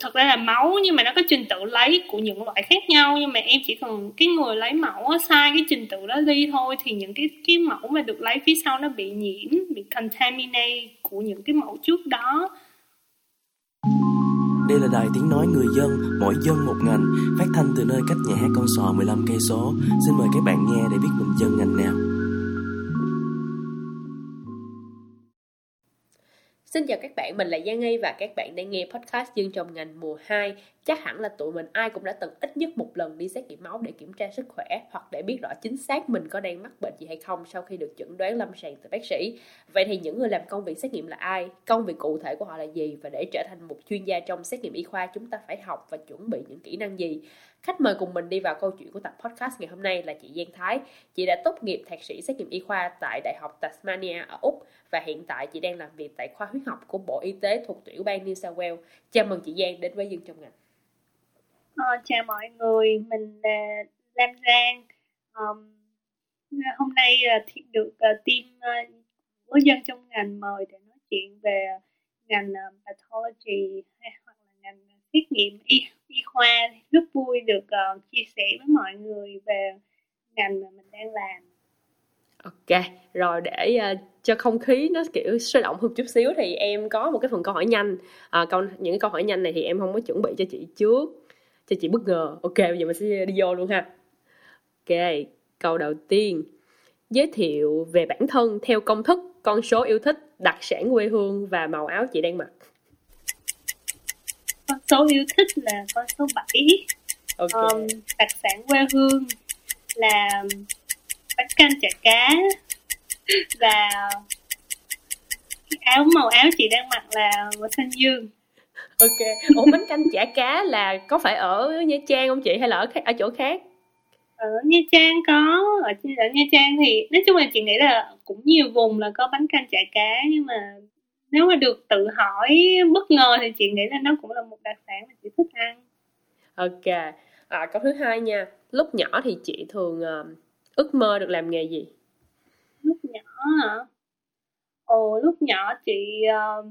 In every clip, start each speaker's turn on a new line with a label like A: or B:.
A: thật ra là máu nhưng mà nó có trình tự lấy của những loại khác nhau nhưng mà em chỉ cần cái người lấy mẫu sai cái trình tự đó đi thôi thì những cái cái mẫu mà được lấy phía sau nó bị nhiễm bị contaminate của những cái mẫu trước đó
B: đây là đài tiếng nói người dân, mỗi dân một ngành, phát thanh từ nơi cách nhà hát con sò 15 cây số. Xin mời các bạn nghe để biết mình dân ngành nào.
C: Xin chào các bạn, mình là Giang Nghi và các bạn đang nghe podcast Dương trong ngành mùa 2. Chắc hẳn là tụi mình ai cũng đã từng ít nhất một lần đi xét nghiệm máu để kiểm tra sức khỏe hoặc để biết rõ chính xác mình có đang mắc bệnh gì hay không sau khi được chẩn đoán lâm sàng từ bác sĩ. Vậy thì những người làm công việc xét nghiệm là ai? Công việc cụ thể của họ là gì? Và để trở thành một chuyên gia trong xét nghiệm y khoa chúng ta phải học và chuẩn bị những kỹ năng gì? Khách mời cùng mình đi vào câu chuyện của tập podcast ngày hôm nay là chị Giang Thái. Chị đã tốt nghiệp thạc sĩ xét nghiệm y khoa tại Đại học Tasmania ở Úc và hiện tại chị đang làm việc tại khoa huyết học của Bộ Y tế thuộc tiểu bang New South Wales. Chào mừng chị Giang đến với Dương trong ngành.
A: Ờ, chào mọi người, mình là Lam Giang. Um, hôm nay uh, được uh, team uh, của dân trong ngành mời để nói chuyện về ngành uh, pathology tiết nghiệm y, y khoa. Rất vui được uh, chia sẻ với mọi người về ngành mà mình đang làm.
C: Ok, rồi để uh, cho không khí nó kiểu sôi động hơn chút xíu thì em có một cái phần câu hỏi nhanh. À, câu những cái câu hỏi nhanh này thì em không có chuẩn bị cho chị trước, cho chị bất ngờ. Ok, bây giờ mình sẽ đi vô luôn ha. Ok, câu đầu tiên. Giới thiệu về bản thân theo công thức, con số yêu thích, đặc sản quê hương và màu áo chị đang mặc.
A: Số yêu thích là con số 7. Okay. Um, đặc sản quê hương là bánh canh chả cá và áo màu áo chị đang mặc là màu xanh dương
C: ok ủa bánh canh chả cá là có phải ở nha trang không chị hay là ở ở chỗ khác
A: ở nha trang có ở, ở nha trang thì nói chung là chị nghĩ là cũng nhiều vùng là có bánh canh chả cá nhưng mà nếu mà được tự hỏi bất ngờ thì chị nghĩ là nó cũng là một đặc sản mà chị thích ăn
C: ok à, câu thứ hai nha lúc nhỏ thì chị thường uh, ước mơ được làm nghề gì
A: lúc nhỏ hả ồ lúc nhỏ chị uh,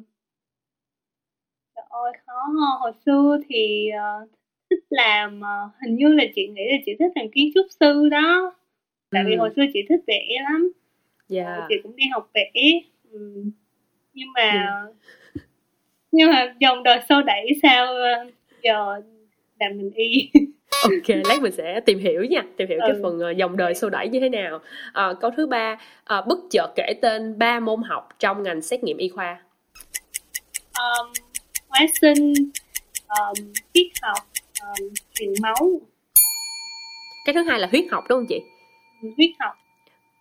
A: trời ơi khó hồi xưa thì uh, thích làm uh, hình như là chị nghĩ là chị thích làm kiến trúc sư đó tại ừ. vì hồi xưa chị thích vẽ lắm
C: yeah. Dạ.
A: chị cũng đi học vẽ ừ. Nhưng mà ừ. nhưng mà dòng đời sâu đẩy sao uh, giờ làm mình y?
C: Ok lát mình sẽ tìm hiểu nha tìm hiểu ừ. cái phần uh, dòng đời xô đẩy như thế nào. Uh, câu thứ ba uh, bất chợt kể tên ba môn học trong ngành xét nghiệm y khoa.
A: Um, hóa sinh um, huyết học um, truyền máu.
C: Cái thứ hai là huyết học đúng không chị?
A: Huyết học.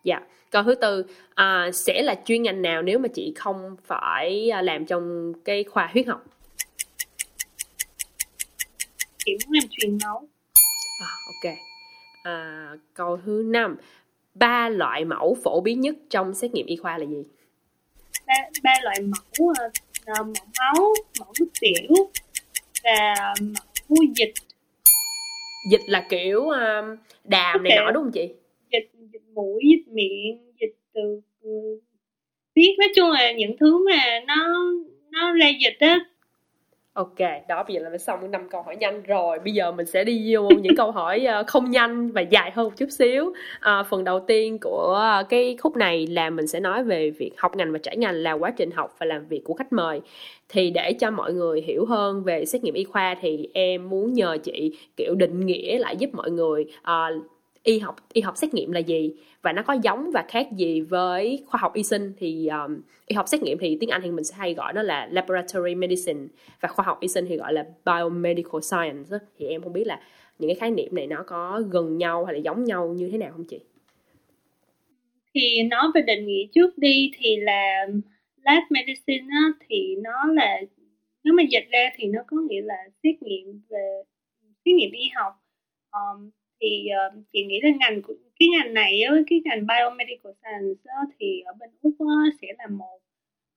C: Dạ câu thứ tư à, sẽ là chuyên ngành nào nếu mà chị không phải làm trong cái khoa huyết học
A: chị muốn làm truyền máu
C: À, ok. À, câu thứ năm ba loại mẫu phổ biến nhất trong xét nghiệm y khoa là gì?
A: Ba, ba loại mẫu uh, mẫu máu, mẫu nước tiểu và mẫu dịch.
C: Dịch là kiểu uh, đàm này nọ đúng không chị?
A: Dịch dịch mũi, dịch miệng, dịch từ viết nói chung là những thứ mà nó nó ra dịch á
C: Ok, đó bây giờ là mình xong năm câu hỏi nhanh rồi. Bây giờ mình sẽ đi vô những câu hỏi ờ, không nhanh và dài hơn một chút xíu. À, phần đầu tiên của cái khúc này là mình sẽ nói về việc học ngành và trải ngành là quá trình học và làm việc của khách mời. Thì để cho mọi người hiểu hơn về xét nghiệm y khoa thì em muốn nhờ chị kiểu định nghĩa lại giúp mọi người uh, y học y học xét nghiệm là gì? Và nó có giống và khác gì với khoa học y sinh thì um, y học xét nghiệm thì tiếng Anh thì mình sẽ hay gọi nó là laboratory medicine và khoa học y sinh thì gọi là biomedical science thì em không biết là những cái khái niệm này nó có gần nhau hay là giống nhau như thế nào không chị?
A: Thì nói về định nghĩa trước đi thì là lab medicine á, thì nó là nếu mà dịch ra thì nó có nghĩa là xét nghiệm về xét nghiệm y học. Um, thì uh, chị nghĩ là ngành của cái ngành này với cái ngành biomedical science thì ở bên úc sẽ là một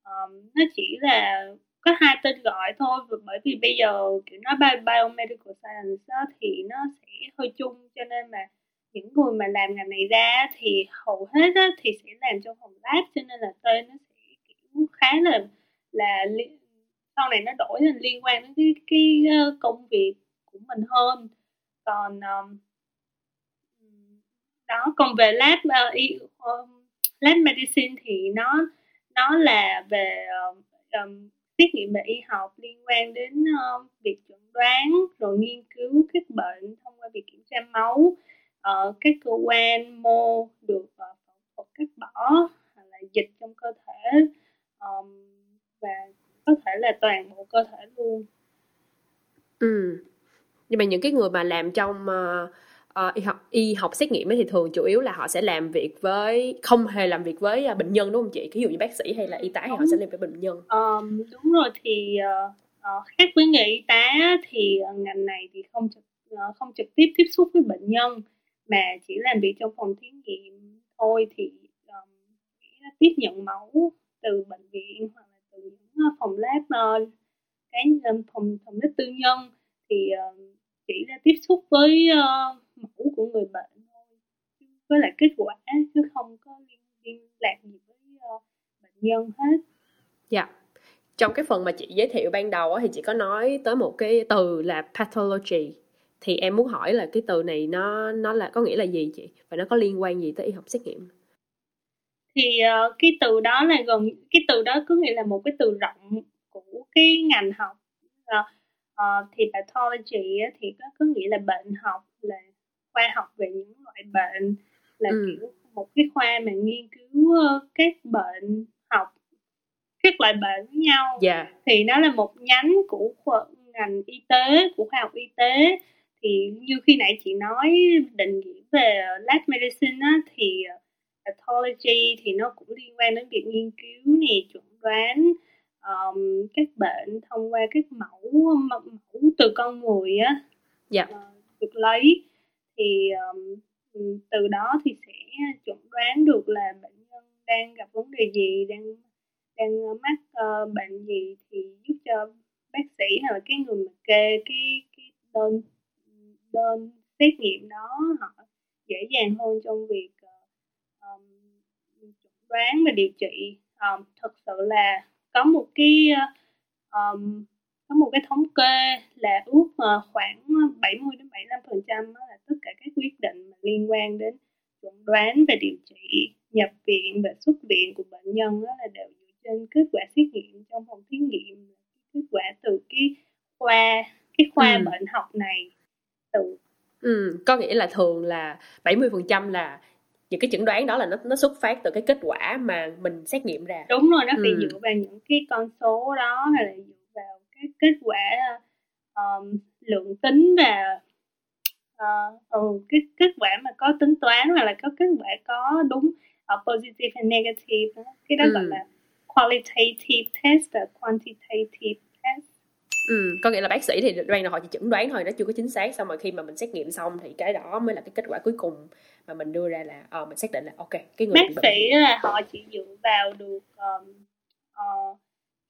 A: um, nó chỉ là có hai tên gọi thôi. Bởi vì bây giờ kiểu nói biomedical science thì nó sẽ hơi chung cho nên mà những người mà làm ngành này ra thì hầu hết thì sẽ làm trong phòng lab cho nên là tên nó sẽ kiểu khá là là sau này nó đổi thành liên quan đến cái cái ờ, công việc của mình hơn. Còn um, đó còn về lab uh, lab medicine thì nó nó là về um, xét nghiệm về y học liên quan đến uh, việc chuẩn đoán rồi nghiên cứu các bệnh thông qua việc kiểm tra máu uh, các cơ quan mô được uh, phẫu thuật cắt bỏ hoặc là dịch trong cơ thể um, và có thể là toàn bộ cơ thể luôn.
C: Ừ nhưng mà những cái người mà làm trong uh, uh, y học y học xét nghiệm ấy thì thường chủ yếu là họ sẽ làm việc với không hề làm việc với uh, bệnh nhân đúng không chị? Ví dụ như bác sĩ hay là y tá thì họ sẽ làm với bệnh nhân.
A: Um, đúng rồi thì uh, uh, khác với nghề y tá thì uh, ngành này thì không trực uh, không trực tiếp tiếp xúc với bệnh nhân mà chỉ làm việc trong phòng thí nghiệm thôi thì um, tiếp nhận mẫu từ bệnh viện hoặc là từ những phòng lab uh, cái phòng phòng lab tư nhân thì uh, chỉ là tiếp xúc với uh, mẫu của người bệnh thôi với lại kết quả chứ không có liên, liên lạc gì với uh, bệnh nhân hết.
C: Dạ. Trong cái phần mà chị giới thiệu ban đầu thì chị có nói tới một cái từ là pathology. Thì em muốn hỏi là cái từ này nó nó là có nghĩa là gì chị? Và nó có liên quan gì tới y học xét nghiệm?
A: Thì uh, cái từ đó là gần cái từ đó có nghĩa là một cái từ rộng của cái ngành học. Uh, uh, thì pathology thì có có nghĩa là bệnh học là khoa học về những loại bệnh là ừ. kiểu một cái khoa mà nghiên cứu các bệnh học các loại bệnh với nhau
C: yeah. Dạ.
A: thì nó là một nhánh của ngành y tế của khoa học y tế thì như khi nãy chị nói định nghĩa về lab medicine á, thì pathology thì nó cũng liên quan đến việc nghiên cứu nè chuẩn đoán um, các bệnh thông qua các mẫu mẫu từ con người á.
C: Dạ.
A: uh, được lấy thì um, từ đó thì sẽ chuẩn đoán được là bệnh nhân đang gặp vấn đề gì đang đang mắc uh, bệnh gì thì giúp cho bác sĩ hay là cái người mà kê cái cái đơn đơn xét nghiệm đó họ dễ dàng hơn trong việc uh, um, chuẩn đoán và điều trị um, thực sự là có một cái um, có một cái thống kê là ước uh, khoảng 70 đến 75 phần trăm là tất cả các quyết định mà liên quan đến chuẩn đoán về điều trị nhập viện và xuất viện của bệnh nhân đó là đều dựa trên kết quả xét nghiệm trong phòng thí nghiệm kết quả từ cái khoa cái khoa ừ. bệnh học này từ
C: ừ, có nghĩa là thường là 70 phần trăm là những cái chẩn đoán đó là nó nó xuất phát từ cái kết quả mà mình xét nghiệm ra
A: đúng rồi nó ừ. phải dựa vào những cái con số đó hay là dựa vào cái kết quả um, lượng tính và uh, ừ, cái kết quả mà có tính toán hoặc là có kết quả có đúng uh, positive and negative cái đó ừ. gọi là qualitative test và quantitative
C: Ừ, có nghĩa là bác sĩ thì ban đầu họ chỉ chẩn đoán thôi nó chưa có chính xác. Xong rồi khi mà mình xét nghiệm xong thì cái đó mới là cái kết quả cuối cùng mà mình đưa ra là uh, mình xác định là ok
A: cái người bác sĩ là họ chỉ dựa vào được um, uh,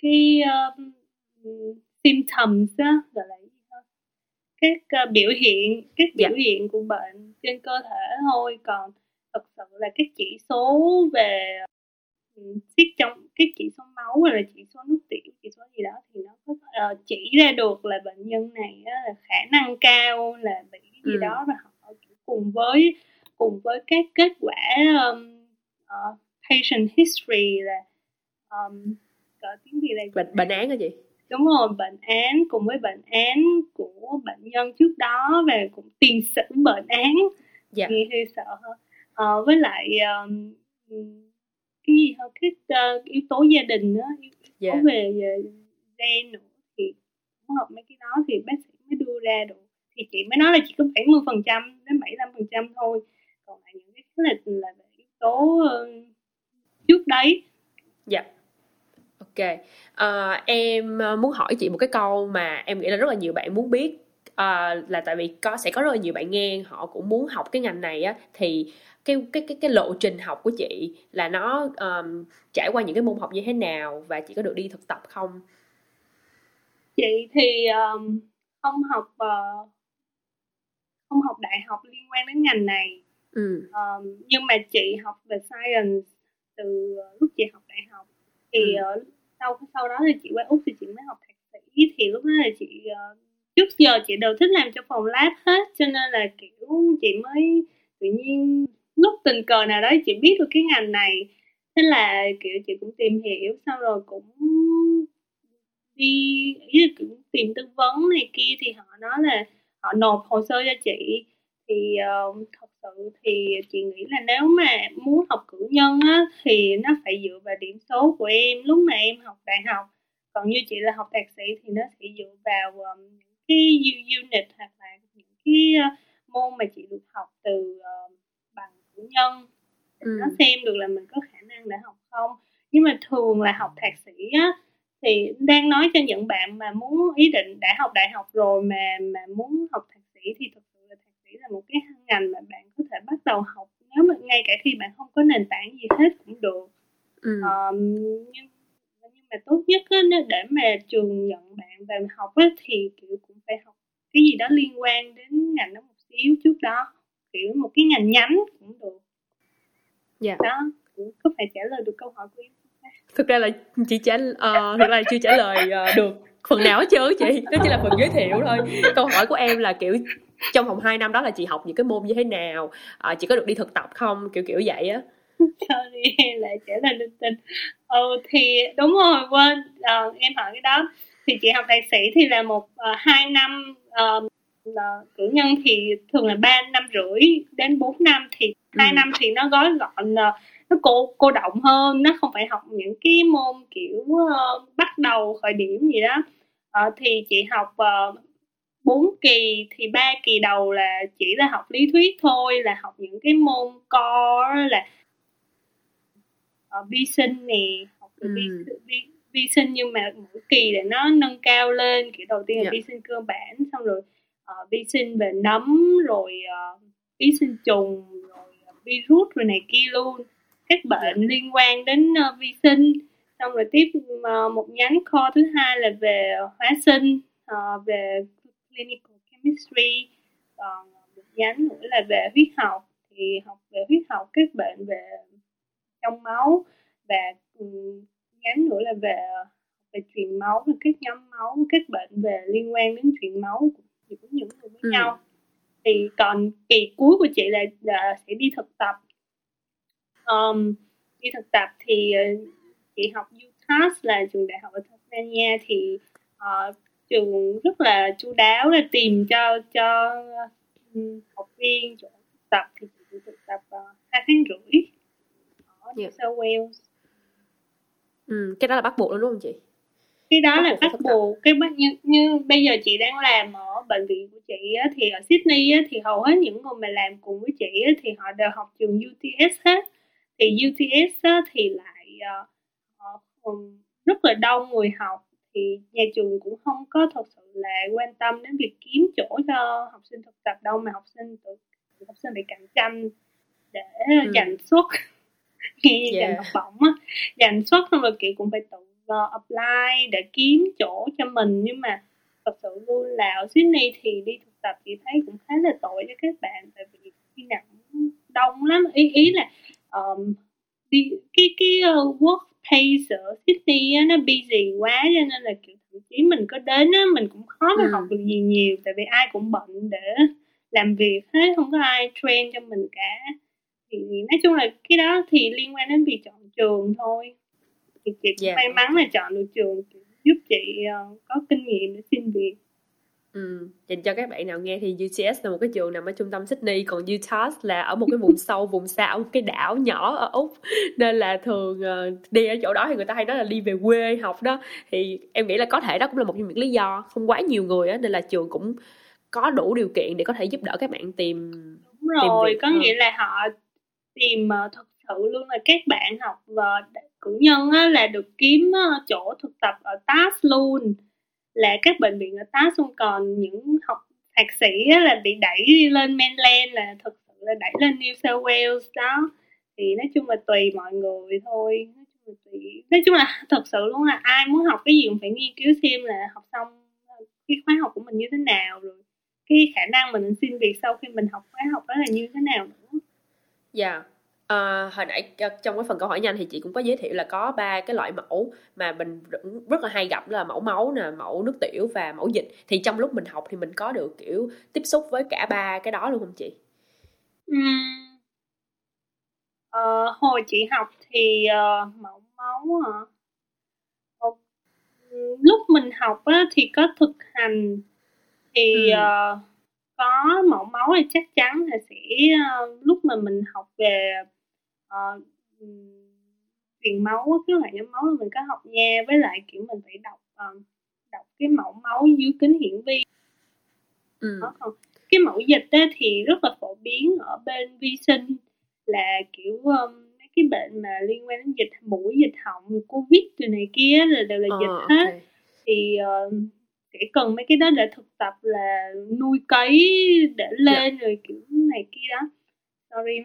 A: cái um, symptoms á gọi là các uh, biểu hiện các biểu dạ. hiện của bệnh trên cơ thể thôi. Còn thực sự là các chỉ số về xét trong cái chỉ số máu hay là chỉ số nước tiểu chỉ số gì đó thì nó có uh, chỉ ra được là bệnh nhân này á, là khả năng cao là bị gì ừ. đó và họ cùng với cùng với các kết quả um, uh, patient history là um, gọi tiếng gì
C: là bệnh bệnh án hả chị
A: đúng rồi bệnh án cùng với bệnh án của bệnh nhân trước đó và cũng tiền sử bệnh án
C: dạ.
A: nghe hơi sợ hơn uh, với lại um, cái gì hơn cái uh, yếu tố gia đình đó yếu dạ. tố về, về gen nữa thì tổng hợp mấy cái đó thì bác sĩ mới đưa ra được. Thì chị mới nói là chỉ có 70 phần trăm đến 75 phần trăm thôi. Còn lại những cái là là yếu tố uh, trước đấy.
C: Dạ. Ok. À, em muốn hỏi chị một cái câu mà em nghĩ là rất là nhiều bạn muốn biết à, là tại vì có sẽ có rất là nhiều bạn nghe họ cũng muốn học cái ngành này á thì cái cái cái cái lộ trình học của chị là nó um, trải qua những cái môn học như thế nào và chị có được đi thực tập không
A: chị thì um, không học uh, không học đại học liên quan đến ngành này
C: ừ.
A: um, nhưng mà chị học về science từ lúc chị học đại học thì ừ. uh, sau sau đó thì chị qua úc thì chị mới học thạc sĩ thì lúc đó là chị uh, trước giờ chị đều thích làm cho phòng lab hết cho nên là kiểu chị mới tự nhiên lúc tình cờ nào đó chị biết được cái ngành này. Thế là kiểu chị cũng tìm hiểu xong rồi cũng đi ý là cũng tìm tư vấn này kia thì họ nói là họ nộp hồ sơ cho chị. Thì uh, thật sự thì chị nghĩ là nếu mà muốn học cử nhân á thì nó phải dựa vào điểm số của em. Lúc mà em học đại học còn như chị là học thạc sĩ thì nó sẽ dựa vào um, cái unit hoặc là những cái uh, môn mà chị được học từ uh, bằng cử nhân ừ. nó xem được là mình có khả năng để học không nhưng mà thường là học thạc sĩ á thì đang nói cho những bạn mà muốn ý định đã học đại học rồi mà mà muốn học thạc sĩ thì thực sự là thạc sĩ là một cái ngành mà bạn có thể bắt đầu học nếu mà ngay cả khi bạn không có nền tảng gì hết cũng được ừ. um, nhưng mà tốt nhất á, để mà trường nhận bạn vào học á, thì kiểu cũng phải học cái gì đó liên quan đến ngành đó một xíu trước đó. Kiểu một cái ngành nhánh cũng được.
C: Dạ.
A: đó cũng có phải trả lời được câu hỏi của em
C: thực ra là chị trả uh, thực ra là chưa trả lời uh, được phần nào hết trơn chị. Đó chỉ là phần giới thiệu thôi. Câu hỏi của em là kiểu trong vòng 2 năm đó là chị học những cái môn như thế nào? À, chị có được đi thực tập không? Kiểu kiểu vậy á
A: sorry lại trả lời linh tinh. Ừ thì đúng rồi quên. À, em hỏi cái đó. Thì chị học thạc sĩ thì là một uh, hai năm uh, cử nhân thì thường là ba năm rưỡi đến 4 năm. Thì hai ừ. năm thì nó gói gọn uh, nó cô cô động hơn. Nó không phải học những cái môn kiểu uh, bắt đầu khởi điểm gì đó. Uh, thì chị học uh, 4 kỳ thì ba kỳ đầu là chỉ là học lý thuyết thôi là học những cái môn core là uh, vi sinh nè học ừ. vi, vi, vi sinh nhưng mà mỗi kỳ là nó nâng cao lên kiểu đầu tiên là yeah. Dạ. vi sinh cơ bản xong rồi uh, vi sinh về nấm rồi uh, vi sinh trùng rồi uh, virus rồi này kia luôn các bệnh yeah. liên quan đến uh, vi sinh xong rồi tiếp uh, một nhánh kho thứ hai là về hóa sinh uh, về clinical chemistry còn một nhánh nữa là về huyết học thì học về huyết học các bệnh về trong máu và nhánh nữa là về về truyền máu và các nhóm máu các bệnh về liên quan đến truyền máu của những người với ừ. nhau. Thì còn kỳ cuối của chị là, là sẽ đi thực tập. Um, đi thực tập thì uh, chị học UTAS là trường đại học ở Tasmania thì uh, trường rất là chu đáo là tìm cho cho học viên chỗ thực tập thì chị thực tập uh, hai tháng rưỡi New yeah. South Wales.
C: Ừ, cái đó là bắt buộc luôn đúng không chị?
A: Cái đó bắt là bắt buộc. Cái như, như bây giờ chị đang làm ở bệnh viện của chị á, thì ở Sydney á, thì hầu hết những người mà làm cùng với chị á, thì họ đều học trường UTS hết. Thì UTS á, thì lại uh, rất là đông người học. Thì nhà trường cũng không có thật sự là quan tâm đến việc kiếm chỗ cho học sinh thực tập đâu mà học sinh tự học sinh bị cạnh tranh để ừ. giành suất khi yeah. giành học bổng á. Giành suất xong rồi chị cũng phải tự uh, apply để kiếm chỗ cho mình. Nhưng mà thật sự luôn là ở Sydney thì đi thực tập chị thấy cũng khá là tội cho các bạn. Tại vì khi nào cũng đông lắm. Ý ý là um, đi cái cái uh, work pace ở Sydney á, nó busy quá cho nên là kiểu thậm chí mình có đến á, mình cũng khó mà ừ. học được gì nhiều. Tại vì ai cũng bận để làm việc hết không có ai train cho mình cả thì nói chung là cái đó thì liên quan đến việc chọn trường thôi thì chị yeah. Dạ. may mắn là chọn được trường giúp chị uh, có kinh nghiệm để xin việc
C: Ừ, dành cho các bạn nào nghe thì UTS là một cái trường nằm ở trung tâm Sydney còn UTAS là ở một cái vùng sâu vùng xa ở một cái đảo nhỏ ở Úc nên là thường uh, đi ở chỗ đó thì người ta hay nói là đi về quê học đó thì em nghĩ là có thể đó cũng là một trong những lý do không quá nhiều người á nên là trường cũng có đủ điều kiện để có thể giúp đỡ các bạn tìm
A: đúng rồi tìm có hơn. nghĩa là họ tìm uh, thật sự luôn là các bạn học và cử nhân á, là được kiếm uh, chỗ thực tập ở TAS luôn. Là các bệnh viện ở TAS luôn còn những học thạc sĩ á, là bị đẩy lên mainland là thực sự là đẩy lên New South Wales đó. Thì nói chung là tùy mọi người thôi nói chung là tùy nói chung là thật sự luôn là ai muốn học cái gì cũng phải nghiên cứu xem là học xong ờ, cái khóa học của mình như thế nào rồi cái khả năng mình xin việc sau khi mình học khóa học đó là như thế nào nữa
C: dạ yeah À, hồi nãy trong cái phần câu hỏi nhanh thì chị cũng có giới thiệu là có ba cái loại mẫu mà mình rất là hay gặp là mẫu máu nè, mẫu nước tiểu và mẫu dịch. Thì trong lúc mình học thì mình có được kiểu tiếp xúc với cả ba cái đó luôn không chị?
A: Uhm. Ờ, hồi chị học thì uh, mẫu máu hả? Ờ, lúc mình học á, thì có thực hành thì ừ. uh, có mẫu máu thì chắc chắn là sẽ uh, lúc mà mình học về uh, truyền máu cái loại nhóm máu là mình có học nha với lại kiểu mình phải đọc uh, đọc cái mẫu máu dưới kính hiển vi ừ. Đó, còn cái mẫu dịch á, thì rất là phổ biến ở bên vi sinh là kiểu um, mấy cái bệnh mà liên quan đến dịch mũi dịch họng covid từ này kia là đều là dịch uh, hết okay. thì uh, sẽ cần mấy cái đó để thực tập là nuôi cấy để dạ. lên yeah. rồi kiểu này kia đó sorry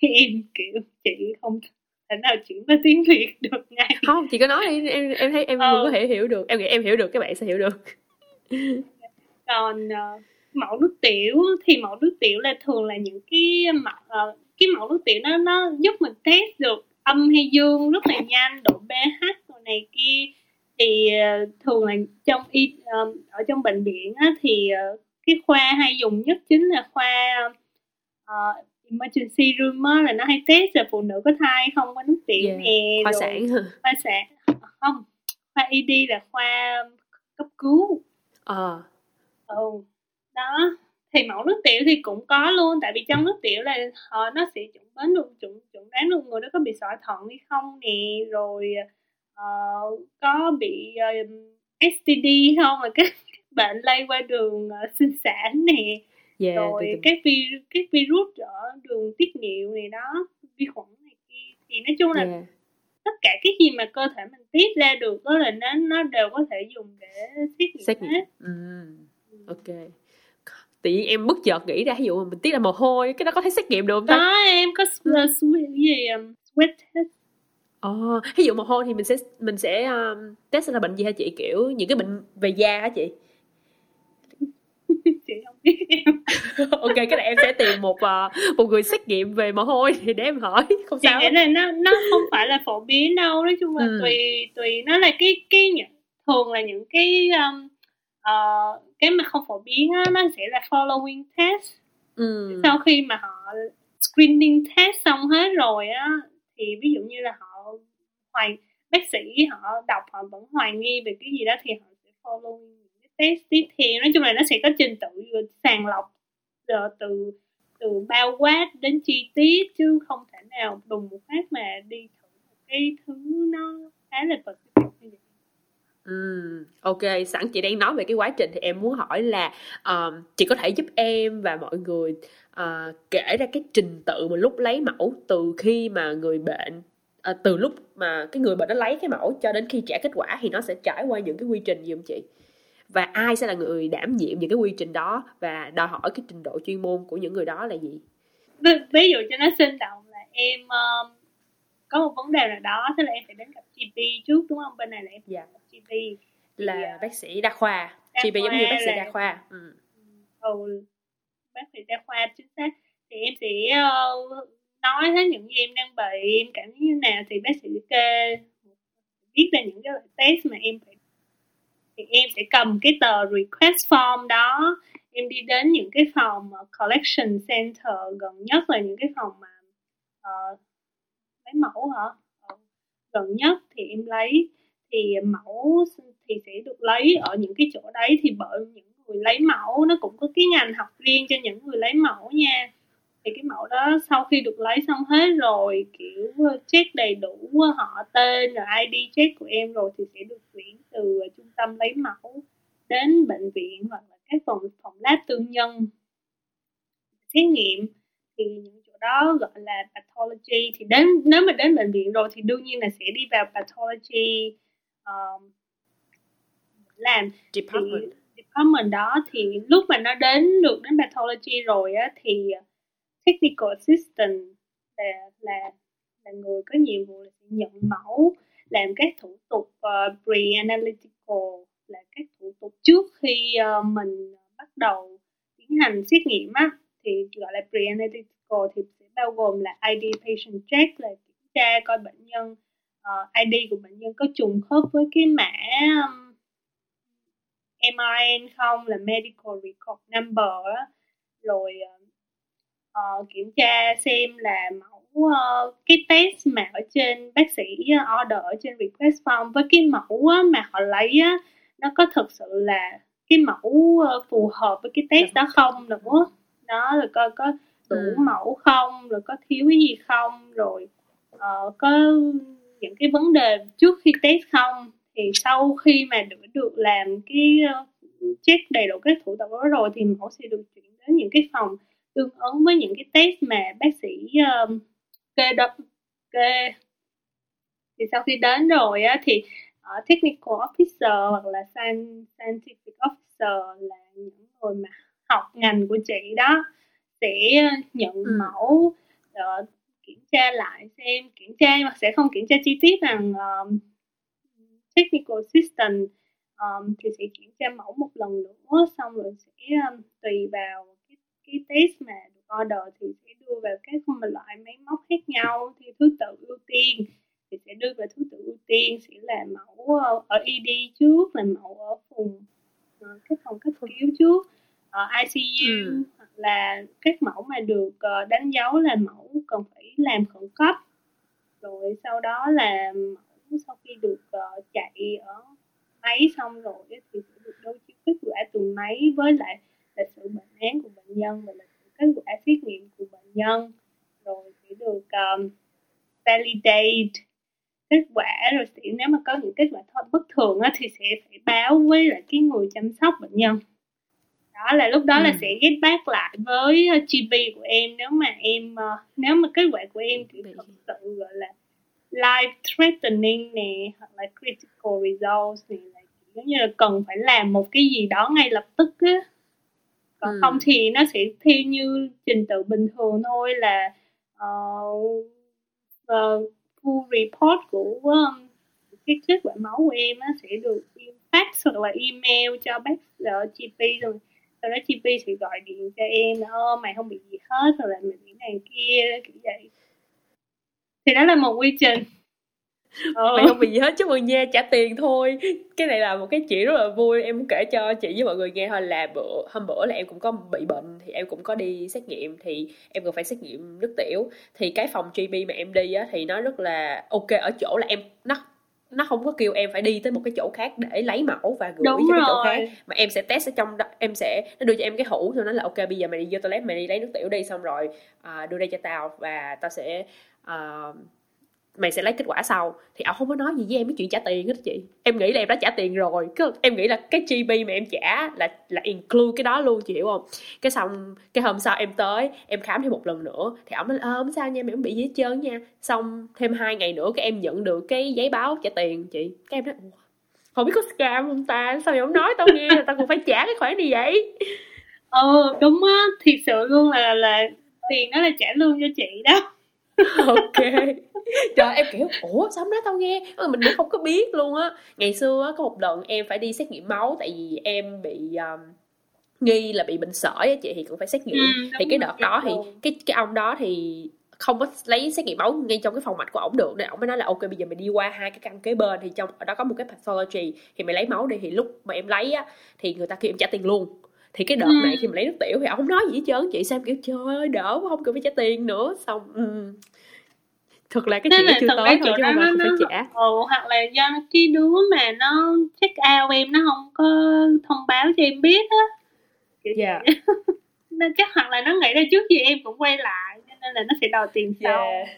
A: em kiểu chị không thể nào chuyển qua tiếng việt được ngay
C: không chị có nói đi em em thấy em ờ. có thể hiểu được em nghĩ em hiểu được các bạn sẽ hiểu được
A: còn uh, mẫu nước tiểu thì mẫu nước tiểu là thường là những cái mẫu uh, cái mẫu nước tiểu nó nó giúp mình test được âm hay dương rất là nhanh độ pH rồi này kia thì uh, thường là trong y ở trong bệnh viện á, thì uh, cái khoa hay dùng nhất chính là khoa uh, emergency room á, là nó hay test là phụ nữ có thai không có nước tiểu yeah. nè
C: khoa sản
A: khoa sản không khoa ED là khoa cấp cứu
C: ờ
A: à. ừ đó thì mẫu nước tiểu thì cũng có luôn tại vì trong nước tiểu là họ nó sẽ chuẩn đoán được chuẩn chuẩn đoán được người đó có bị sỏi thận hay không nè rồi uh, có bị uh, STD không mà các bệnh lây qua đường uh, sinh sản nè yeah, rồi các vi các virus ở đường tiết niệu này đó vi khuẩn này kia thì nói chung là yeah. tất cả cái gì mà cơ thể mình tiết ra được đó là nó nó đều có thể dùng để xét nghiệm xét nghiệm.
C: Mm. ok tự nhiên em bất chợt nghĩ ra ví dụ mình tiết ra mồ hôi cái đó có thể xét nghiệm được không
A: ta? Đó em có sweat gì um, sweat test
C: Ồ, oh, ví dụ mồ hôi thì mình sẽ mình sẽ um, test là bệnh gì hả chị kiểu những cái bệnh về da hả chị?
A: chị không biết em.
C: ok, cái này em sẽ tìm một uh, một người xét nghiệm về mồ hôi thì để em hỏi không
A: sao. Chị nghĩ là nó nó không phải là phổ biến đâu, nói chung là ừ. tùy tùy nó là cái cái thường là những cái um, uh, cái mà không phổ biến á, nó sẽ là following test ừ. sau khi mà họ screening test xong hết rồi á thì ví dụ như là họ hoài bác sĩ họ đọc họ vẫn hoài nghi về cái gì đó thì họ sẽ follow những cái test tiếp theo. Nói chung là nó sẽ có trình tự sàng lọc ờ, từ từ bao quát đến chi tiết chứ không thể nào đùng một phát mà đi thử một cái thứ nó khá là vật như vậy.
C: Ok, sẵn chị đang nói về cái quá trình thì em muốn hỏi là um, chị có thể giúp em và mọi người uh, kể ra cái trình tự mà lúc lấy mẫu từ khi mà người bệnh uh, từ lúc mà cái người bệnh nó lấy cái mẫu cho đến khi trả kết quả thì nó sẽ trải qua những cái quy trình gì không chị? Và ai sẽ là người đảm nhiệm những cái quy trình đó và đòi hỏi cái trình độ chuyên môn của những người đó là gì?
A: Ví dụ cho nó sinh động là em um, có một vấn đề nào đó thế là em phải đến gặp GP trước đúng không? Bên này là em
C: dạ.
A: GP
C: là uh, bác sĩ đa khoa đa GP giống như bác sĩ là... đa khoa ừ.
A: ừ bác sĩ đa khoa chính xác thì em sẽ uh, nói hết những gì em đang bị em cảm thấy như nào thì bác sĩ kê viết ra những cái test mà em phải thì em sẽ cầm cái tờ request form đó em đi đến những cái phòng ờ, collection center gần nhất là những cái phòng mà uh, lấy mẫu hả? Ờ, gần nhất thì em lấy thì mẫu thì sẽ được lấy ở những cái chỗ đấy thì bởi những người lấy mẫu nó cũng có cái ngành học riêng cho những người lấy mẫu nha thì cái mẫu đó sau khi được lấy xong hết rồi kiểu check đầy đủ họ tên rồi ID check của em rồi thì sẽ được chuyển từ trung tâm lấy mẫu đến bệnh viện hoặc là các phòng phòng lab tư nhân xét nghiệm thì những chỗ đó gọi là pathology thì đến nếu mà đến bệnh viện rồi thì đương nhiên là sẽ đi vào pathology um, làm
C: department.
A: thì department đó thì lúc mà nó đến được đến pathology rồi á thì technical assistant là là là người có nhiệm vụ là nhận mẫu làm các thủ tục uh, pre-analytical là các thủ tục trước khi uh, mình bắt đầu tiến hành xét nghiệm á. Thì gọi là pre-analytical thì sẽ bao gồm là ID patient check là kiểm tra coi bệnh nhân ờ, uh, ID của bệnh nhân có trùng khớp với cái mã um, MIN không là medical record number á. Rồi uh, kiểm tra xem là mẫu uh, cái test mà ở trên bác sĩ order ở trên request form với cái mẫu mà họ lấy á nó có thực sự là cái mẫu phù hợp với cái test đó không nữa? Đó là coi có đủ ừ. mẫu không rồi có thiếu cái gì không rồi uh, có những cái vấn đề trước khi test không? Thì sau khi mà được được làm cái uh, check đầy đủ các thủ tục đó rồi thì mẫu sẽ được chuyển đến những cái phòng tương ứng với những cái test mà bác sĩ uh, kê đo kê thì sau khi đến rồi á thì uh, technical officer hoặc là scientific officer là những người mà học ngành của chị đó sẽ nhận ừ. mẫu uh, kiểm tra lại xem kiểm tra mà sẽ không kiểm tra chi tiết bằng um, technical assistant um, thì sẽ kiểm tra mẫu một lần nữa xong rồi sẽ um, tùy vào cái, test mà được order thì sẽ đưa vào các loại máy móc khác nhau theo thứ tự ưu tiên. Thì sẽ đưa vào thứ tự ưu tiên sẽ là mẫu ở ED trước là mẫu ở vùng uh, cái phòng cấp cứu trước ở ICU ừ. hoặc là các mẫu mà được đánh dấu là mẫu cần phải làm khẩn cấp. Rồi sau đó là mẫu sau khi được chạy ở máy xong rồi thì sẽ được đối chiếu kết quả từ máy với lại lịch sử bệnh án của bệnh nhân và lịch sử kết quả xét nghiệm của bệnh nhân. Rồi sẽ được um, validate kết quả. Rồi sẽ nếu mà có những kết quả bất thường á, thì sẽ phải báo với lại cái người chăm sóc bệnh nhân. Đó là lúc đó ừ. là sẽ get back lại với ờ, GP của em. Nếu mà em uh, nếu mà kết quả của em kiểu thật sự gọi là life threatening nè hoặc là critical results là kiểu như là cần phải làm một cái gì đó ngay lập tức á còn ừ. không thì nó sẽ theo như trình tự bình thường thôi là uh, uh, full report của um, cái kết quả máu của em á sẽ được fax hoặc là email cho bác uh, GP rồi. Sau đó chi sẽ gọi điện cho em là ô mày không bị gì hết rồi là mình bị này kia kiểu vậy. Thì đó là một quy trình
C: ờ. mày không bị gì hết chúc mừng nha trả tiền thôi. Cái này là một cái chuyện rất là vui em kể cho chị với mọi người nghe thôi. Là bữa hôm bữa là em cũng có bị bệnh thì em cũng có đi xét nghiệm thì em còn phải xét nghiệm nước tiểu. Thì cái phòng GP mà em đi á thì nó rất là ok ở chỗ là em nó nó không có kêu em phải đi tới một cái chỗ khác để lấy mẫu và gửi Đúng cho cái chỗ khác. Mà em sẽ test ở trong đó em sẽ nó đưa cho em cái hũ rồi nó là ok bây giờ mày đi vô toilet mày đi lấy nước tiểu đi xong rồi uh, đưa đây cho tao. Và tao sẽ uh, mày sẽ lấy kết quả sau. Thì ông không có nói gì với em cái chuyện trả tiền hết chị. Em nghĩ là em đã trả tiền rồi. Cứ em nghĩ là cái GP mà em trả là là include cái đó luôn, chị hiểu không? Cái xong, cái hôm sau em tới, em khám thêm một lần nữa, thì ông nói ơ không sao nha, mày không bị gì hết trơn nha. Xong thêm hai ngày nữa cái em nhận được cái giấy báo trả tiền, chị. Cái em nói không biết có scam không ta? Sao mày không nói tao nghe? Là tao còn phải trả cái khoản gì vậy.
A: Ờ đúng á. Thiệt sự luôn là là tiền đó là trả lương cho chị đó.
C: ok. Trời em kiểu ủa sao nói tao nghe? Ừ, mình cũng không có biết luôn á. Ngày xưa có một lần em phải đi xét nghiệm máu tại vì em bị um, nghi là bị bệnh sởi á chị thì cũng phải xét nghiệm. Ừ, thì cái đợt đó thì cái cái ông đó thì không có lấy xét nghiệm máu ngay trong cái phòng mạch của ổng được nên ổng mới nói là ok bây giờ mày đi qua hai cái căn kế bên. Thì trong ở đó có một cái pathology thì mày lấy máu đi thì lúc mà em lấy á thì người ta kêu em trả tiền luôn thì cái đợt ừ. này khi mà lấy nước tiểu thì ổng không nói gì hết trơn chị xem kiểu trời ơi đỡ quá không cần phải trả tiền nữa. Xong um, thật là cái chuyện chưa tới thôi chứ không phải phải trả.
A: ừ, hoặc là do cái đứa mà nó check out em nó không có thông báo cho em biết á. Kiểu yeah. nên chắc hoặc là nó nghĩ là trước gì em cũng quay lại cho nên là nó sẽ đòi tiền sau. yeah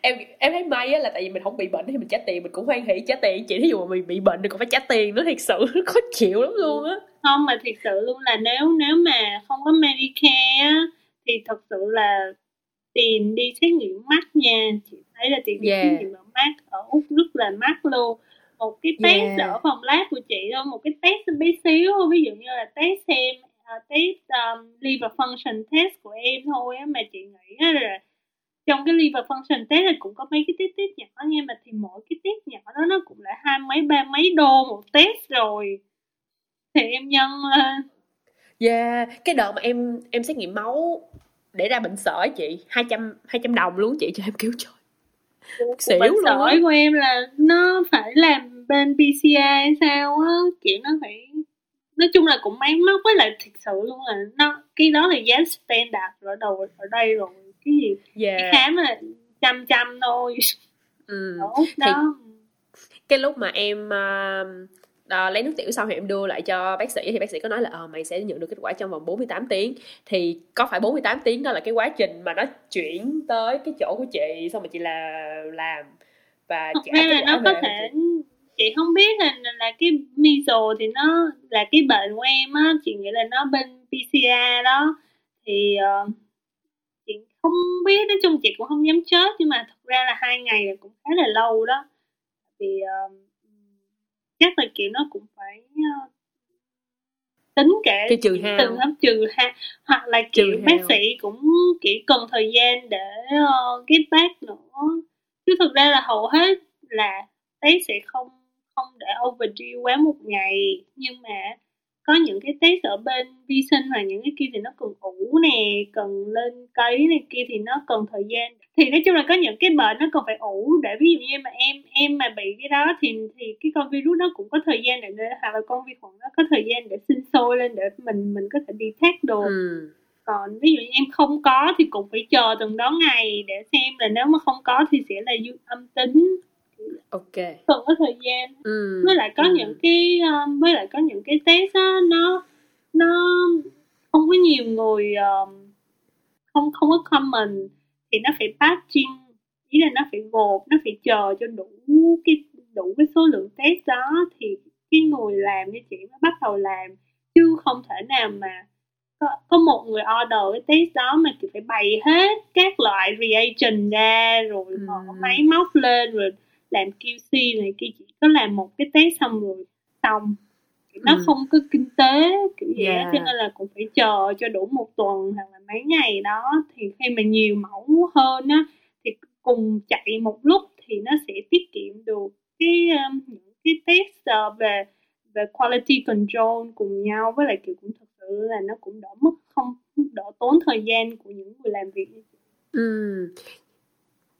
C: em em thấy may á là tại vì mình không bị bệnh thì mình trả tiền mình cũng hoan hỉ trả tiền. Chị thí dụ mà mình bị bệnh thì còn phải trả tiền nữa thiệt sự. Khó chịu lắm luôn á.
A: Không mà thiệt sự luôn là nếu nếu mà không có Medicare á thì thật sự là tiền đi xét nghiệm mắt nha. Chị thấy là tiền đi yeah. xét nghiệm ở mắt ở úc rất là mắc luôn. Một cái test yeah. ở phòng lab của chị thôi một cái test bé xíu ví dụ như là test xem uh, test um, liver function test của em thôi á mà chị nghĩ là trong cái liver function test thì cũng có mấy cái test test nhỏ nha mà thì mỗi cái test nhỏ đó nó cũng là hai mấy ba mấy đô một test rồi. Thì em nhân
C: uh... yeah cái đợt mà em em xét nghiệm máu để ra bệnh sởi chị 200 200 đồng luôn chị cho em cứu trời.
A: Xỉu bệnh sởi của em là nó phải làm bên PCA sao á kiểu nó phải nói chung là cũng máy móc với lại thật sự luôn là nó cái đó là giá standard ở đầu ở đây rồi cái gì yeah. cái khám là trăm trăm thôi
C: ừ. đó, đó. cái lúc mà em uh, uh, lấy nước tiểu xong thì em đưa lại cho bác sĩ thì bác sĩ có nói là ờ mày sẽ nhận được kết quả trong vòng 48 tiếng thì có phải 48 tiếng đó là cái quá trình mà nó chuyển tới cái chỗ của chị xong mà chị là làm và
A: trả cái là nó có thể chị? chị không biết là là cái measles thì nó là cái bệnh của em á chị nghĩ là nó bên PCA đó thì uh, không biết nói chung chị cũng không dám chết nhưng mà thật ra là hai ngày là cũng khá là lâu đó. Vì uh, chắc là kiểu nó cũng phải uh, tính cả
C: cái trừ hao.
A: từng trừ ha hoặc là kiểu trừ bác sĩ cũng kiểu cần thời gian để uh, get back nữa. Chứ thực ra là hầu hết là test sẽ không không để overdue quá một ngày. Nhưng mà có những cái test ở bên vi sinh hoặc những cái kia thì nó cần ủ nè cần lên cấy này kia thì nó cần thời gian. Thì nói chung là có những cái bệnh nó cần phải ủ để ví dụ như mà em em mà bị cái đó thì thì cái con virus nó cũng có thời gian để hoặc là con vi khuẩn nó có thời gian để sinh sôi lên để mình mình có thể đi detect được ừ. còn ví dụ như em không có thì cũng phải chờ từng đó ngày để xem là nếu mà không có thì sẽ là dương âm tính
C: ok
A: cần có thời gian ừ. với lại có ừ. những cái um, với lại có những cái test á nó nó không có nhiều người um, không không có comment thì nó phải batching ý là nó phải gộp nó phải chờ cho đủ cái đủ cái số lượng test đó thì cái người làm như chị mới bắt đầu làm chứ không thể nào mà có, có một người order cái test đó mà chị phải bày hết các loại reagent ra rồi mở ừ. máy móc lên rồi làm QC này kia chỉ có làm một cái test xong rồi xong. Nó ừ. không có kinh tế kiểu vậy yeah. cho nên là cũng phải chờ cho đủ một tuần hoặc là mấy ngày đó. Thì khi mà nhiều mẫu hơn á thì cùng chạy một lúc thì nó sẽ tiết kiệm được cái um, những cái test uh, về về quality control cùng nhau. Với lại kiểu cũng thật sự là nó cũng đỡ mất không đỡ tốn thời gian của những người làm việc
C: ừ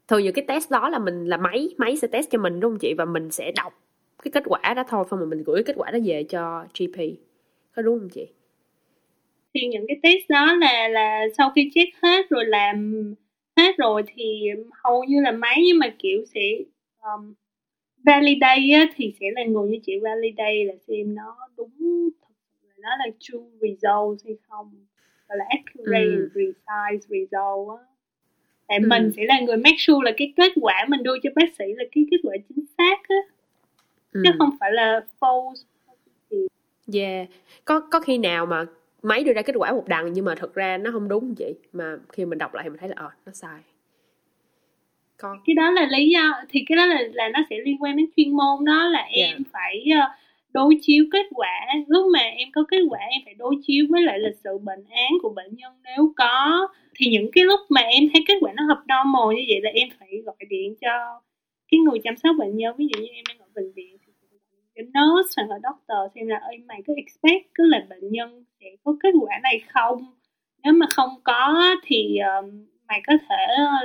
C: thường những cái test đó là mình là máy máy sẽ test cho mình đúng không chị? Và mình sẽ đọc cái kết quả đó thôi xong rồi mình gửi kết quả đó về cho GP có đúng không chị?
A: Thì những cái test đó là là sau khi check hết rồi làm hết rồi thì hầu như là máy nhưng mà kiểu sẽ um, validate á, thì sẽ là người như chị validate là xem nó đúng thật là nó là true result hay không. Gọi là accurate ừ. precise result á tại ừ. mình sẽ là người make sure là cái kết quả mình đưa cho bác sĩ là cái kết quả chính xác á ừ. chứ không phải là false
C: yeah có có khi nào mà máy đưa ra kết quả một đằng nhưng mà thật ra nó không đúng vậy mà khi mình đọc lại thì mình thấy là ờ nó sai
A: con cái đó là lý do thì cái đó là là nó sẽ liên quan đến chuyên môn đó là em yeah. phải uh, đối chiếu kết quả. Lúc mà em có kết quả em phải đối chiếu với lại lịch sử bệnh án của bệnh nhân nếu có. Thì những cái lúc mà em thấy kết quả nó hợp normal như vậy là em phải gọi điện cho cái người chăm sóc bệnh nhân. Ví dụ như em đang ở bệnh viện thì cho nurse hoặc là doctor xem là ơi mày có expect cứ là bệnh nhân sẽ có kết quả này không? Nếu mà không có thì uh, mày có thể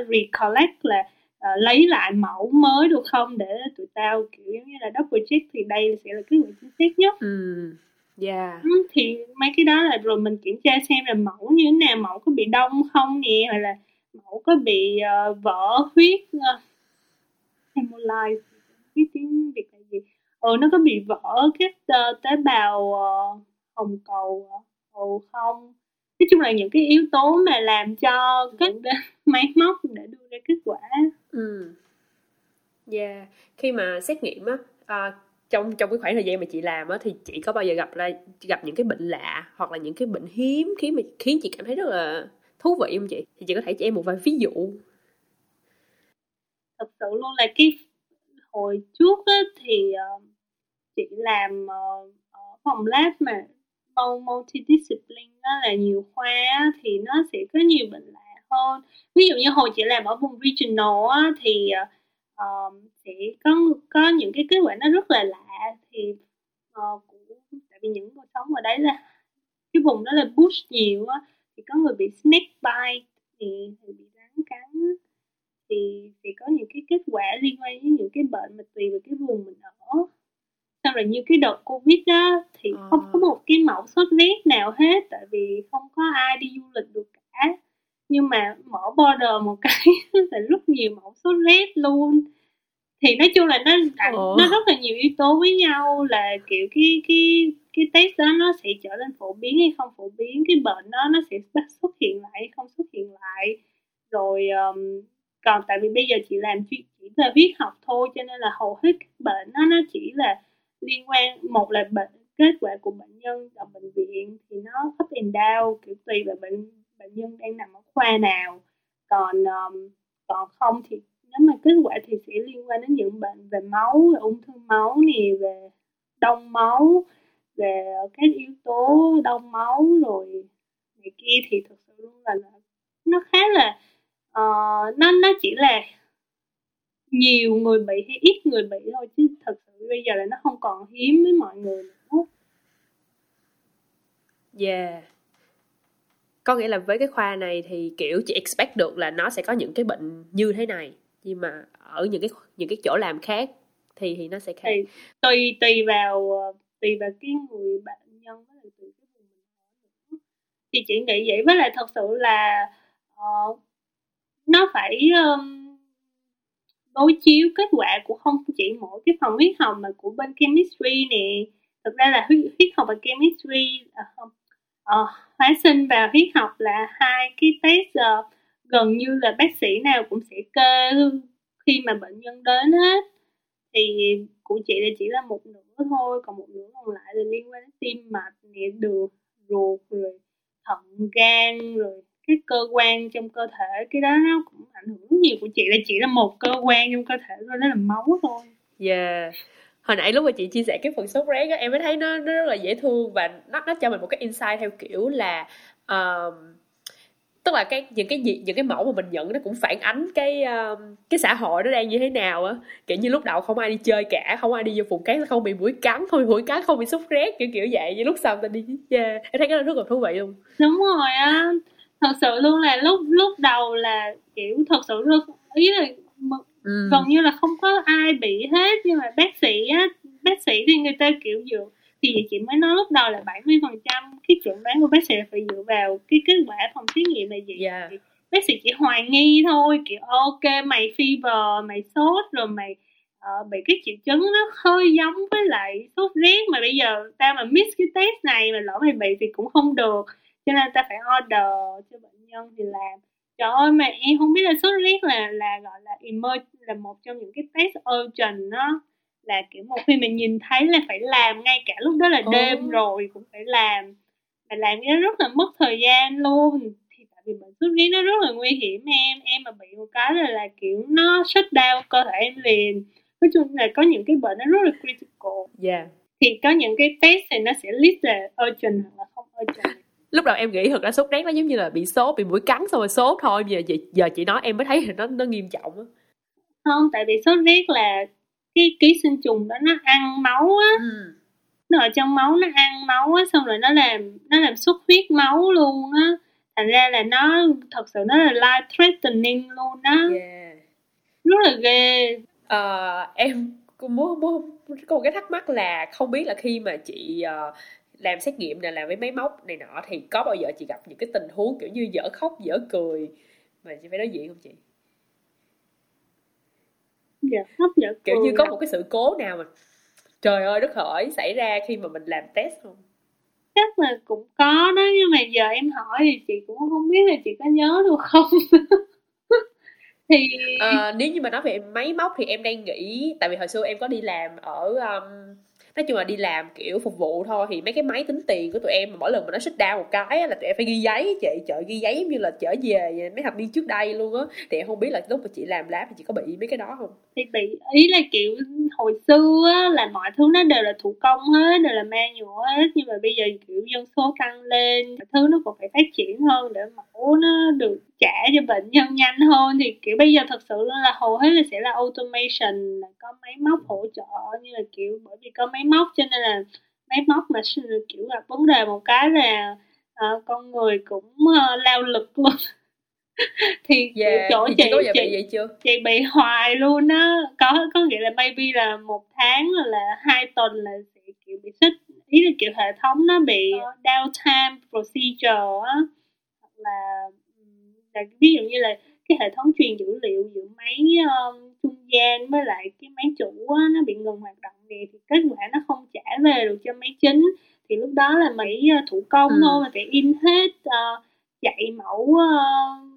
A: recollect là uh, lấy lại mẫu mới được không? Để tụi tao kiểu giống như là double check thì đây sẽ là cái người chính xác nhất.
C: Ừ yeah.
A: ừ, thì mấy cái đó là rồi mình kiểm tra xem là mẫu như thế nào mẫu có bị đông không nè hoặc là mẫu có bị uh, vỡ huyết uh, hemolyze biết tiếng việt là gì? Ừ nó có bị vỡ các uh, tế bào uh, hồng cầu uh, không nói chung là những cái yếu tố mà làm cho kết máy móc để đưa ra kết quả.
C: Ừ. Yeah khi mà xét nghiệm á à, trong trong cái khoảng thời gian mà chị làm á thì chị có bao giờ gặp ra gặp những cái bệnh lạ hoặc là những cái bệnh hiếm khiến mà khiến chị cảm thấy rất là thú vị không chị? Thì chị có thể cho em một vài ví dụ.
A: Thật sự luôn là cái hồi trước á, thì uh, chị làm uh, ở phòng lab mà multidiscipline đó là nhiều khoa thì nó sẽ có nhiều bệnh lạ hơn. Ví dụ như hồi chị làm ở vùng regional á, thì uh, sẽ có có những cái kết quả nó rất là lạ thì uh, cũng tại vì những người sống ở đấy là cái vùng đó là bush nhiều á thì có người bị snake bite thì, thì bị rắn cắn thì thì có những cái kết quả liên quan đến những cái bệnh mà tùy vào cái vùng mình ở xong rồi như cái đợt covid đó thì à. không có một cái mẫu sốt rét nào hết tại vì không có ai đi du lịch được cả nhưng mà mở border một cái là rất nhiều mẫu sốt rét luôn thì nói chung là nó Ủa? nó rất là nhiều yếu tố với nhau là kiểu cái cái cái test đó nó sẽ trở nên phổ biến hay không phổ biến cái bệnh đó nó sẽ xuất hiện lại hay không xuất hiện lại rồi um, còn tại vì bây giờ chị làm chỉ, chỉ là viết học thôi cho nên là hầu hết các bệnh nó nó chỉ là liên quan một là bệnh kết quả của bệnh nhân ở bệnh viện thì nó up and down kiểu tùy vào bệnh bệnh nhân đang nằm ở khoa nào. Còn um, còn không thì nếu mà kết quả thì sẽ liên quan đến những bệnh về máu về ung thư máu nè về đông máu về các yếu tố đông máu rồi này kia thì thực sự luôn là nó khá là uh, nó nó chỉ là nhiều người bị hay ít người bị thôi chứ thật sự bây giờ là nó không còn hiếm với mọi người nữa.
C: Yeah. Có nghĩa là với cái khoa này thì kiểu chị expect được là nó sẽ có những cái bệnh như thế này nhưng mà ở những cái những cái chỗ làm khác thì thì nó sẽ khác.
A: Thì, tùy tùy vào ờ, tùy vào cái người bệnh nhân với lại tùy cái vùng mình thì chị nghĩ vậy với lại thật sự là uh, nó phải um, đối chiếu kết quả của không chỉ mỗi cái phòng huyết học mà của bên chemistry nè. Thực ra là huyết, huyết học và chemistry uh, uh, hóa sinh và huyết học là hai cái test uh, gần như là bác sĩ nào cũng sẽ kê khi mà bệnh nhân đến hết. Thì của chị là chỉ là một nửa thôi còn một nửa còn lại là liên quan đến tim mạch nè đường ruột rồi thận gan rồi cái cơ quan trong cơ thể cái đó nó cũng ảnh hưởng nhiều của chị là chỉ là một cơ quan trong cơ thể thôi đó là máu thôi.
C: Yeah. Hồi nãy lúc mà chị chia sẻ cái phần sốt rét á em mới thấy nó, nó rất là dễ thương và nó nó cho mình một cái insight theo kiểu là um, tức là cái những cái gì những cái mẫu mà mình nhận nó cũng phản ánh cái uh, cái xã hội nó đang như thế nào á. Kiểu như lúc đầu không ai đi chơi cả không ai đi vô vùng cát không bị mũi cắn không bị mũi cắn không bị sốt rét kiểu kiểu vậy như lúc sau ta đi. Yeah. em thấy cái đó rất là thú vị luôn.
A: Đúng rồi á thật sự luôn là lúc lúc đầu là kiểu thật sự luôn ý là ừ. gần như là không có ai bị hết nhưng mà bác sĩ á bác sĩ thì người ta kiểu dựa thì chị mới nói lúc đầu là 70 phần trăm cái chuẩn đoán của bác sĩ là phải dựa vào cái kết quả phòng thí nghiệm là gì yeah. bác sĩ chỉ hoài nghi thôi kiểu ok mày fever mày sốt rồi mày uh, bị cái triệu chứng nó hơi giống với lại sốt rét mà bây giờ tao mà miss cái test này mà lỡ mày bị thì cũng không được cho nên ta phải order cho bệnh nhân thì làm. Trời ơi mà em không biết là sốt rét là là gọi là emerge là một trong những cái test urgent đó. Là kiểu một khi mình nhìn thấy là phải làm ngay cả lúc đó là đêm ừ. rồi cũng phải làm. Mà làm cái đó rất là mất thời gian luôn. Thì tại vì bệnh sốt rét nó rất là nguy hiểm em. Em mà bị một cái là là kiểu nó shut down cơ thể em liền. Nói chung là có những cái bệnh nó rất là critical.
C: Yeah.
A: thì có những cái test thì nó sẽ list là urgent hoặc là không urgent
C: lúc đầu em nghĩ thật ra sốt rét nó giống như là bị sốt bị mũi cắn xong rồi sốt thôi. Giờ chị giờ chị nói em mới thấy nó nó nghiêm trọng á.
A: Không tại vì sốt rét là cái ký sinh trùng đó nó ăn máu á. Ừ. nó ở trong máu nó ăn máu á xong rồi nó làm nó làm xuất huyết máu luôn á. Thành ra là nó thật sự nó là life threatening luôn đó yeah. rất là ghê.
C: Uh, em muốn muốn có một cái thắc mắc là không biết là khi mà chị uh, làm xét nghiệm này làm với máy móc này nọ thì có bao giờ chị gặp những cái tình huống kiểu như dở khóc dở cười mà chị phải đối diện không chị?
A: Dạ khóc dở
C: kiểu như có một cái sự cố nào mà trời ơi đất hỡi xảy ra khi mà mình làm test không?
A: Chắc là cũng có đó nhưng mà giờ em hỏi thì chị cũng không biết là chị có nhớ được không.
C: Thì à, nếu như mà nói về máy móc thì em đang nghĩ tại vì hồi xưa em có đi làm ở um, nói chung là đi làm kiểu phục vụ thôi. Thì mấy cái máy tính tiền của tụi em mà mỗi lần mà nó xích đau một cái là tụi em phải ghi giấy chị chợ ghi giấy như là trở về mấy thập niên trước đây luôn á. Thì em không biết là lúc mà chị làm lab thì chị có bị mấy cái đó không?
A: Thì bị ý là kiểu hồi xưa á, là mọi thứ nó đều là thủ công hết đều là manual hết. Nhưng mà bây giờ kiểu dân số tăng lên thứ nó còn phải phát triển hơn để mẫu nó được trả cho bệnh nhân nhanh hơn thì kiểu bây giờ thật sự là hầu hết là sẽ là automation là có máy móc hỗ trợ như là kiểu bởi vì có máy móc cho nên là máy móc mà kiểu là vấn đề một cái là uh, con người cũng uh, lao lực luôn. Thì
C: yeah.
A: chỗ
C: thì
A: chị
C: chị
A: chị,
C: vậy chưa?
A: chị bị hoài luôn á. Có có nghĩa là maybe là một tháng là hai tuần là sẽ kiểu bị xích ý là kiểu hệ thống nó bị downtime procedure á hoặc là, là ví dụ như là cái hệ thống truyền dữ liệu giữa máy um, trung gian với lại cái máy chủ á, nó bị ngừng hoạt động thì, thì kết quả nó không trả về được cho máy chính thì lúc đó là máy uh, thủ công ừ. thôi mà phải in hết uh, chạy mẫu uh,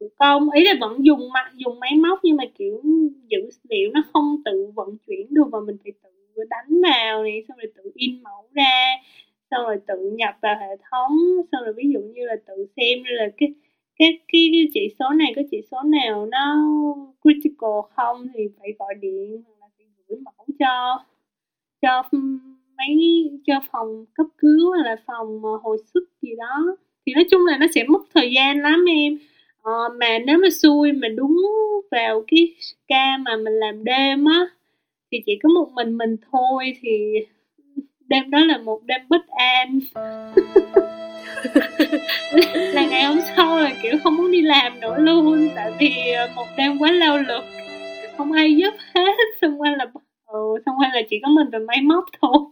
A: thủ công ý là vẫn dùng dùng máy móc nhưng mà kiểu dữ liệu nó không tự vận chuyển được mà mình phải tự đánh vào này xong rồi tự in mẫu ra xong rồi tự nhập vào hệ thống xong rồi ví dụ như là tự xem là cái cái cái, chỉ số này có chỉ số nào nó critical không thì phải gọi điện hoặc là phải gửi mẫu cho cho mấy cho phòng cấp cứu hay là phòng ờ, hồi sức gì đó. Thì nói chung là nó sẽ mất thời gian lắm em. Ờ, mà nếu mà xui mà đúng vào cái ca mà mình làm đêm á thì chỉ có một mình mình thôi thì đêm đó là một đêm bất an. Là ngày hôm sau là kiểu không muốn đi làm nữa luôn tại vì một đêm quá lao lực. Không ai giúp hết xung quanh là ừ, xung quanh là chỉ có mình và máy móc thôi.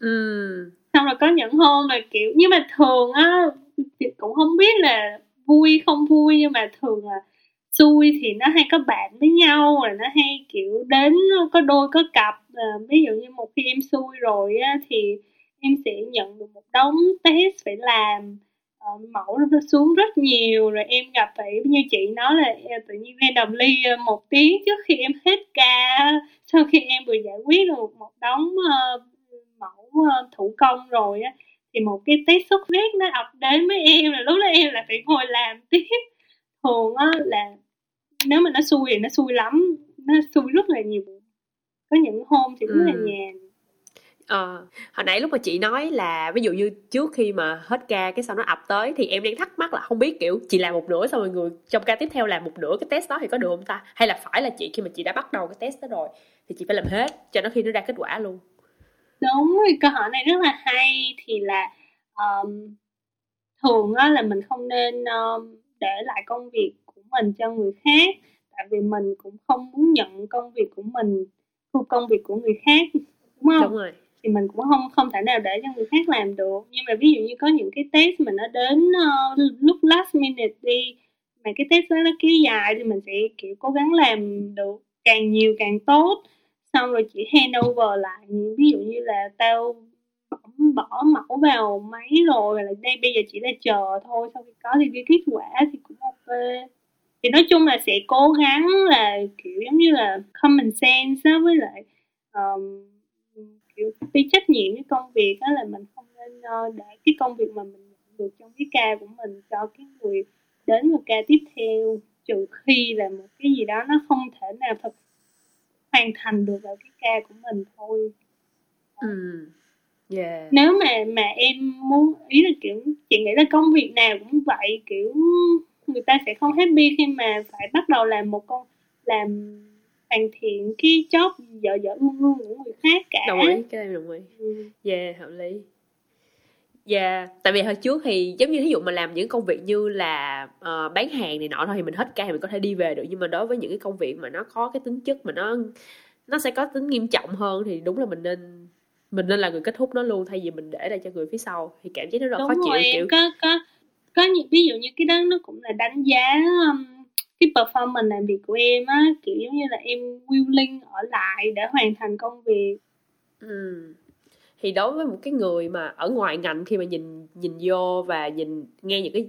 A: Ừ. xong rồi có những hôm mà kiểu nhưng mà thường á cũng không biết là vui không vui nhưng mà thường là xui thì nó hay có bạn với nhau rồi nó hay kiểu đến có đôi có cặp. À, ví dụ như một khi em xui rồi á, thì em sẽ nhận được một đống test phải làm. À, mẫu nó xuống rất nhiều rồi em gặp phải như chị nói là à, tự nhiên randomly à, một tiếng trước khi em hết ca sau khi em vừa giải quyết được một đống uh, mẫu uh, thủ công rồi á thì một cái test xuất huyết nó ập đến với em là lúc đó em là phải ngồi làm tiếp. Thường á là nếu mà nó xui thì nó xui lắm nó xui rất là nhiều. Có những hôm thì rất ừ. là nhàn.
C: Ờ, hồi nãy lúc mà chị nói là ví dụ như trước khi mà hết ca cái sau nó ập tới thì em đang thắc mắc là không biết kiểu chị làm một nửa xong rồi người trong ca tiếp theo làm một nửa cái test đó thì có được không ta? Hay là phải là chị khi mà chị đã bắt đầu cái test đó rồi thì chị phải làm hết cho nó khi nó ra kết quả luôn?
A: Đúng câu hỏi này rất là hay. Thì là um, thường á là mình không nên um, để lại công việc mình cho người khác. Tại vì mình cũng không muốn nhận công việc của mình thu công việc của người khác đúng không?
C: Đúng rồi.
A: Thì mình cũng không không thể nào để cho người khác làm được. Nhưng mà ví dụ như có những cái test mà nó đến uh, lúc last minute đi mà cái test đó nó kéo dài thì mình sẽ kiểu cố gắng làm được càng nhiều càng tốt. Xong rồi chỉ hand over lại ví dụ như là tao bỏ mẫu vào máy rồi là đây bây giờ chỉ là chờ thôi sau khi có thì cái kết quả thì cũng ok thì nói chung là sẽ cố gắng là kiểu giống như là common sense đó với lại um, kiểu đi trách nhiệm với công việc đó là mình không nên uh, để cái công việc mà mình nhận được trong cái ca của mình cho cái người đến một ca tiếp theo trừ khi là một cái gì đó nó không thể nào thật hoàn thành được vào cái ca của mình thôi
C: ừ. yeah.
A: nếu mà mà em muốn ý là kiểu chị nghĩ là công việc nào cũng vậy kiểu người ta sẽ không happy khi mà phải bắt đầu làm một con làm hoàn thiện cái job dở dở ương ương của người khác cả.
C: Đồng ý cái này đồng ý. Ừ. yeah hợp lý. Yeah, tại vì hồi trước thì giống như ví dụ mà làm những công việc như là uh, bán hàng này nọ thôi thì mình hết ca thì mình có thể đi về được. Nhưng mà đối với những cái công việc mà nó có cái tính chất mà nó nó sẽ có tính nghiêm trọng hơn thì đúng là mình nên mình nên là người kết thúc nó luôn thay vì mình để lại cho người phía sau. Thì cảm giác nó rất
A: đúng
C: khó chịu
A: rồi,
C: kiểu
A: có có có những ví dụ như cái đó nó cũng là đánh giá um, cái performance làm việc của em á kiểu giống như là em willing ở lại để hoàn thành công việc
C: ừ. thì đối với một cái người mà ở ngoài ngành khi mà nhìn nhìn vô và nhìn nghe những cái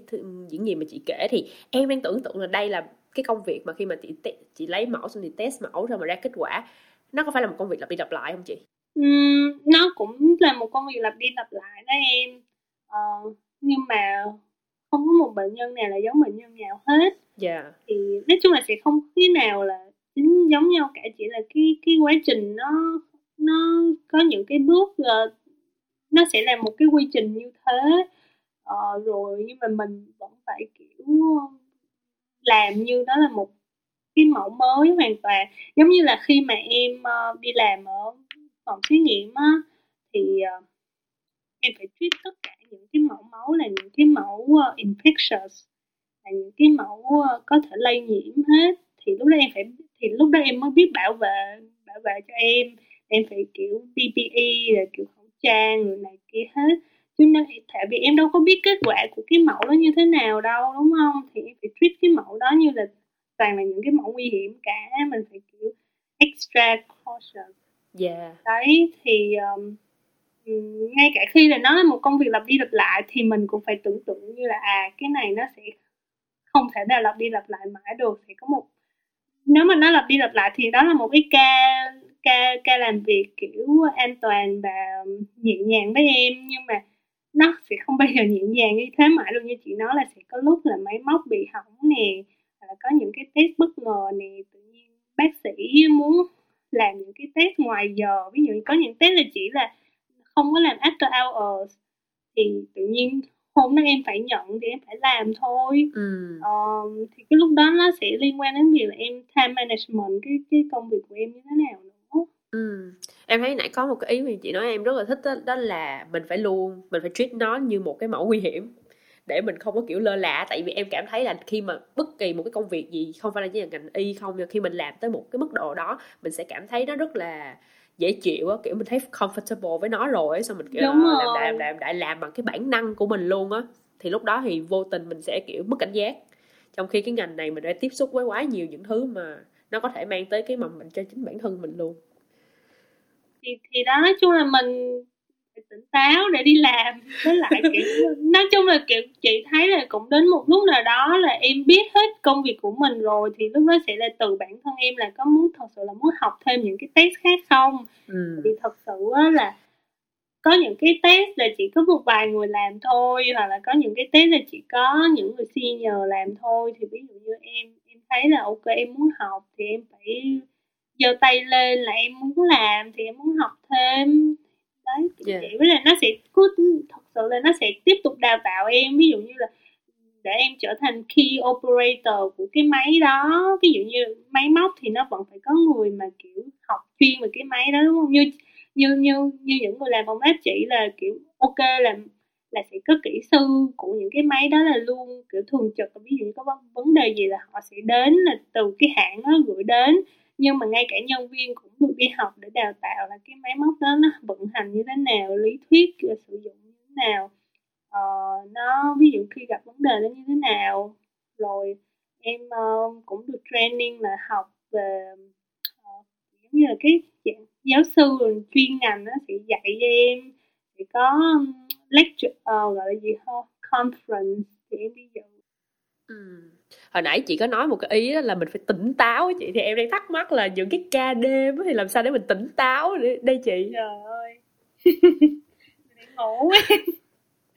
C: những gì mà chị kể thì em đang tưởng tượng là đây là cái công việc mà khi mà chị chị lấy mẫu xong thì test mẫu rồi mà ra kết quả nó có phải là một công việc lặp đi lặp lại không chị?
A: Uhm, nó cũng là một công việc lặp đi lặp lại đó em uh, nhưng mà không có một bệnh nhân nào là giống bệnh nhân nào hết.
C: Yeah.
A: thì nói chung là sẽ không cái nào là chính giống nhau cả chỉ là cái cái quá trình nó nó có những cái bước uh, nó sẽ là một cái quy trình như thế. Uh, rồi nhưng mà mình vẫn phải kiểu làm như đó là một cái mẫu mới hoàn toàn. Giống như là khi mà em uh, đi làm ở phòng thí nghiệm á thì uh, em phải treat tất cả những cái mẫu máu là những cái mẫu uh, infectious là là những cái mẫu ờ, có thể lây nhiễm hết. Thì lúc đó em phải thì lúc đó em mới biết bảo vệ bảo vệ cho em. Em phải kiểu PPE rồi kiểu khẩu trang rồi này kia hết. Chứ nên tại vì em đâu có biết kết quả của cái mẫu đó như thế nào đâu đúng không? Thì em phải treat cái mẫu đó như là toàn là những cái mẫu nguy hiểm cả. Mình phải kiểu extra caution
C: yeah
A: đấy thì um, ngay cả khi là nó là một công việc lặp đi lặp lại thì mình cũng phải tưởng tượng như là à cái này nó sẽ không thể nào lặp đi lặp lại mãi được sẽ có một, nếu mà nó lặp đi lặp lại thì đó là một cái ca ca ca làm việc kiểu an toàn và nhẹ nhàng với em, nhưng mà nó sẽ không bao giờ nhẹ nhàng như thế mãi luôn như chị nói là sẽ có lúc là máy móc bị hỏng nè là có những cái test bất ngờ nè, tự nhiên bác sĩ muốn làm những cái test ngoài giờ. Ví dụ có những test là chỉ là không có làm after hours thì tự nhiên hôm đó em phải nhận thì em phải làm thôi
C: ừ.
A: ờ, thì cái lúc đó nó sẽ liên quan đến việc là em time management cái cái công việc của em như thế nào nữa
C: ừ. em thấy nãy có một cái ý mà chị nói em rất là thích đó, đó là mình phải luôn mình phải treat nó như một cái mẫu nguy hiểm để mình không có kiểu lơ là tại vì em cảm thấy là khi mà bất kỳ một cái công việc gì không phải là chỉ là ngành y không nhưng khi mình làm tới một cái mức độ đó mình sẽ cảm thấy nó rất là dễ chịu á kiểu mình thấy comfortable với nó rồi ấy, xong mình kiểu
A: Đúng
C: làm,
A: rồi.
C: làm làm đại làm bằng cái bản năng của mình luôn á. Thì lúc đó thì vô tình mình sẽ kiểu mất cảnh giác. Trong khi cái ngành này mình đã tiếp xúc với quá nhiều những thứ mà nó có thể mang tới cái mầm bệnh cho chính bản thân mình luôn.
A: Thì thì đó nói chung là mình phải tỉnh táo để đi làm. Với lại kiểu nói chung là kiểu chị thấy là cũng đến một lúc nào đó là em biết hết công việc của mình rồi thì lúc đó sẽ là từ bản thân em là có muốn thật sự là muốn học thêm những cái test khác không?
C: Ừ.
A: thì thật sự là có những cái test là chỉ có một vài người làm thôi hoặc là có những cái test là chỉ có những người senior làm thôi. Thì ví dụ như em em thấy là ok em muốn học thì em phải giơ tay lên là em muốn làm thì em muốn học thêm đấy
C: Yeah.
A: yeah. với là nó sẽ cứ thật sự là nó sẽ tiếp tục đào tạo em. Ví dụ như là để em trở thành key operator của cái máy đó. Ví dụ như máy móc thì nó vẫn phải có người mà kiểu học chuyên về cái máy đó đúng không? Như như như như những người làm phòng lab chỉ là kiểu ok là là sẽ có kỹ sư của những cái máy đó là luôn kiểu thường trực. Ví dụ như có vấn- vấn đề gì là họ sẽ đến là từ cái hãng đó gửi đến nhưng mà ngay cả nhân viên cũng được đi học để đào tạo là cái máy móc đó nó vận hành như thế nào lý thuyết sử dụng như thế nào uh, nó ví dụ khi gặp vấn đề nó như thế nào rồi em uh, cũng được training là học về ờ, giống như là cái dạng giáo sư chuyên ngành nó sẽ dạy cho em sẽ có lecture uh, gọi là gì ha conference thì em đi dự
C: Ừ hồi nãy chị có nói một cái ý đó là mình phải tỉnh táo chị. Thì em đang thắc mắc là những cái ca đêm thì làm sao để mình tỉnh táo để- đây chị?
A: Trời ơi. Mình ngủ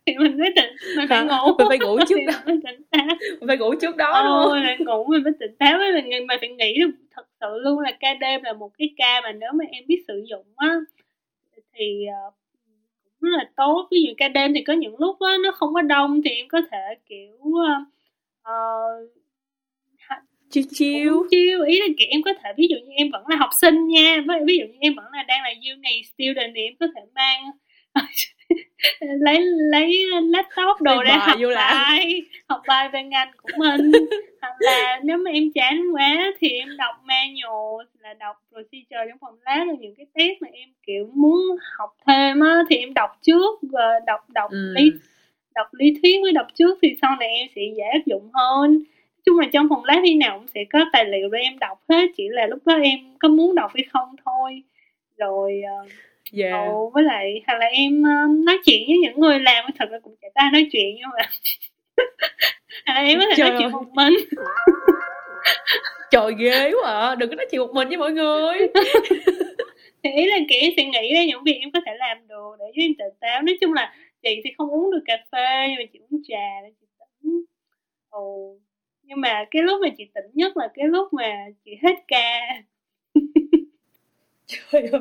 A: thì mình mới tỉnh mình phải
C: Hả?
A: ngủ.
C: Mình phải ngủ trước đó.
A: mình mới tỉnh táo.
C: Mình phải ngủ trước đó. Đúng
A: Ôi,
C: không
A: ngủ mình mới tỉnh táo. Với mình mình phải nghĩ được thật sự luôn là ca đêm là một cái ca mà nếu mà em biết sử dụng á thì ờ, cũng rất là tốt. Ví dụ ca đêm thì có những lúc á nó không có đông thì em có thể kiểu ờ, ờ,
C: chiêu chiêu.
A: chiêu ý là kiểu em có thể ví dụ như em vẫn là học sinh nha ví, ví dụ như em vẫn là đang là uni student thì em có thể mang lấy lấy laptop đồ ra học
C: vô
A: bài học bài về ngành của mình. Hoặc là nếu mà em chán quá thì em đọc manual là đọc procedure trong phòng lab là những cái test mà em kiểu muốn học thêm á thì em đọc trước và đọc đọc
C: Ừ.
A: lý đọc lý thuyết với đọc trước thì sau này em sẽ dễ áp dụng hơn chung là trong phòng lab khi nào cũng sẽ có tài liệu để em đọc hết chỉ là lúc đó em có muốn đọc hay không thôi. Rồi ờ,
C: yeah.
A: Ồ, với lại hoặc là em ờ, nói chuyện với những người làm thật ra cũng chả ta nói chuyện nhưng mà hoặc là em có thể
C: Trời
A: nói chuyện một mình.
C: Trời ghê quá à đừng có nói chuyện một mình với mọi người.
A: Thì ý là kiểu em sẽ nghĩ ra những việc em có thể làm được để giúp em tỉnh táo. Nói chung là chị thì không uống được cà phê nhưng mà chị uống trà để chị tỉnh. Ồ nhưng mà cái lúc mà chị tỉnh nhất là cái lúc mà chị hết ca.
C: Trời ơi.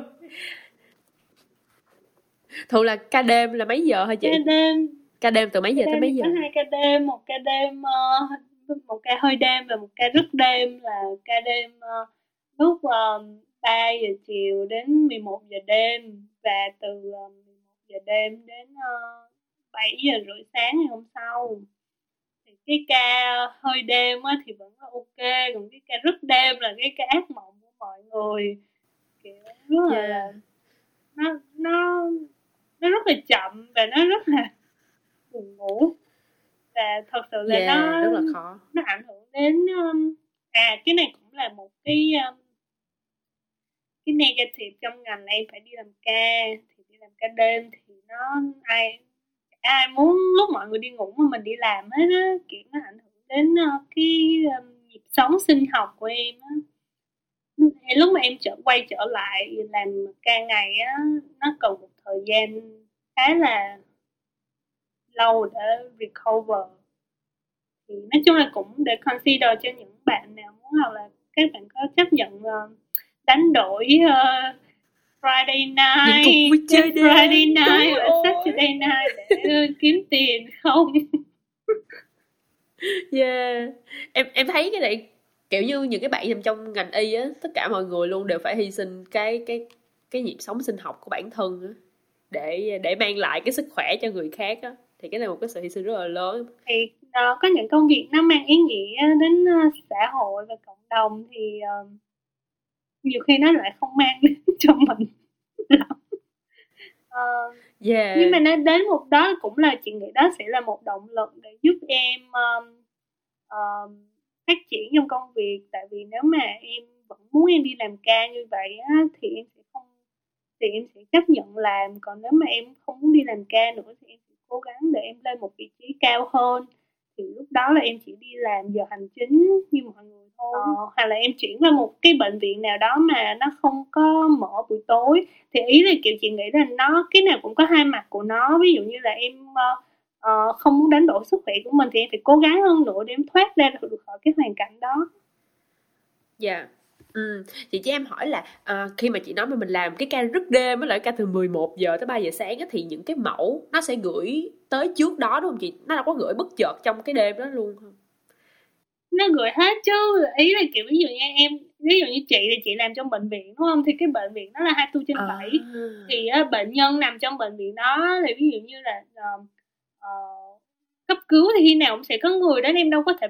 C: Thường là ca đêm là mấy giờ hả chị?
A: Ca đêm.
C: Ca đêm từ mấy giờ tới mấy giờ?
A: có hai ca đêm một ca đêm ờ, một ca hơi đêm và một ca rất đêm là ca đêm ờ, lúc uh, 3 giờ chiều đến 11 giờ đêm và từ ờ, 11 giờ đêm đến uh, 7 giờ rưỡi sáng ngày hôm sau cái ca hơi đêm á thì vẫn là ok còn cái ca rất đêm là cái ca ác mộng của mọi người. Kiểu rất là
C: Yeah.
A: nó nó nó rất là chậm và nó rất là buồn ngủ. Và thật sự là
C: Yeah,
A: nó
C: rất là khó.
A: nó ảnh hưởng đến um, à cái này cũng là một cái um, cái negative trong ngành là em phải đi làm ca. Thì đi làm ca đêm thì nó ai ai muốn lúc mọi người đi ngủ mà mình đi làm hết á, kiểu nó ảnh hưởng đến ờ, cái nhịp sống sinh học của em á. Lúc mà em trở, quay trở lại làm ca ngày á, nó cần một thời gian khá là lâu để recover. Thì nói chung là cũng để consider cho những bạn nào muốn hoặc là các bạn có chấp nhận ờ, đánh đổi ờ, Friday night,
C: cuộc vui chơi đêm.
A: Friday night và. Saturday night để kiếm tiền không?
C: yeah em em thấy cái này kiểu như những cái bạn nằm trong ngành y á tất cả mọi người luôn đều phải hy sinh cái cái cái nhịp sống sinh học của bản thân á để để mang lại cái sức khỏe cho người khác á thì cái này một cái sự hy sinh rất là lớn
A: thì ờ, có những công việc nó mang ý nghĩa đến ờ, xã hội và cộng đồng thì ờ, nhiều khi nó lại không mang đến cho mình lắm. Ờ,
C: yeah.
A: nhưng mà nó đến một đó cũng là chị nghĩ đó sẽ là một động lực để giúp em um, um, phát triển trong công việc. Tại vì nếu mà em vẫn muốn em đi làm ca như vậy á, thì em sẽ không thì em sẽ chấp nhận làm. Còn nếu mà em không muốn đi làm ca nữa thì em sẽ cố gắng để em lên một vị trí cao hơn. Thì lúc đó là em chỉ đi làm giờ hành chính như mọi người ờ, hoặc là em chuyển qua một cái bệnh viện nào đó mà nó không có mở buổi tối thì ý là kiểu chị nghĩ là nó cái nào cũng có hai mặt của nó ví dụ như là em ờ, không muốn đánh đổi sức khỏe của mình thì em phải cố gắng hơn nữa để em thoát ra được khỏi cái hoàn cảnh đó
C: Dạ. Ừ. Chị cho em hỏi là à, khi mà chị nói mà mình làm cái ca rất đêm với lại ca từ 11 giờ tới 3 giờ sáng á, thì những cái mẫu nó sẽ gửi tới trước đó đúng không chị? Nó đâu có gửi bất chợt trong cái đêm đó luôn không?
A: Nó gửi hết chứ. Ý là kiểu ví dụ như em ví dụ như chị thì chị làm trong bệnh viện đúng không? Thì cái bệnh viện nó là 24 trên 7 thì á, bệnh nhân nằm trong bệnh viện đó thì ví dụ như là ờ, ờ, cấp cứu thì khi nào cũng sẽ có người đến em đâu có thể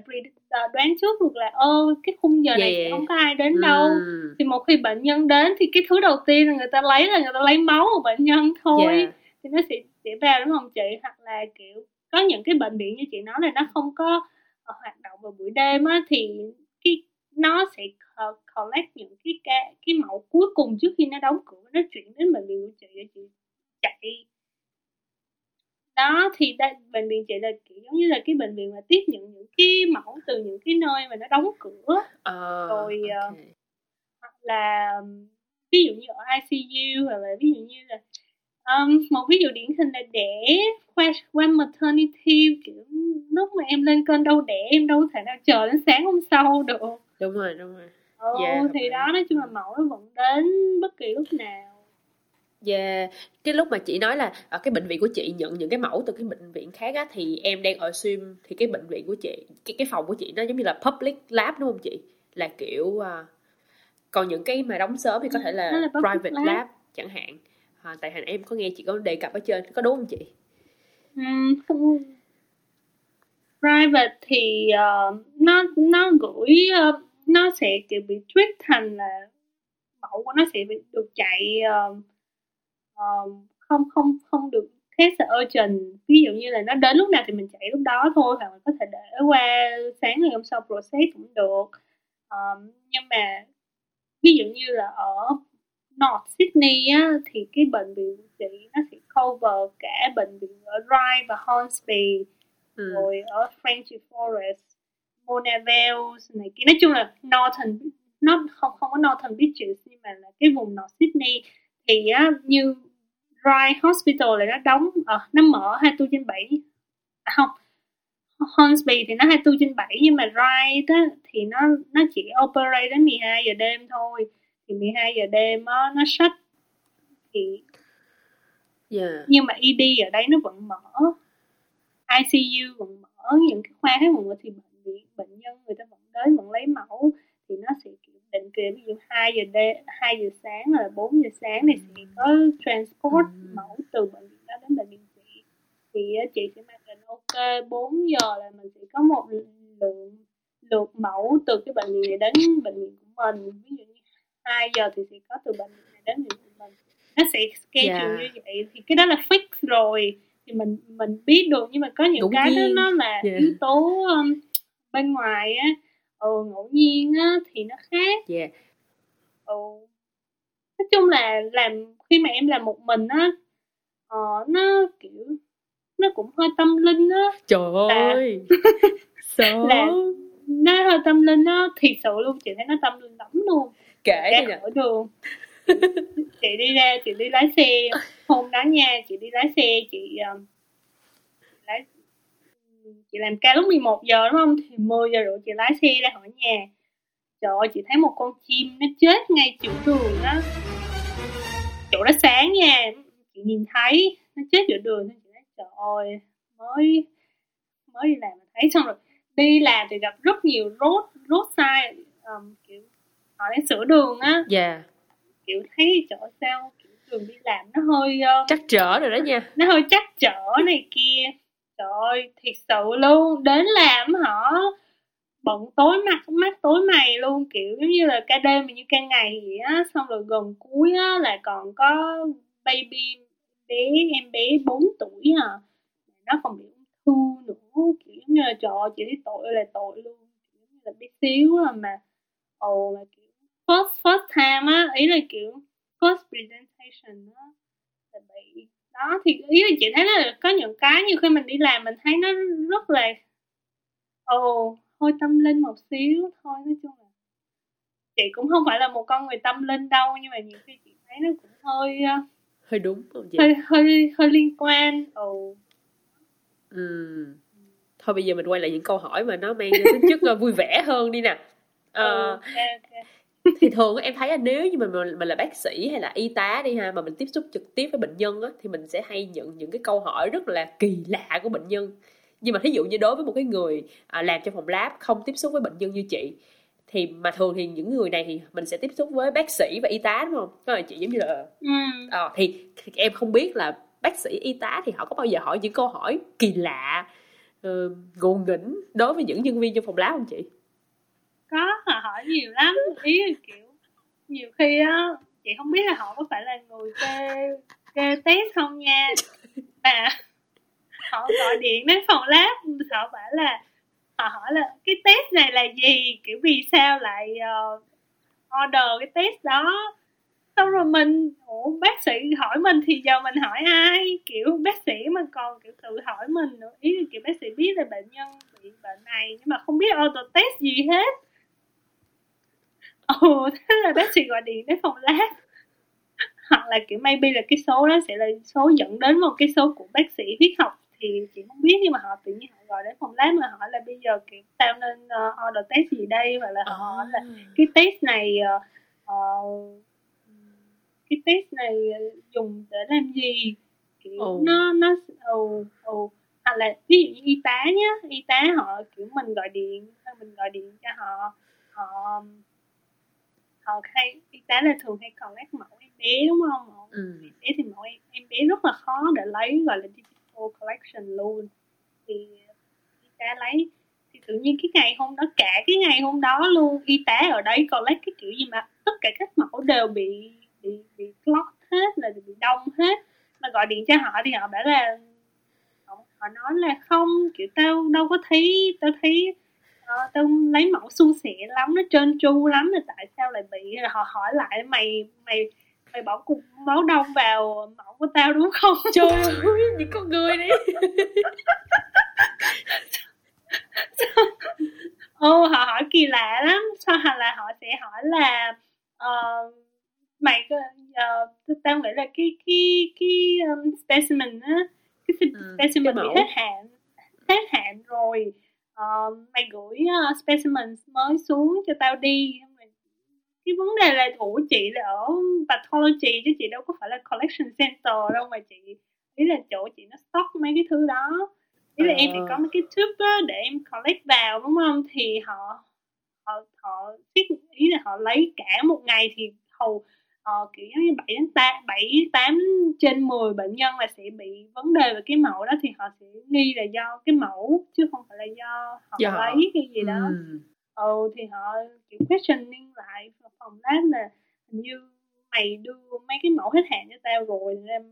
A: đoán trước được là ơ cái khung giờ này
C: Yeah.
A: không có ai đến đâu.
C: Ừ.
A: thì một khi bệnh nhân đến thì cái thứ đầu tiên là người ta lấy là người ta lấy máu của bệnh nhân thôi.
C: Dạ.
A: thì nó sẽ sẽ vào đúng không chị? Hoặc là kiểu có những cái bệnh viện như chị nói là nó không có hoạt động vào buổi đêm á thì cái nó sẽ co- collect những cái ca, cái mẫu cuối cùng trước khi nó đóng cửa nó chuyển đến bệnh viện của chị để chị chạy đó thì đây, bệnh viện chị là kiểu giống như là cái bệnh viện mà tiếp nhận những cái mẫu từ những cái nơi mà nó đóng cửa
C: Ờ,
A: Rồi, ờ,
C: ok.
A: hoặc là ví dụ như ở ICU hoặc là ví dụ như là um, một ví dụ điển hình là đẻ qua qua maternity kiểu lúc mà em lên cơn đau đẻ em đâu thể nào chờ đến sáng hôm sau được
C: Đúng rồi, đúng rồi.
A: ừ,
C: Dạ, hợp
A: thì đó nói chung là mẫu nó vẫn đến bất kỳ lúc nào
C: Yeah. Cái lúc mà chị nói là ở cái bệnh viện của chị nhận những cái mẫu từ cái bệnh viện khác á thì em đang ở sim thì cái bệnh viện của chị cái cái phòng của chị nó giống như là public lab đúng không chị? Là kiểu à, còn những cái mà đóng sớm thì có thể là,
A: là
C: private
A: lab.
C: lab. chẳng hạn. À, tại hành em có nghe chị có đề cập ở trên có đúng không chị?
A: Không. Private thì uh, nó nó gửi uh, nó sẽ kiểu bị tweet thành là mẫu của nó sẽ bị được chạy uh, uh, không không không được test urgent. Ví dụ như là nó đến lúc nào thì mình chạy lúc đó thôi hoặc mình có thể để qua sáng ngày hôm sau process cũng được. Ờ, nhưng mà ví dụ như là ở North Sydney á, thì cái bệnh viện chị nó sẽ cover cả bệnh viện ở Rye và Hornsby
C: Ừ.
A: rồi ở Frenchy Forest, Mona Vale này kia. Nói chung là Northern nó không không có Northern Beaches nhưng mà là cái vùng North Sydney. Thì á, như Rye Hospital là nó đóng ở nó mở 24 trên 7 à, không Hornsby thì nó 24 trên 7 nhưng mà Rye đó thì nó nó chỉ operate đến 12 giờ đêm thôi thì 12 giờ đêm á, nó shut. Thì
C: Yeah.
A: nhưng mà ED ở đấy nó vẫn mở. ICU vẫn mở những cái khoa khác vẫn mở thì bệnh viện bệnh nhân người ta vẫn đến vẫn lấy mẫu. Thì nó sẽ định kỳ ví dụ 2 giờ đêm 2 giờ sáng là 4 giờ sáng thì sẽ có transport
C: Ừ.
A: mẫu từ bệnh viện đó đến bệnh viện. Chị thì á, chị sẽ mang đến ok kê 4 giờ là mình sẽ có một lượng lượt mẫu từ cái bệnh viện này đến bệnh viện của mình. Ví dụ 2 giờ thì sẽ có từ bệnh viện này đến bệnh viện mình nó sẽ schedule
C: Yeah.
A: như vậy. Thì cái đó là fix rồi. Thì mình mình biết được. Nhưng mà có những
C: Ngẫu
A: cái đó
C: nhiên.
A: nó là
C: Yeah.
A: yếu tố um, bên ngoài á. Ừ, ngẫu nhiên á thì nó khác.
C: Yeah
A: ừ. nói chung là làm khi mà em làm một mình á ờ, nó kiểu nó cũng hơi tâm linh á.
C: Trời ơi. Sợ.
A: Là- nó hơi tâm linh á thiệt sự luôn chị thấy nó tâm linh lắm luôn
C: kể
A: ra khỏi đường chị đi ra chị đi lái xe. Hôm đó nha chị đi lái xe chị um, lái chị làm ca lúc 11 giờ đúng không? Thì 10 giờ rưỡi chị lái xe ra khỏi nhà. Trời ơi chị thấy một con chim nó chết ngay giữa đường đó. Chỗ đó sáng nha chị nhìn thấy nó chết giữa đường thì chị nói trời ơi mới mới đi làm mà thấy. Xong rồi đi làm thì gặp rất nhiều road roadside um, kiểu họ đang sửa đường á.
C: Yeah
A: kiểu thấy chỗ sao kiểu đường đi làm nó hơi uh,
C: chắc trở rồi đó nha.
A: nó hơi chắc chở này kia. Trời ơi thiệt sự luôn. Đến làm họ bận tối mặt mắt tối mày luôn. Kiểu giống như là ca đêm mà như ca ngày vậy á. Xong rồi gần cuối á là còn có baby bé em bé 4 tuổi à. Nó còn bị ung thư nữa. Kiểu như là trời ơi chị thấy tội là tội luôn. Kiểu như là bé xíu à mà. Ồ mà kiểu first first time á ý là kiểu first presentation á là bị đó thì ý là chị thấy là có những cái như khi mình đi làm mình thấy nó rất là ồ hơi tâm linh một xíu thôi nói chung là chị cũng không phải là một con người tâm linh đâu nhưng mà nhiều khi chị thấy nó cũng hơi ờ,
C: hơi đúng không chị?
A: hơi hơi hơi liên quan ồ.
C: Ừm. thôi bây giờ mình quay lại những câu hỏi mà nó mang tính chất ờ, vui vẻ hơn đi nè. Ờ,
A: ừ, ok ok
C: thì thường em thấy là nếu như mình mình là bác sĩ hay là y tá đi ha mà mình tiếp xúc trực tiếp với bệnh nhân á thì mình sẽ hay nhận những cái câu hỏi rất là kỳ lạ của bệnh nhân. Nhưng mà thí dụ như đối với một cái người à, làm trong phòng lab không tiếp xúc với bệnh nhân như chị thì mà thường thì những người này thì mình sẽ tiếp xúc với bác sĩ và y tá đúng không? Có là chị giống như là
A: ừ.
C: ờ, thì, thì em không biết là bác sĩ y tá thì họ có bao giờ hỏi những câu hỏi kỳ lạ uh, ngộ nghĩnh đối với những nhân viên trong phòng lab không chị
A: có họ hỏi nhiều lắm. Ý là kiểu nhiều khi á chị không biết là họ có phải là người kê kê test không nha. Mà họ gọi điện đến phòng lab họ bảo là họ hỏi là cái test này là gì? Kiểu vì sao lại uh, order cái test đó? Xong rồi mình ủa bác sĩ hỏi mình thì giờ mình hỏi ai? Kiểu bác sĩ mà còn kiểu tự hỏi mình nữa. Ý là kiểu bác sĩ biết là bệnh nhân bị bệnh này nhưng mà không biết order test gì hết ồ thế là bác sĩ gọi điện đến phòng lab. Hoặc là kiểu maybe là cái số đó sẽ là số dẫn đến một cái số của bác sĩ huyết học thì chị không biết nhưng mà họ tự nhiên họ gọi đến phòng lab mà hỏi là bây giờ kiểu tao nên uh, order test gì đây? Hoặc là họ hỏi là cái test này ờ, cái test này dùng để làm gì? Kiểu
C: Ồ.
A: nó nó ồ ồ hoặc là ví dụ như y tá nhá y tá họ kiểu mình gọi điện hay mình gọi điện cho họ họ họ hay y tá là thường hay còn các mẫu em bé đúng không? Mẫu
C: Ừ.
A: em bé thì mẫu em, em bé rất là khó để lấy gọi là digital collection luôn. Thì y tá lấy. Thì tự nhiên cái ngày hôm đó cả cái ngày hôm đó luôn y tá ở đấy collect cái kiểu gì mà tất cả các mẫu đều bị bị bị clog hết là bị đông hết. Mà gọi điện cho họ thì họ bảo là họ nói là không kiểu tao đâu có thấy tao thấy ờ, tao lấy mẫu suôn sẻ lắm nó trơn tru lắm là tại sao lại bị? Là họ hỏi lại mày mày mày bỏ cục máu đông vào mẫu của tao đúng không?
C: Trời ơi những con người đi.
A: Ô họ hỏi kỳ lạ lắm. Sao hoặc là họ sẽ hỏi là ờ, mày uh, tao nghĩ là cái cái cái um, specimen á cái spe-
C: Ừ,
A: specimen
C: cái
A: bị hết hạn hết hạn rồi Ờ, mày gửi uh, specimen mới xuống cho tao đi. Cái vấn đề là ủa chị là ở pathology chứ chị đâu có phải là collection center đâu mà chị ý là chỗ chị nó stock mấy cái thứ đó. Ý là em phải
C: Ờ.
A: có mấy cái tube á, để em collect vào đúng không? Thì họ họ họ ý là họ lấy cả một ngày thì hầu ờ, kiểu giống như 7 đến 8, 7 8 trên 10 bệnh nhân là sẽ bị vấn đề về cái mẫu đó thì họ sẽ nghi là do cái mẫu chứ không phải là do họ
C: Do
A: lấy cái gì đó.
C: Ừ.
A: ừ thì họ kiểu questioning lại phòng lab là hình như mày đưa mấy cái mẫu hết hạn cho tao rồi nên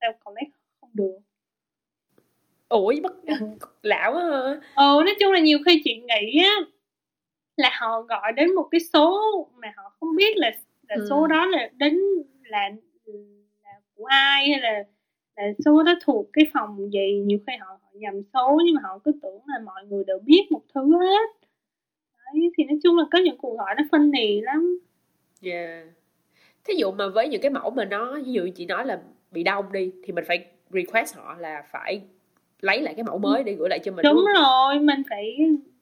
A: tao collect không được.
C: Ủa bất lão quá
A: ừ nói chung là nhiều khi chị nghĩ á là họ gọi đến một cái số mà họ không biết là là
C: Ừ.
A: số đó là đến là là của ai hay là là số đó thuộc cái phòng gì? Nhiều khi họ, họ nhầm số nhưng mà họ cứ tưởng là mọi người đều biết một thứ hết. Đấy thì nói chung là có những cuộc gọi nó phân nì lắm.
C: Yeah. Thí dụ mà với những cái mẫu mà nó ví dụ chị nói là bị đông đi thì mình phải request họ là phải lấy lại cái mẫu mới để gửi lại cho mình
A: đúng
C: đúng
A: rồi mình phải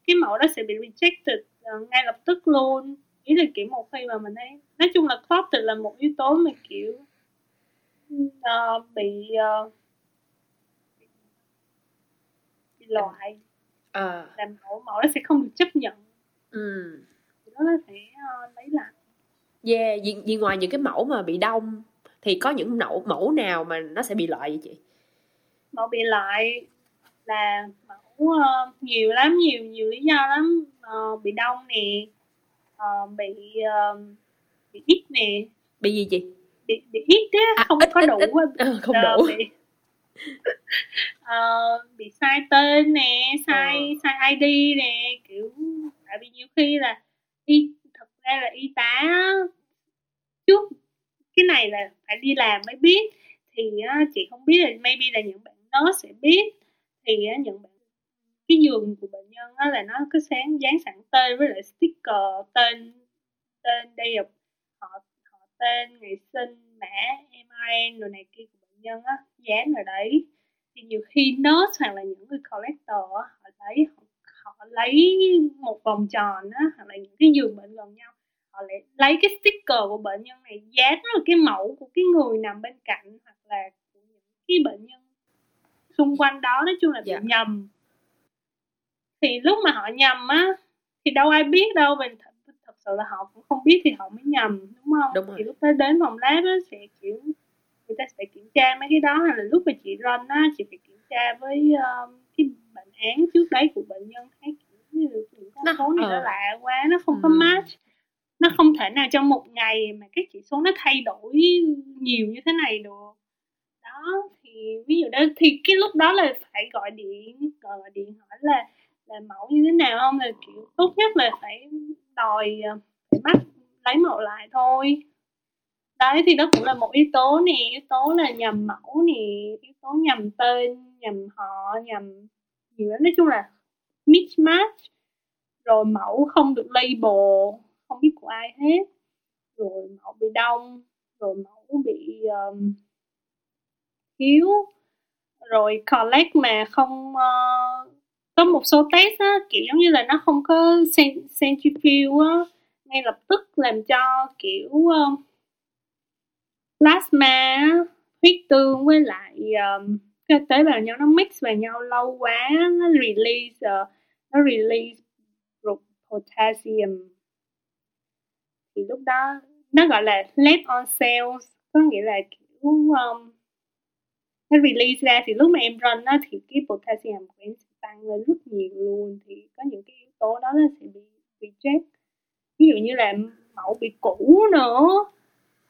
A: cái mẫu đó sẽ bị rejected ờ, ngay lập tức luôn. Ý là kiểu một khi mà mình thấy nói chung là clotted là một yếu tố mà kiểu ờ, bị bị loại
C: À,
A: là mẫu mẫu đó sẽ không được chấp nhận.
C: Ừ.
A: thì đó là phải ờ, lấy lại.
C: Yeah, vì, vì ngoài những cái mẫu mà bị đông thì có những mẫu mẫu nào mà nó sẽ bị loại vậy chị?
A: mẫu bị loại là mẫu ờ, nhiều lắm nhiều nhiều lý do lắm. Ờ, bị đông nè ờ, bị ờ, bị ít nè
C: Bị gì chị?
A: bị, bị ít á
C: À,
A: không
C: ít,
A: có
C: ít,
A: đủ
C: ít. Ờ, không
A: Ờ,
C: đủ.
A: bị, Ờ, bị sai tên nè sai
C: Ờ.
A: sai ID nè kiểu tại vì nhiều khi là y thật ra là y tá trước cái này là phải đi làm mới biết thì á, chị không biết là maybe là những bạn nó sẽ biết thì á, những bạn cái giường của bệnh nhân á, là nó có sáng dán sẵn tên với lại sticker tên tên họ họ tên ngày sinh mã MIN rồi này kia của bệnh nhân á dán ở đấy thì nhiều khi nurse hoặc là những người collector á, họ lấy họ, lấy một vòng tròn á hoặc là những cái giường bệnh gần nhau họ lại lấy cái sticker của bệnh nhân này dán vào cái mẫu của cái người nằm bên cạnh hoặc là của những cái bệnh nhân xung quanh đó nói chung là bị
C: Dạ.
A: nhầm thì lúc mà họ nhầm á thì đâu ai biết đâu mình sự là họ cũng không biết thì họ mới nhầm đúng không
C: Đúng rồi.
A: thì lúc đó đến phòng lab á sẽ kiểu người ta sẽ kiểm tra mấy cái đó hay là lúc mà chị run á chị phải kiểm tra với um, cái bệnh án trước đấy của bệnh nhân thấy kiểu như những con
C: Nó-
A: số này
C: ờ.
A: nó lạ quá nó không có
C: Ừm.
A: match nó không thể nào trong một ngày mà cái chỉ số nó thay đổi nhiều như thế này được đó thì ví dụ đó thì cái lúc đó là phải gọi điện gọi điện hỏi là là mẫu như thế nào không là kiểu tốt nhất là phải đòi ờ, bắt lấy mẫu lại thôi. Đấy thì đó cũng là một yếu tố nè yếu tố là nhầm mẫu nè yếu tố nhầm tên nhầm họ nhầm nhiều lắm. Nói chung là mismatch. Rồi mẫu không được label không biết của ai hết. Rồi mẫu bị đông rồi mẫu bị um, thiếu. Rồi collect mà không uh, có một số test á kiểu giống như là nó không có centrifuge á ngay lập tức làm cho kiểu uh, plasma huyết tương với lại um, cái tế bào nhau nó mix vào nhau lâu quá nó release uh, nó release pro- potassium. Thì lúc đó nó gọi là left on cells có nghĩa là kiểu um, nó release ra thì lúc mà em run á thì cái potassium của em sẽ tăng lên rất nhiều luôn thì có những cái yếu tố đó nó sẽ bị reject ví dụ như là mẫu bị cũ nữa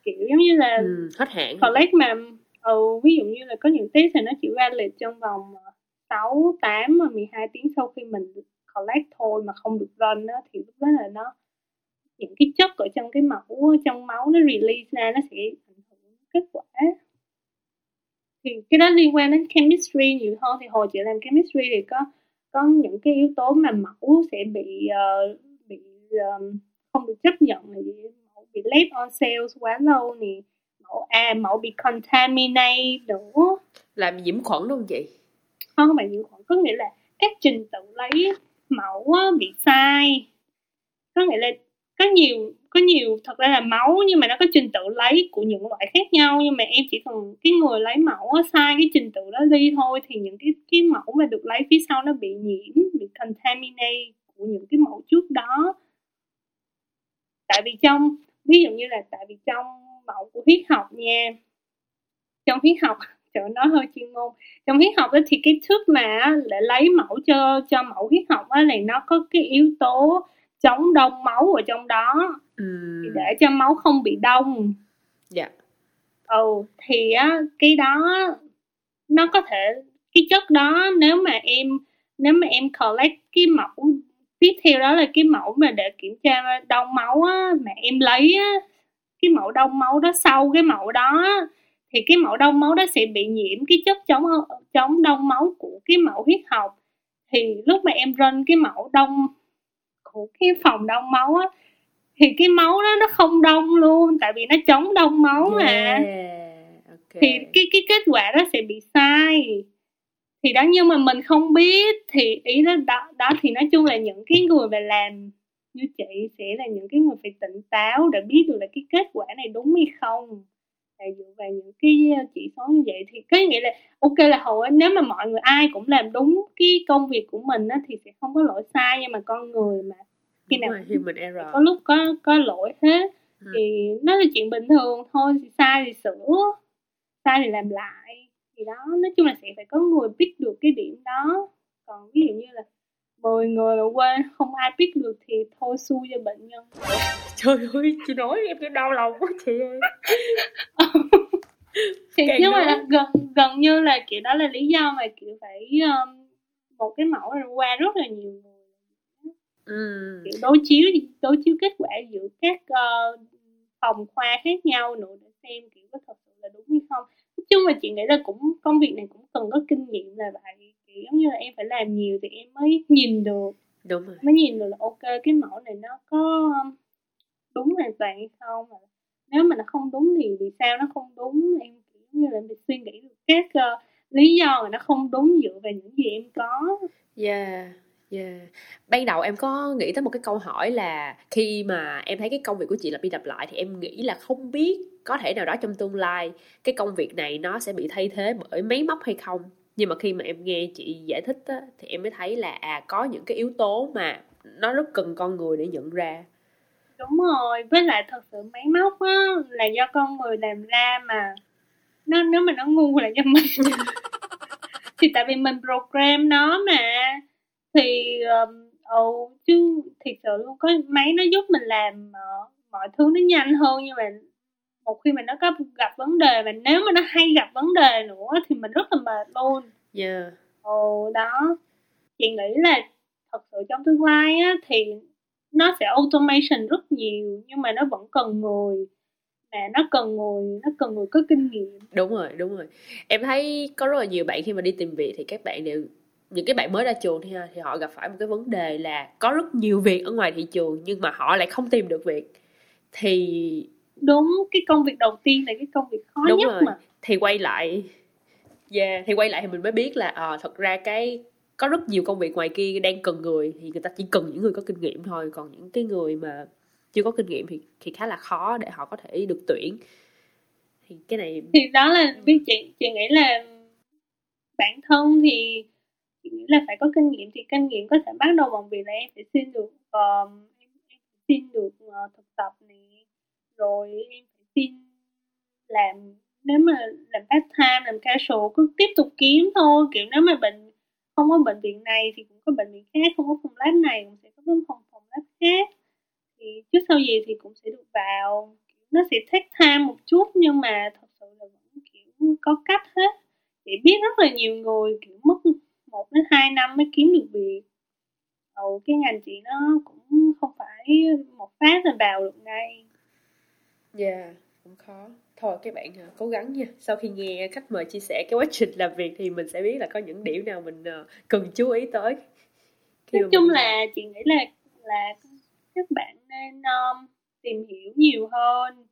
A: kiểu giống như là
C: Ừ, hết hạn.
A: collect mà ừ, ví dụ như là có những test thì nó chỉ valid trong vòng ờ, 6, 8 và 12 tiếng sau khi mình collect thôi mà không được run á thì lúc đó là nó những cái chất ở trong cái mẫu trong máu nó release ra nó sẽ ảnh hưởng kết quả thì cái đó liên quan đến chemistry nhiều hơn. Thì hồi chị làm chemistry thì có có những cái yếu tố mà mẫu sẽ bị ờ, bị um, không được chấp nhận là mẫu bị left on cells quá lâu nè. Mẫu à mẫu bị contaminate nữa.
C: Làm nhiễm khuẩn không chị?
A: không phải nhiễm khuẩn. Có nghĩa là các trình tự lấy mẫu bị sai. Có nghĩa là có nhiều có nhiều thật ra là máu nhưng mà nó có trình tự lấy của những loại khác nhau nhưng mà em chỉ cần cái người lấy mẫu á, sai cái trình tự đó đi thôi thì những cái cái mẫu mà được lấy phía sau nó bị nhiễm bị contaminate của những cái mẫu trước đó. Tại vì trong ví dụ như là tại vì trong mẫu của huyết học nha trong huyết học chỗ nói hơi chuyên môn. Trong huyết học đó thì cái thước mà để lấy mẫu cho cho mẫu huyết học á này nó có cái yếu tố chống đông máu ở trong đó. Thì để cho máu không bị đông.
C: Dạ.
A: Ừ thì á cái đó nó có thể cái chất đó nếu mà em nếu mà em collect cái mẫu tiếp theo đó là cái mẫu mà để kiểm tra đông máu á mà em lấy á cái mẫu đông máu đó sau cái mẫu đó thì cái mẫu đông máu đó sẽ bị nhiễm cái chất chống chống đông máu của cái mẫu huyết học. Thì lúc mà em run cái mẫu đông của cái phòng đông máu á thì cái máu đó nó không đông luôn tại vì nó chống đông máu mà.
C: Yeah. ok.
A: Thì cái cái kết quả đó sẽ bị sai. Thì đó nhưng mà mình không biết thì ý đó đó, đó thì nói chung là những cái người mà làm như chị sẽ là những cái người phải tỉnh táo để biết được là cái kết quả này đúng hay không là dựa vào những cái chỉ số như vậy thì có nghĩa là ok là hầu hết nếu mà mọi người ai cũng làm đúng cái công việc của mình á, thì sẽ không có lỗi sai nhưng mà con người mà khi nào
C: human error.
A: có lúc có có lỗi hết
C: Ừ.
A: thì nó là chuyện bình thường thôi thì sai thì sửa sai thì làm lại. Thì đó nói chung là sẽ phải có người biết được cái điểm đó. Còn ví dụ như là 10 người mà quên không ai biết được thì thôi xui cho bệnh nhân.
C: Trời ơi chị nói em thấy đau lòng quá chị ơi.
A: Thì
C: Càng
A: nhưng mà
C: nói.
A: là gần gần như là kiểu đó là lý do mà kiểu phải um, một cái mẫu này qua rất là nhiều người. Kiểu đối chiếu đối chiếu kết quả giữa các ờ, phòng khoa khác nhau nữa để xem kiểu có thật sự là đúng hay không. Nói chung là chị nghĩ là cũng công việc này cũng cần có kinh nghiệm là vậy kiểu giống như là em phải làm nhiều thì em mới nhìn được.
C: Đúng rồi.
A: Mới nhìn được là ok cái mẫu này nó có đúng hoàn toàn hay không? Nếu mà nó không đúng thì vì sao nó không đúng? Em kiểu như là em phải suy nghĩ được các ờ, lý do mà nó không đúng dựa vào những gì em có.
C: Yeah, yeah. Ban đầu em có nghĩ tới một cái câu hỏi là khi mà em thấy cái công việc của chị lặp đi lặp lại thì em nghĩ là không biết có thể nào đó trong tương lai cái công việc này nó sẽ bị thay thế bởi máy móc hay không. Nhưng mà khi mà em nghe chị giải thích á, thì em mới thấy là à có những cái yếu tố mà nó rất cần con người để nhận ra.
A: Đúng rồi, với lại thật sự máy móc á là do con người làm ra mà nó nếu mà nó ngu là do mình thì tại vì mình program nó mà thì um, ồ chứ thiệt sự luôn có máy nó giúp mình làm uh, mọi thứ nó nhanh hơn nhưng mà một khi mà nó có gặp vấn đề mà nếu mà nó hay gặp vấn đề nữa thì mình rất là mệt luôn
C: Yeah.
A: Ồ đó Chị nghĩ là thật sự trong tương lai á thì nó sẽ automation rất nhiều nhưng mà nó vẫn cần người mà nó cần người nó cần người có kinh nghiệm
C: Đúng rồi, đúng rồi. Em thấy có rất là nhiều bạn khi mà đi tìm việc thì các bạn đều những cái bạn mới ra trường thì, thì họ gặp phải một cái vấn đề là có rất nhiều việc ở ngoài thị trường nhưng mà họ lại không tìm được việc. Thì
A: đúng cái công việc đầu tiên là cái công việc khó
C: đúng
A: nhất
C: rồi.
A: mà
C: Thì quay lại Yeah, thì quay lại thì mình mới biết là ờ thật ra cái có rất nhiều công việc ngoài kia đang cần người thì người ta chỉ cần những người có kinh nghiệm thôi, còn những cái người mà chưa có kinh nghiệm thì thì khá là khó để họ có thể được tuyển. Thì cái này
A: thì đó là biết chị chị nghĩ là bản thân thì chị nghĩ là phải có kinh nghiệm thì kinh nghiệm có thể bắt đầu bằng việc là em phải xin được um, em, em xin được ờ, thực tập này rồi em phải xin làm nếu mà làm part time làm casual cứ tiếp tục kiếm thôi. Kiểu nếu mà bệnh không có bệnh viện này thì cũng có bệnh viện khác không có phòng lab này cũng sẽ có phòng phòng lab khác. Thì trước sau gì thì cũng sẽ được vào. Nó sẽ take time một chút nhưng mà thật sự là vẫn kiểu có cách hết. Chị biết rất là nhiều người kiểu mất một đến hai năm mới kiếm được việc. Ừ, cái ngành chị nó cũng không phải một phát là vào được ngay.
C: Yeah, cũng khó. Thôi các bạn à, cố gắng nha. Sau khi nghe khách mời chia sẻ cái quá trình làm việc thì mình sẽ biết là có những điểm nào mình à, cần chú ý tới.
A: Nói chung
C: mình-
A: là chị nghĩ là là các bạn nên um, tìm hiểu nhiều hơn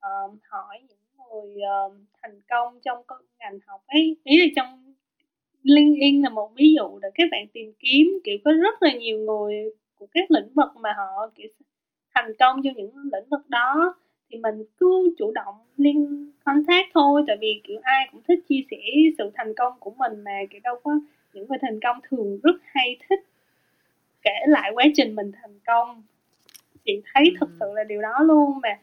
A: um, hỏi những người um, thành công trong ngành học ấy ý là trong LinkedIn là một ví dụ để các bạn tìm kiếm kiểu có rất là nhiều người của các lĩnh vực mà họ kiểu thành công trong những lĩnh vực đó thì mình cứ chủ động liên contact thôi. Tại vì kiểu ai cũng thích chia sẻ sự thành công của mình mà kiểu đâu có những người thành công thường rất hay thích kể lại quá trình mình thành công. Chị thấy thực sự là điều đó luôn mà.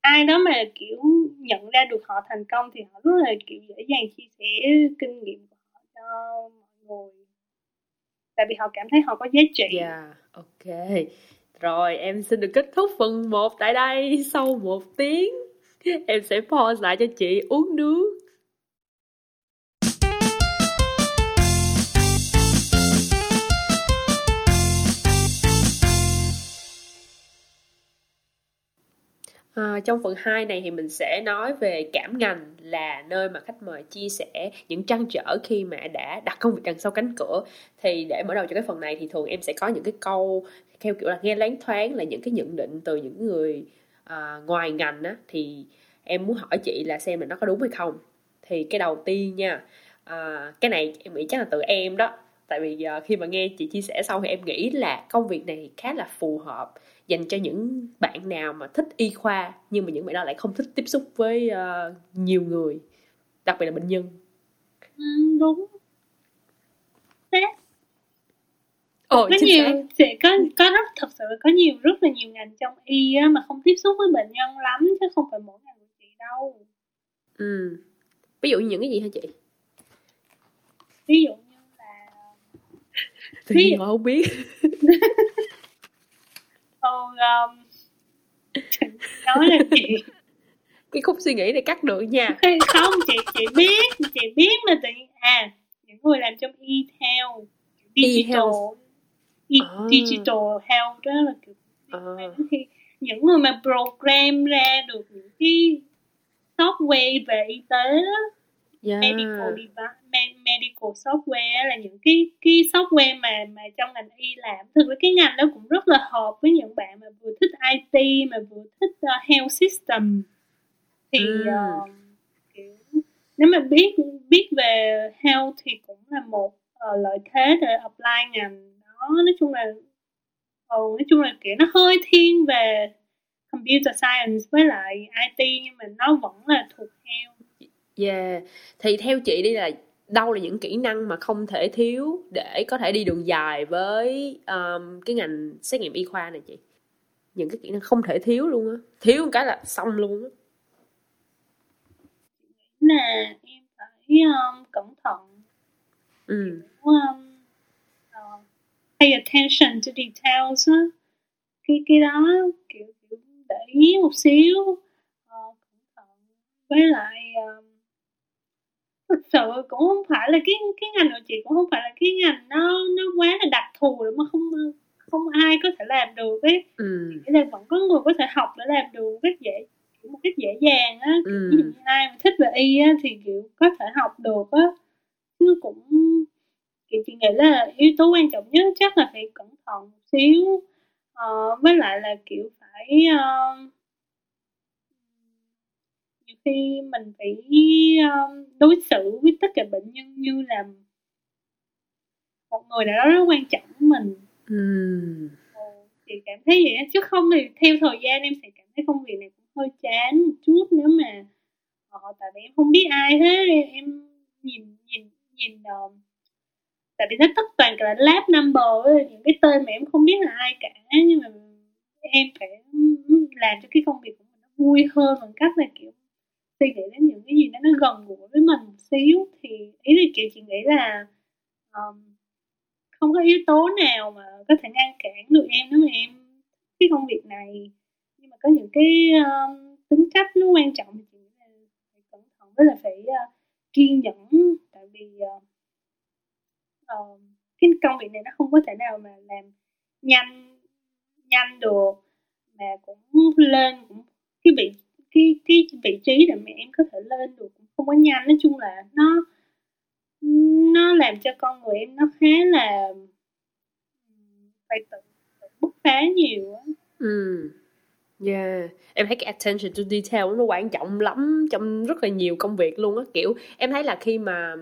A: Ai đó mà kiểu nhận ra được họ thành công thì họ rất là kiểu dễ dàng chia sẻ kinh nghiệm của họ cho mọi người. Tại vì họ cảm thấy họ có giá trị.
C: Yeah ok rồi, em xin được kết thúc phần 1 tại đây. Sau một tiếng, em sẽ pause lại cho chị uống nước. À, trong phần 2 này thì mình sẽ nói về cảm ngành là nơi mà khách mời chia sẻ những trăn trở khi mà đã đặt công việc đằng sau cánh cửa. Thì để mở đầu cho cái phần này thì thường em sẽ có những cái câu theo kiểu là nghe loáng thoáng là những cái nhận định từ những người à, ngoài ngành á thì em muốn hỏi chị là xem là nó có đúng hay không. Thì cái đầu tiên nha à, cái này em nghĩ chắc là từ em đó tại vì uh, khi mà nghe chị chia sẻ xong thì em nghĩ là công việc này khá là phù hợp dành cho những bạn nào mà thích y khoa nhưng mà những bạn đó lại không thích tiếp xúc với uh, nhiều người đặc biệt là bệnh nhân.
A: Ừ, đúng. Thế
C: Ồ,
A: có nhiều sẽ có có rất thật sự có nhiều rất là nhiều ngành trong y á, mà không tiếp xúc với bệnh nhân lắm chứ không phải mỗi ngành của chị đâu.
C: Ừ. Ví dụ như những cái gì hả chị?
A: Ví dụ
C: ví dụ không biết.
A: Còn um, nói là chị
C: cái khúc suy nghĩ này cắt được nha.
A: Không chị chị biết chị biết mà tự nhiên à những người làm trong e-health digital. e oh. digital health đó là kiểu khi những người mà program ra được những cái software về y tế đó yeah. medical device, medical software là những cái cái software mà mà trong ngành y làm thực ra cái ngành đó cũng rất là hợp với những bạn mà vừa thích IT mà vừa thích uh, health system thì mm. uh, kiểu nếu mà biết biết về health thì cũng là một uh, lợi thế để apply ngành đó nói chung là ừ, nói chung là kiểu nó hơi thiên về computer science với lại IT nhưng mà nó vẫn là thuộc health
C: Yeah, thì theo chị đi là đâu là những kỹ năng mà không thể thiếu để có thể đi đường dài với um, cái ngành xét nghiệm y khoa này chị? Những cái kỹ năng không thể thiếu luôn á, thiếu một cái là xong luôn á.
A: Là em phải um, cẩn thận.
C: Ừ.
A: Um, uh, pay attention to details á. Cái cái đó kiểu, kiểu để ý một xíu. Uh, cẩn thận với lại um, thực sự cũng không phải là cái cái ngành của chị cũng không phải là cái ngành nó nó quá là đặc thù để mà không không ai có thể làm được ấy
C: ừ.
A: nghĩa là vẫn có người có thể học để làm được một cách dễ một cách dễ dàng á ừ. như ai mà thích về y á thì kiểu có thể học được á chứ cũng kiểu chị nghĩ là yếu tố quan trọng nhất chắc là phải cẩn thận một xíu ờ, với lại là kiểu phải uh, khi mình phải um, đối xử với tất cả bệnh nhân như là một người nào đó rất quan trọng với mình
C: mm.
A: thì cảm thấy vậy chứ không thì theo thời gian em sẽ cảm thấy công việc này cũng hơi chán một chút nếu mà họ tại vì em không biết ai hết em nhìn nhìn nhìn uh, tại vì nó tất toàn cả là lab number những cái tên mà em không biết là ai cả nhưng mà em phải làm cho cái công việc của mình nó vui hơn bằng cách là kiểu suy nghĩ đến những cái gì đó nó gần gũi với mình một xíu thì ý là kiểu chị nghĩ là um, không có yếu tố nào mà có thể ngăn cản được em nếu mà em cái công việc này. Nhưng mà có những cái um, tính cách nó quan trọng thì chị nghĩ là phải cẩn thận với là phải uh, kiên nhẫn. Tại vì uh, uh, cái công việc này nó không có thể nào mà làm nhanh nhanh được mà cũng lên cũng cái vị cái cái vị trí để mẹ em có thể lên được cũng không có nhanh. Nói chung là nó nó làm cho con người em nó khá là phải tự, tự bứt phá nhiều á.
C: Ừ. Yeah, em thấy cái attention to detail nó quan trọng lắm trong rất là nhiều công việc luôn á. Kiểu em thấy là khi mà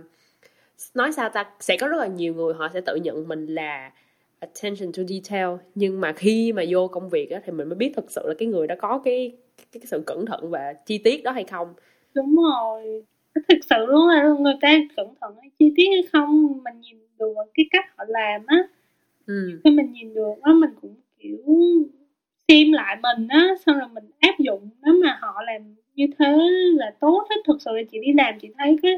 C: nói sao ta sẽ có rất là nhiều người họ sẽ tự nhận mình là attention to detail. Nhưng mà khi mà vô công việc á thì mình mới biết thật sự là cái người đó có cái cái, cái sự cẩn thận và chi tiết đó hay không?
A: Đúng rồi. Thực sự luôn là người ta cẩn thận hay chi tiết hay không mình nhìn được cái cách họ làm á.
C: Ừ.
A: khi mình nhìn được á mình cũng kiểu xem lại mình á xong rồi mình áp dụng nếu mà họ làm như thế là tốt hết. Thực sự là chị đi làm chị thấy cái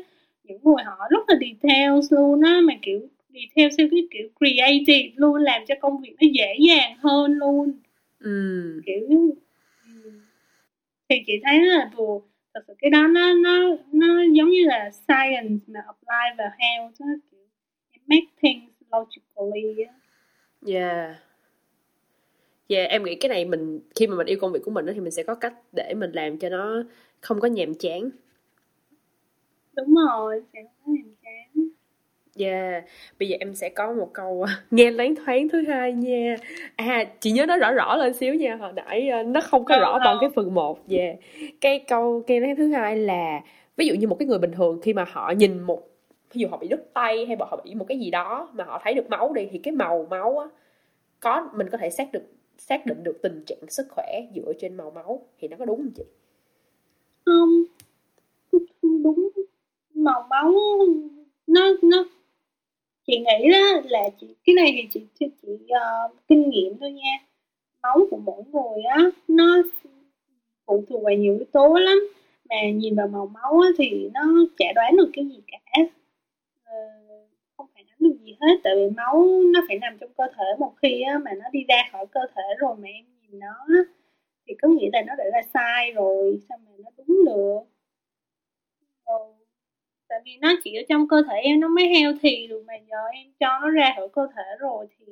A: những người họ rất là details luôn á mà kiểu detail theo cái kiểu creative luôn làm cho công việc nó dễ dàng hơn luôn.
C: Ừ.
A: kiểu thì chị thấy là vừa thật sự cái đó nó nó nó giống như là science mà apply vào health đó, kiểu make things logically á.
C: Yeah. Yeah em nghĩ cái này mình khi mà mình yêu công việc của mình đó, thì mình sẽ có cách để mình làm cho nó không có nhàm chán.
A: Đúng rồi sẽ không có nhàm
C: Yeah, bây giờ em sẽ có một câu à, nghe loáng thoáng thứ hai nha. À, chị nhớ nó rõ rõ lên xíu nha, hồi nãy à, nó không có rõ bằng cái phần 1. Yeah. Cái câu nghe loáng thứ hai là ví dụ như một cái người bình thường khi mà họ nhìn một ví dụ họ bị đứt tay hay họ bị một cái gì đó mà họ thấy được máu đi thì cái màu máu á có mình có thể xác được xác định được tình trạng sức khỏe dựa trên màu máu thì nó có đúng không chị?
A: không không đúng màu máu nó nó chị nghĩ đó là chị cái này thì chị chị, chị uh, kinh nghiệm thôi nha. Máu của mỗi người á nó phụ thuộc vào nhiều yếu tố lắm. Mà nhìn vào màu máu á, thì nó chả đoán được cái gì cả. Ờ, không phản ánh được gì hết tại vì máu nó phải nằm trong cơ thể một khi á, mà nó đi ra khỏi cơ thể rồi mà em nhìn nó á, thì có nghĩa là nó đã ra sai rồi sao mà nó đúng được? Rồi tại vì nó chỉ ở trong cơ thể em nó mới heo thì được mà giờ em cho nó ra khỏi cơ thể rồi thì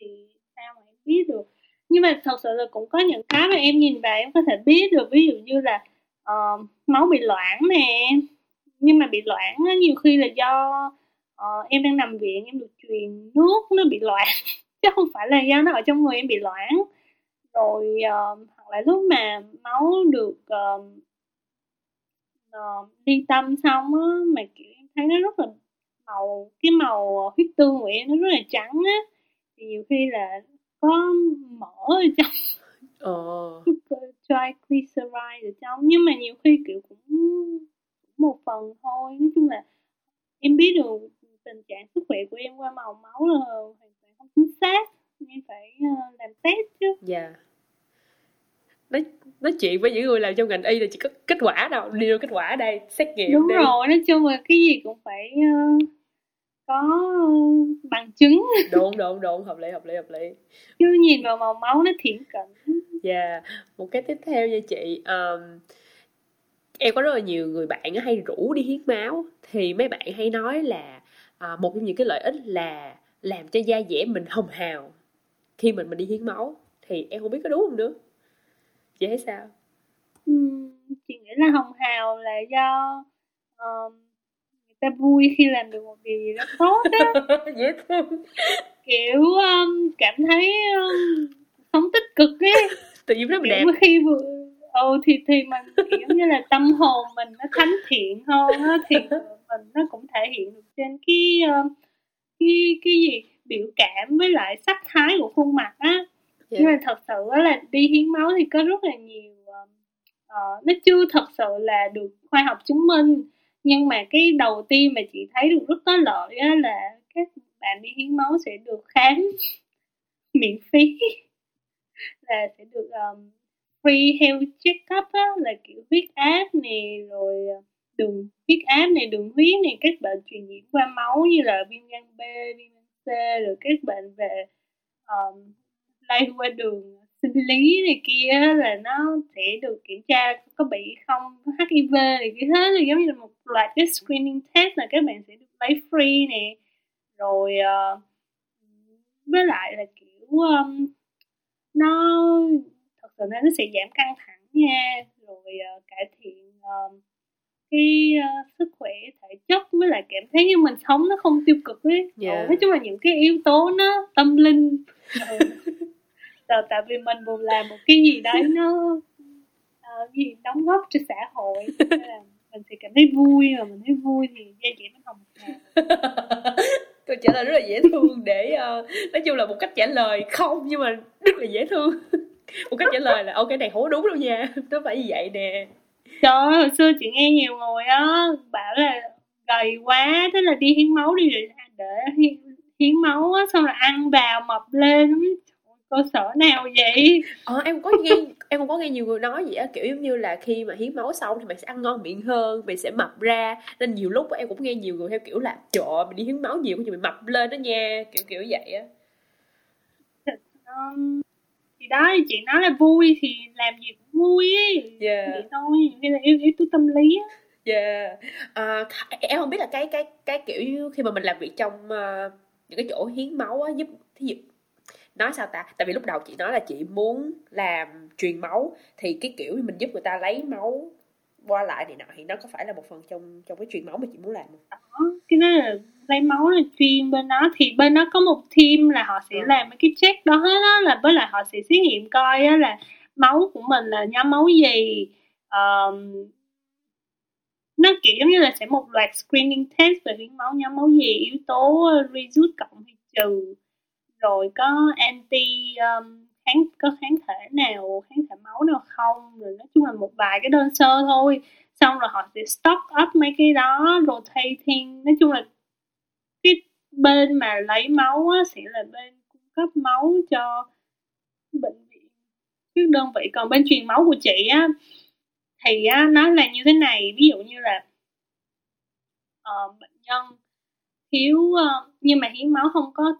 A: thì sao mà em biết được. Nhưng mà thật sự là cũng có những cái mà em nhìn vào em có thể biết được. Ví dụ như là uh, máu bị loãng nè. Nhưng mà bị loãng á, nhiều khi là do uh, em đang nằm viện em được truyền nước nó bị loãng. Chứ không phải là do nó ở trong người em bị loãng. Rồi uh, hoặc là lúc mà máu được uh, ờ, ly tâm xong á mà kiểu em thấy nó rất là màu cái màu huyết tương của em nó rất là trắng á. Thì nhiều khi là có mỡ ở trong
C: Ờ.
A: triglyceride ở trong. Nhưng mà nhiều khi kiểu cũng một phần thôi. Nói chung là em biết được tình trạng sức khỏe của em qua màu máu là hoàn toàn không chính xác. Em phải ờ, làm test chứ.
C: Dạ. Nói, nói chuyện với những người làm trong ngành y là chỉ có kết quả đâu, đi đâu kết quả đây, xét nghiệm
A: đúng
C: đi.
A: rồi nói chung là cái gì cũng phải ờ, có bằng chứng
C: Đúng, đúng, đúng, hợp lý, hợp lý, hợp lý.
A: chứ nhìn vào màu máu nó thiển cận
C: Dạ, một cái tiếp theo nha chị. Um, em có rất là nhiều người bạn hay rủ đi hiến máu thì mấy bạn hay nói là à, một trong những cái lợi ích là làm cho da dẻ mình hồng hào khi mình mình đi hiến máu thì em không biết có đúng không nữa chị thấy sao
A: chị nghĩ là hồng hào là do ờ, người ta vui khi làm được một điều gì đó tốt á.
C: Dễ thương.
A: Kiểu um, cảm thấy um, sống tích cực ấy.
C: Tự nhiên rất đẹp.
A: khi vừa ừ thì thì mình kiểu như là tâm hồn mình nó thánh thiện hơn á thì mình nó cũng thể hiện được trên cái um, cái cái gì? Biểu cảm với lại sắc thái của khuôn mặt á
C: Dạ.
A: nhưng mà thật sự là đi hiến máu thì có rất là nhiều ờ, nó chưa thật sự là được khoa học chứng minh nhưng mà cái đầu tiên mà chị thấy được rất có lợi á là các bạn đi hiến máu sẽ được khám miễn phí là sẽ được um, free health check-up á là kiểu huyết áp nè rồi đường huyết áp này đường huyết này các bệnh truyền nhiễm qua máu như là viêm gan B viêm gan C rồi các bệnh về um, lây qua đường sinh lý này kia là nó sẽ được kiểm tra có bị không có HIV này kia hết. Là giống như là một loạt cái screening test là các bạn sẽ được lấy free nè. Rồi ờ, với lại là kiểu um, nó thật sự là nó sẽ giảm căng thẳng nha. Rồi ờ, cải thiện ờ, cái ờ, sức khỏe thể chất với lại cảm thấy như mình sống nó không tiêu cực ấy.
C: Dạ.
A: ừ, nói chung là những cái yếu tố nó tâm linh ừ. tại, vì mình buồn làm một cái gì đấy nó ờ, gì đóng góp cho xã hội. Nên là mình sẽ cảm thấy vui mà mình thấy vui thì da dẻ nó hồng hào
C: câu trả lời rất là dễ thương để ờ, nói chung là một cách trả lời không nhưng mà rất là dễ thương. Một cách trả lời là cái này không đúng đâu nha. Nó phải như vậy nè.
A: Trời hồi xưa chị nghe nhiều người á bảo là gầy quá thế là đi hiến máu đi để, để hiến, hiến máu á xong rồi ăn vào mập lên cơ sở nào vậy?
C: Ờ em có nghe em không có nghe nhiều người nói vậy á kiểu giống như là khi mà hiến máu xong thì mày sẽ ăn ngon miệng hơn mày sẽ mập ra. Nên nhiều lúc em cũng nghe nhiều người theo kiểu là trời mày đi hiến máu nhiều thì mày mập lên đó nha. Kiểu kiểu vậy á.
A: Um, thì đó chị nói là vui thì làm gì cũng vui ấy.
C: Yeah.
A: vậy thôi cái là yếu yếu tố tâm lý á.
C: Yeah. À, em không biết là cái cái cái kiểu khi mà mình làm việc trong uh, những cái chỗ hiến máu á giúp thí dụ nói sao ta tại vì lúc đầu chị nói là chị muốn làm truyền máu thì cái kiểu mình giúp người ta lấy máu qua lại thì nọ thì nó có phải là một phần trong trong cái truyền máu mà chị muốn làm không?
A: Cái đó là lấy máu là chuyên bên đó thì bên đó có một team là họ sẽ ừ. làm mấy cái check đó hết đó là với lại họ sẽ xét nghiệm coi á là máu của mình là nhóm máu gì um, nó kiểu giống như là sẽ một loạt screening test về hiến máu nhóm máu gì yếu tố result cộng hay trừ rồi có anti um, kháng có kháng thể nào kháng thể máu nào không? Rồi nói chung là một vài cái đơn sơ thôi. Xong rồi họ sẽ stock up mấy cái đó rotating. Nói chung là cái bên mà lấy máu á, sẽ là bên cung cấp máu cho bệnh viện cái đơn vị. Còn bên truyền máu của chị á thì á, nó là như thế này. Ví dụ như là uh, bệnh nhân thiếu uh, ờ, nhưng mà hiến máu không có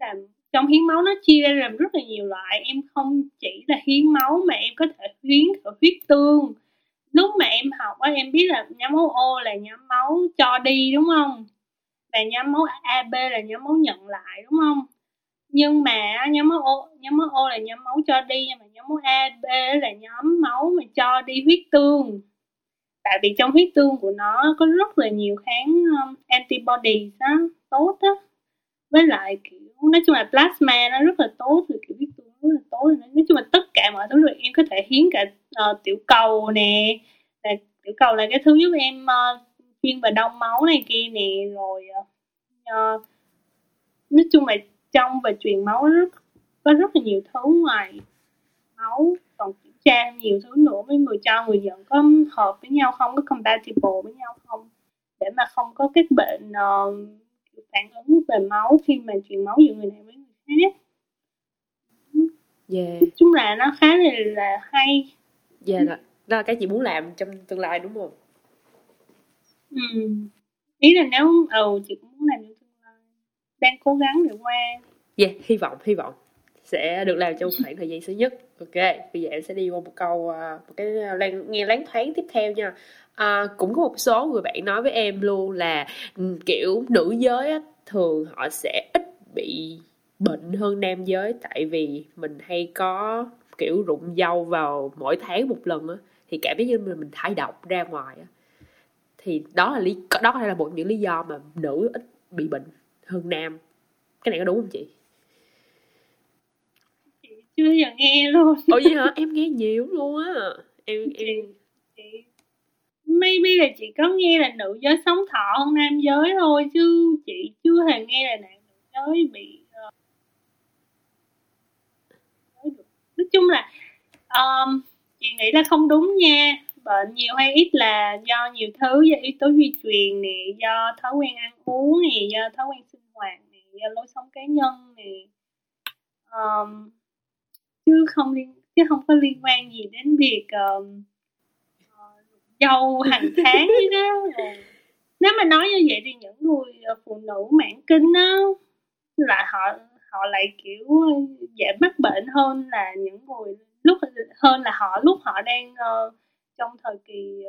A: là trong hiến máu nó chia ra làm rất là nhiều loại. Em không chỉ là hiến máu mà em có thể hiến thử huyết tương. Lúc mà em học á em biết là nhóm máu O là nhóm máu cho đi đúng không? Và nhóm máu AB là nhóm máu nhận lại đúng không? Nhưng mà nhóm máu O nhóm máu O là nhóm máu cho đi nhưng mà nhóm máu AB là nhóm máu mà cho đi huyết tương. Tại vì trong huyết tương của nó có rất là nhiều kháng um, antibodies đó tốt á. Với lại kiểu nói chung là plasma nó rất là tốt rồi kiểu huyết tương rất là tốt. Nói chung là tất cả mọi thứ rồi em có thể hiến cả uh, tiểu cầu nè là tiểu cầu là cái thứ giúp em ờ, uh, chuyên về đông máu này kia nè rồi uh, nói chung là trong và truyền máu rất có rất là nhiều thứ ngoài máu còn kiểm tra nhiều thứ nữa với người cho người nhận có hợp với nhau không có compatible với nhau không để mà không có các bệnh uh, phản ứng về máu khi mà truyền máu giữa người này với người khác.
C: Yeah.
A: nói chung là nó khá là, là hay.
C: Yeah, đó, đó là cái chị muốn làm trong tương lai đúng không?
A: Ừ. ý là nếu ừ chị cũng muốn làm trong tương lai. Đang cố gắng để qua.
C: Yeah hy vọng hy vọng sẽ được làm trong khoảng thời gian sớm nhất. Ok bây giờ em sẽ đi qua một câu à, một cái lan nghe láng thoáng tiếp theo nha. À, cũng có một số người bạn nói với em luôn là ừ, kiểu nữ giới á, thường họ sẽ ít bị bệnh hơn nam giới. Tại vì mình hay có kiểu rụng dâu vào mỗi tháng một lần á thì cảm giác như mình mình thải độc ra ngoài á. Thì đó là lý đó có thể là một những lý do mà nữ ít bị bệnh hơn nam. Cái này có đúng không chị?
A: Chưa giờ nghe luôn.
C: Ủa vậy hả? Em nghe nhiều luôn á. Em em
A: chị. Maybe là chị có nghe là nữ giới sống thọ hơn nam giới thôi chứ chị chưa hề nghe là nam giới bị uh... nói chung là um, chị nghĩ là không đúng nha. Bệnh nhiều hay ít là do nhiều thứ do yếu tố di truyền nè do thói quen ăn uống nè do thói quen sinh hoạt nè do lối sống cá nhân nè. Um, chứ không liên chứ không có liên quan gì đến việc um, dâu hàng tháng đó. Ờ. Nếu mà nói như vậy thì những người ờ, phụ nữ mãn kinh á là họ họ lại kiểu dễ mắc bệnh hơn là những người lúc hơn là họ lúc họ đang uh, trong thời kỳ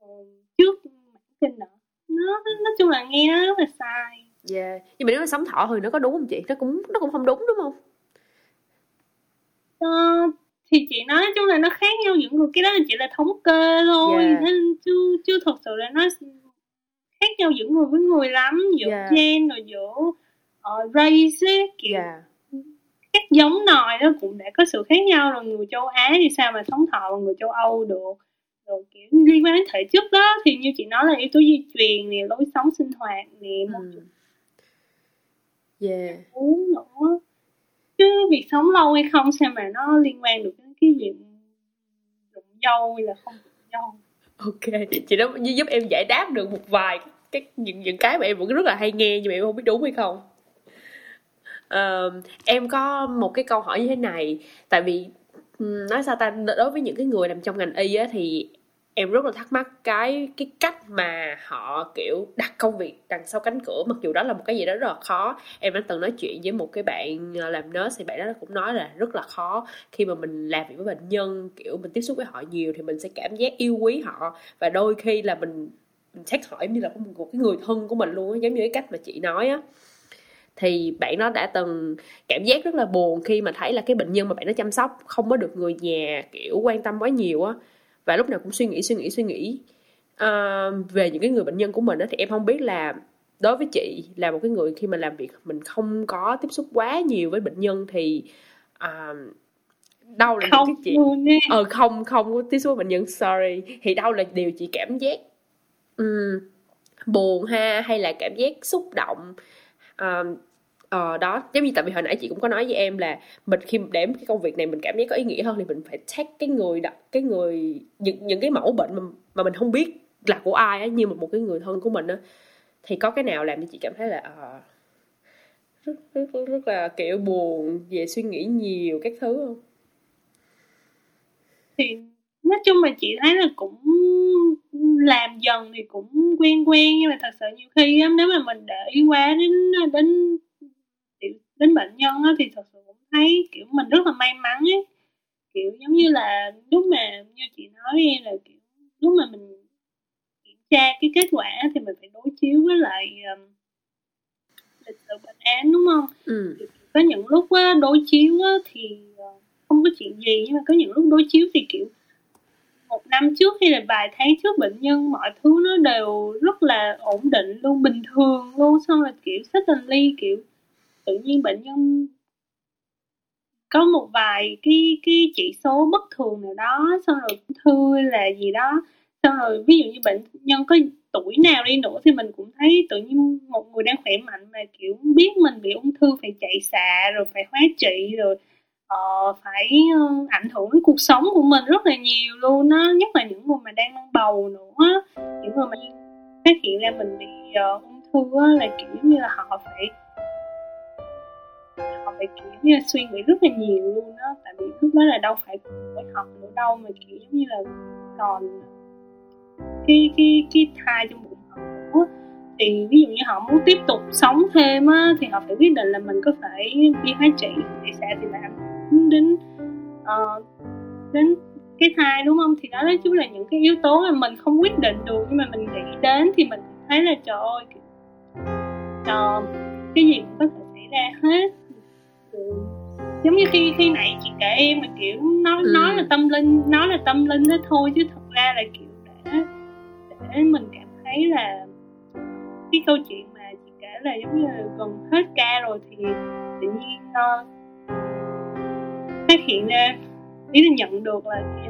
A: uh, trước mãn kinh nữa. Nó nói chung là nghe nó rất là sai.
C: Yeah. Nhưng mà nếu mà sống thọ thì nó có đúng không chị? Nó cũng nó cũng không đúng đúng không?
A: Uh, thì chị nói chung là nó khác nhau những người cái đó là chỉ là thống kê thôi yeah. nên chưa chưa thật sự là nó khác nhau giữa người với người lắm giữa yeah. gen rồi giữa uh, race ấy, kiểu yeah. các giống nòi nó cũng đã có sự khác nhau rồi người châu Á thì sao mà sống thọ người châu Âu được rồi kiểu liên quan đến thể chất đó thì như chị nói là yếu tố di truyền nè lối sống sinh hoạt nè
C: mm. yeah.
A: uống nữa chứ việc sống lâu hay không sao mà nó liên quan được đến cái việc rụng dâu hay là không rụng dâu.
C: Ok chị đó giúp em giải đáp được một vài cái những những cái mà em vẫn rất là hay nghe nhưng mà em không biết đúng hay không. Uh, em có một cái câu hỏi như thế này tại vì nói sao ta đối với những cái người làm trong ngành y á thì em rất là thắc mắc cái cái cách mà họ, kiểu, đặt công việc đằng sau cánh cửa, mặc dù đó là một cái gì đó rất là khó. Em đã từng nói chuyện với một cái bạn ờ, làm nurse thì bạn đó cũng nói là rất là khó. Khi mà mình làm việc với bệnh nhân, kiểu, mình tiếp xúc với họ nhiều thì mình sẽ cảm giác yêu quý họ. Và đôi khi là mình mình xét hỏi như là một cái người thân của mình luôn giống như cái cách mà chị nói á. Thì bạn nó đã từng cảm giác rất là buồn khi mà thấy là cái bệnh nhân mà bạn nó chăm sóc không có được người nhà, kiểu, quan tâm quá nhiều á và lúc nào cũng suy nghĩ suy nghĩ suy nghĩ. Uh, về những cái người bệnh nhân của mình á thì em không biết là đối với chị là một cái người khi mà làm việc mình không có tiếp xúc quá nhiều với bệnh nhân thì uh, đâu là
A: không
C: những cái chị ờ không không có tiếp xúc với bệnh nhân sorry. Thì đâu là điều chị cảm giác um, buồn ha hay là cảm giác xúc động. Uh, ờ đó giống như tại vì hồi nãy chị cũng có nói với em là mình khi để cái công việc này mình cảm thấy có ý nghĩa hơn thì mình phải check cái người đặt cái người những những cái mẫu bệnh mà, mà mình không biết là của ai á như một một cái người thân của mình á. Thì có cái nào làm cho chị cảm thấy là uh, rất, rất, rất, rất là kiểu buồn về suy nghĩ nhiều các thứ không?
A: Thì nói chung là chị thấy là cũng làm dần thì cũng quen quen nhưng mà thật sự nhiều khi á nếu mà mình để ý quá đến đến đến bệnh nhân á, thì thật sự cũng thấy kiểu mình rất là may mắn ấy kiểu giống như là lúc mà như chị nói là kiểu lúc mà mình kiểm tra cái kết quả thì mình phải đối chiếu với lại um, lịch sử bệnh án đúng không
C: ừ.
A: có những lúc á, đối chiếu á, thì uh, không có chuyện gì nhưng mà có những lúc đối chiếu thì kiểu một năm trước hay là vài tháng trước bệnh nhân mọi thứ nó đều rất là ổn định luôn bình thường luôn xong rồi kiểu suddenly kiểu tự nhiên bệnh nhân có một vài cái cái chỉ số bất thường nào đó xong rồi ung thư là gì đó. Xong rồi ví dụ như bệnh nhân có tuổi nào đi nữa thì mình cũng thấy tự nhiên một người đang khỏe mạnh mà kiểu biết mình bị ung thư phải chạy xạ rồi phải hóa trị rồi uh, phải uh, ảnh hưởng đến cuộc sống của mình rất là nhiều luôn á nhất là những người mà đang mang bầu nữa. Những người mà phát hiện ra mình bị uh, ung thư á, là kiểu như là họ phải họ phải kiểu như là suy nghĩ rất là nhiều luôn đó tại vì lúc đó là đâu phải phải học nữa đâu mà kiểu giống như là còn cái cái cái thai trong bụng họ nữa. Thì ví dụ như họ muốn tiếp tục sống thêm á thì họ phải quyết định là mình có phải đi hóa trị để sẽ thì làm đến uh, đến cái thai đúng không? Thì đó nói chung là những cái yếu tố mà mình không quyết định được nhưng mà mình nghĩ đến thì mình thấy là trời ơi uh, cái gì cũng có thể xảy ra hết giống như khi khi này chị kể em là kiểu nói ừ. nói là tâm linh nói là tâm linh đó thôi chứ thật ra là kiểu để để mình cảm thấy là cái câu chuyện mà chị kể là giống như là gần hết ca rồi thì tự nhiên uh, phát hiện ra ý là nhận được là cái,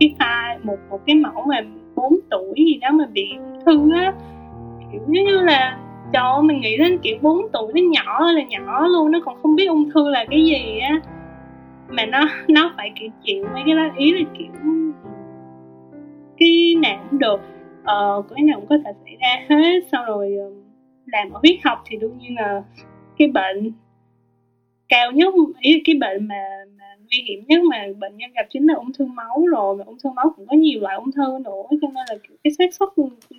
A: cái file một một cái mẫu mà 4 tuổi gì đó mà bị thư á kiểu như là trời ơi mình nghĩ đến kiểu 4 tuổi nó nhỏ là nhỏ luôn nó còn không biết ung thư là cái gì á. Mà nó nó phải kiểu chịu mấy cái đó ý là kiểu cái nào cũng được ờ cái nào cũng có thể xảy ra hết sau rồi ờ, làm ở huyết học thì đương nhiên là cái bệnh cao nhất ý cái bệnh mà, mà nguy hiểm nhất mà bệnh nhân gặp chính là ung thư máu rồi mà ung thư máu cũng có nhiều loại ung thư nữa cho nên là kiểu cái xác suất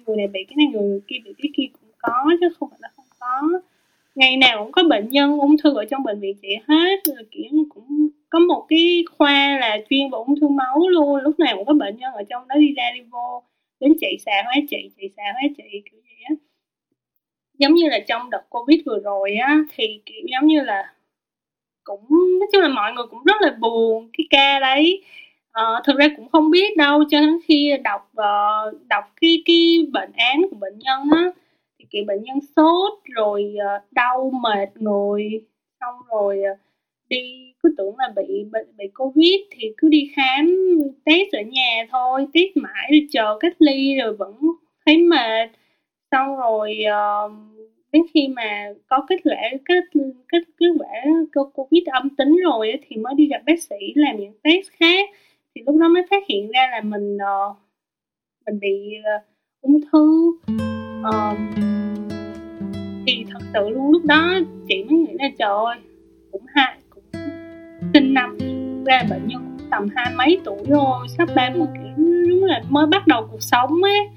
A: người này bị cái này người kia bị cái kia cũng có chứ không phải là không có. Ngày nào cũng có bệnh nhân ung thư ở trong bệnh viện chị hết rồi kiểu cũng có một cái khoa là chuyên về ung thư máu luôn. Lúc nào cũng có bệnh nhân ở trong đó đi ra đi vô đến chị xạ hóa chị chị xạ hóa chị kiểu gì á. Giống như là trong đợt covid vừa rồi á thì kiểu giống như là cũng nói chung là mọi người cũng rất là buồn cái ca đấy. Ờ, thực ra cũng không biết đâu cho đến khi đọc uh, đọc cái cái bệnh án của bệnh nhân á kiểu bệnh nhân sốt rồi ờ, đau mệt người xong rồi ờ, đi cứ tưởng là bị bị, bị covid thì cứ đi khám test ở nhà thôi test mãi rồi chờ cách ly rồi vẫn thấy mệt. Xong rồi uh, đến khi mà có kết quả kết kết kết quả covid âm tính rồi thì mới đi gặp bác sĩ làm những test khác. Thì lúc đó mới phát hiện ra là mình uh, mình bị uh, ung thư. Uh, thì thật sự luôn lúc đó chị mới nghĩ là trời ơi cũng hai cũng sinh năm ra bệnh nhân cũng tầm hai mấy tuổi rồi sắp ba mươi kiểu đúng là mới bắt đầu cuộc sống ấy.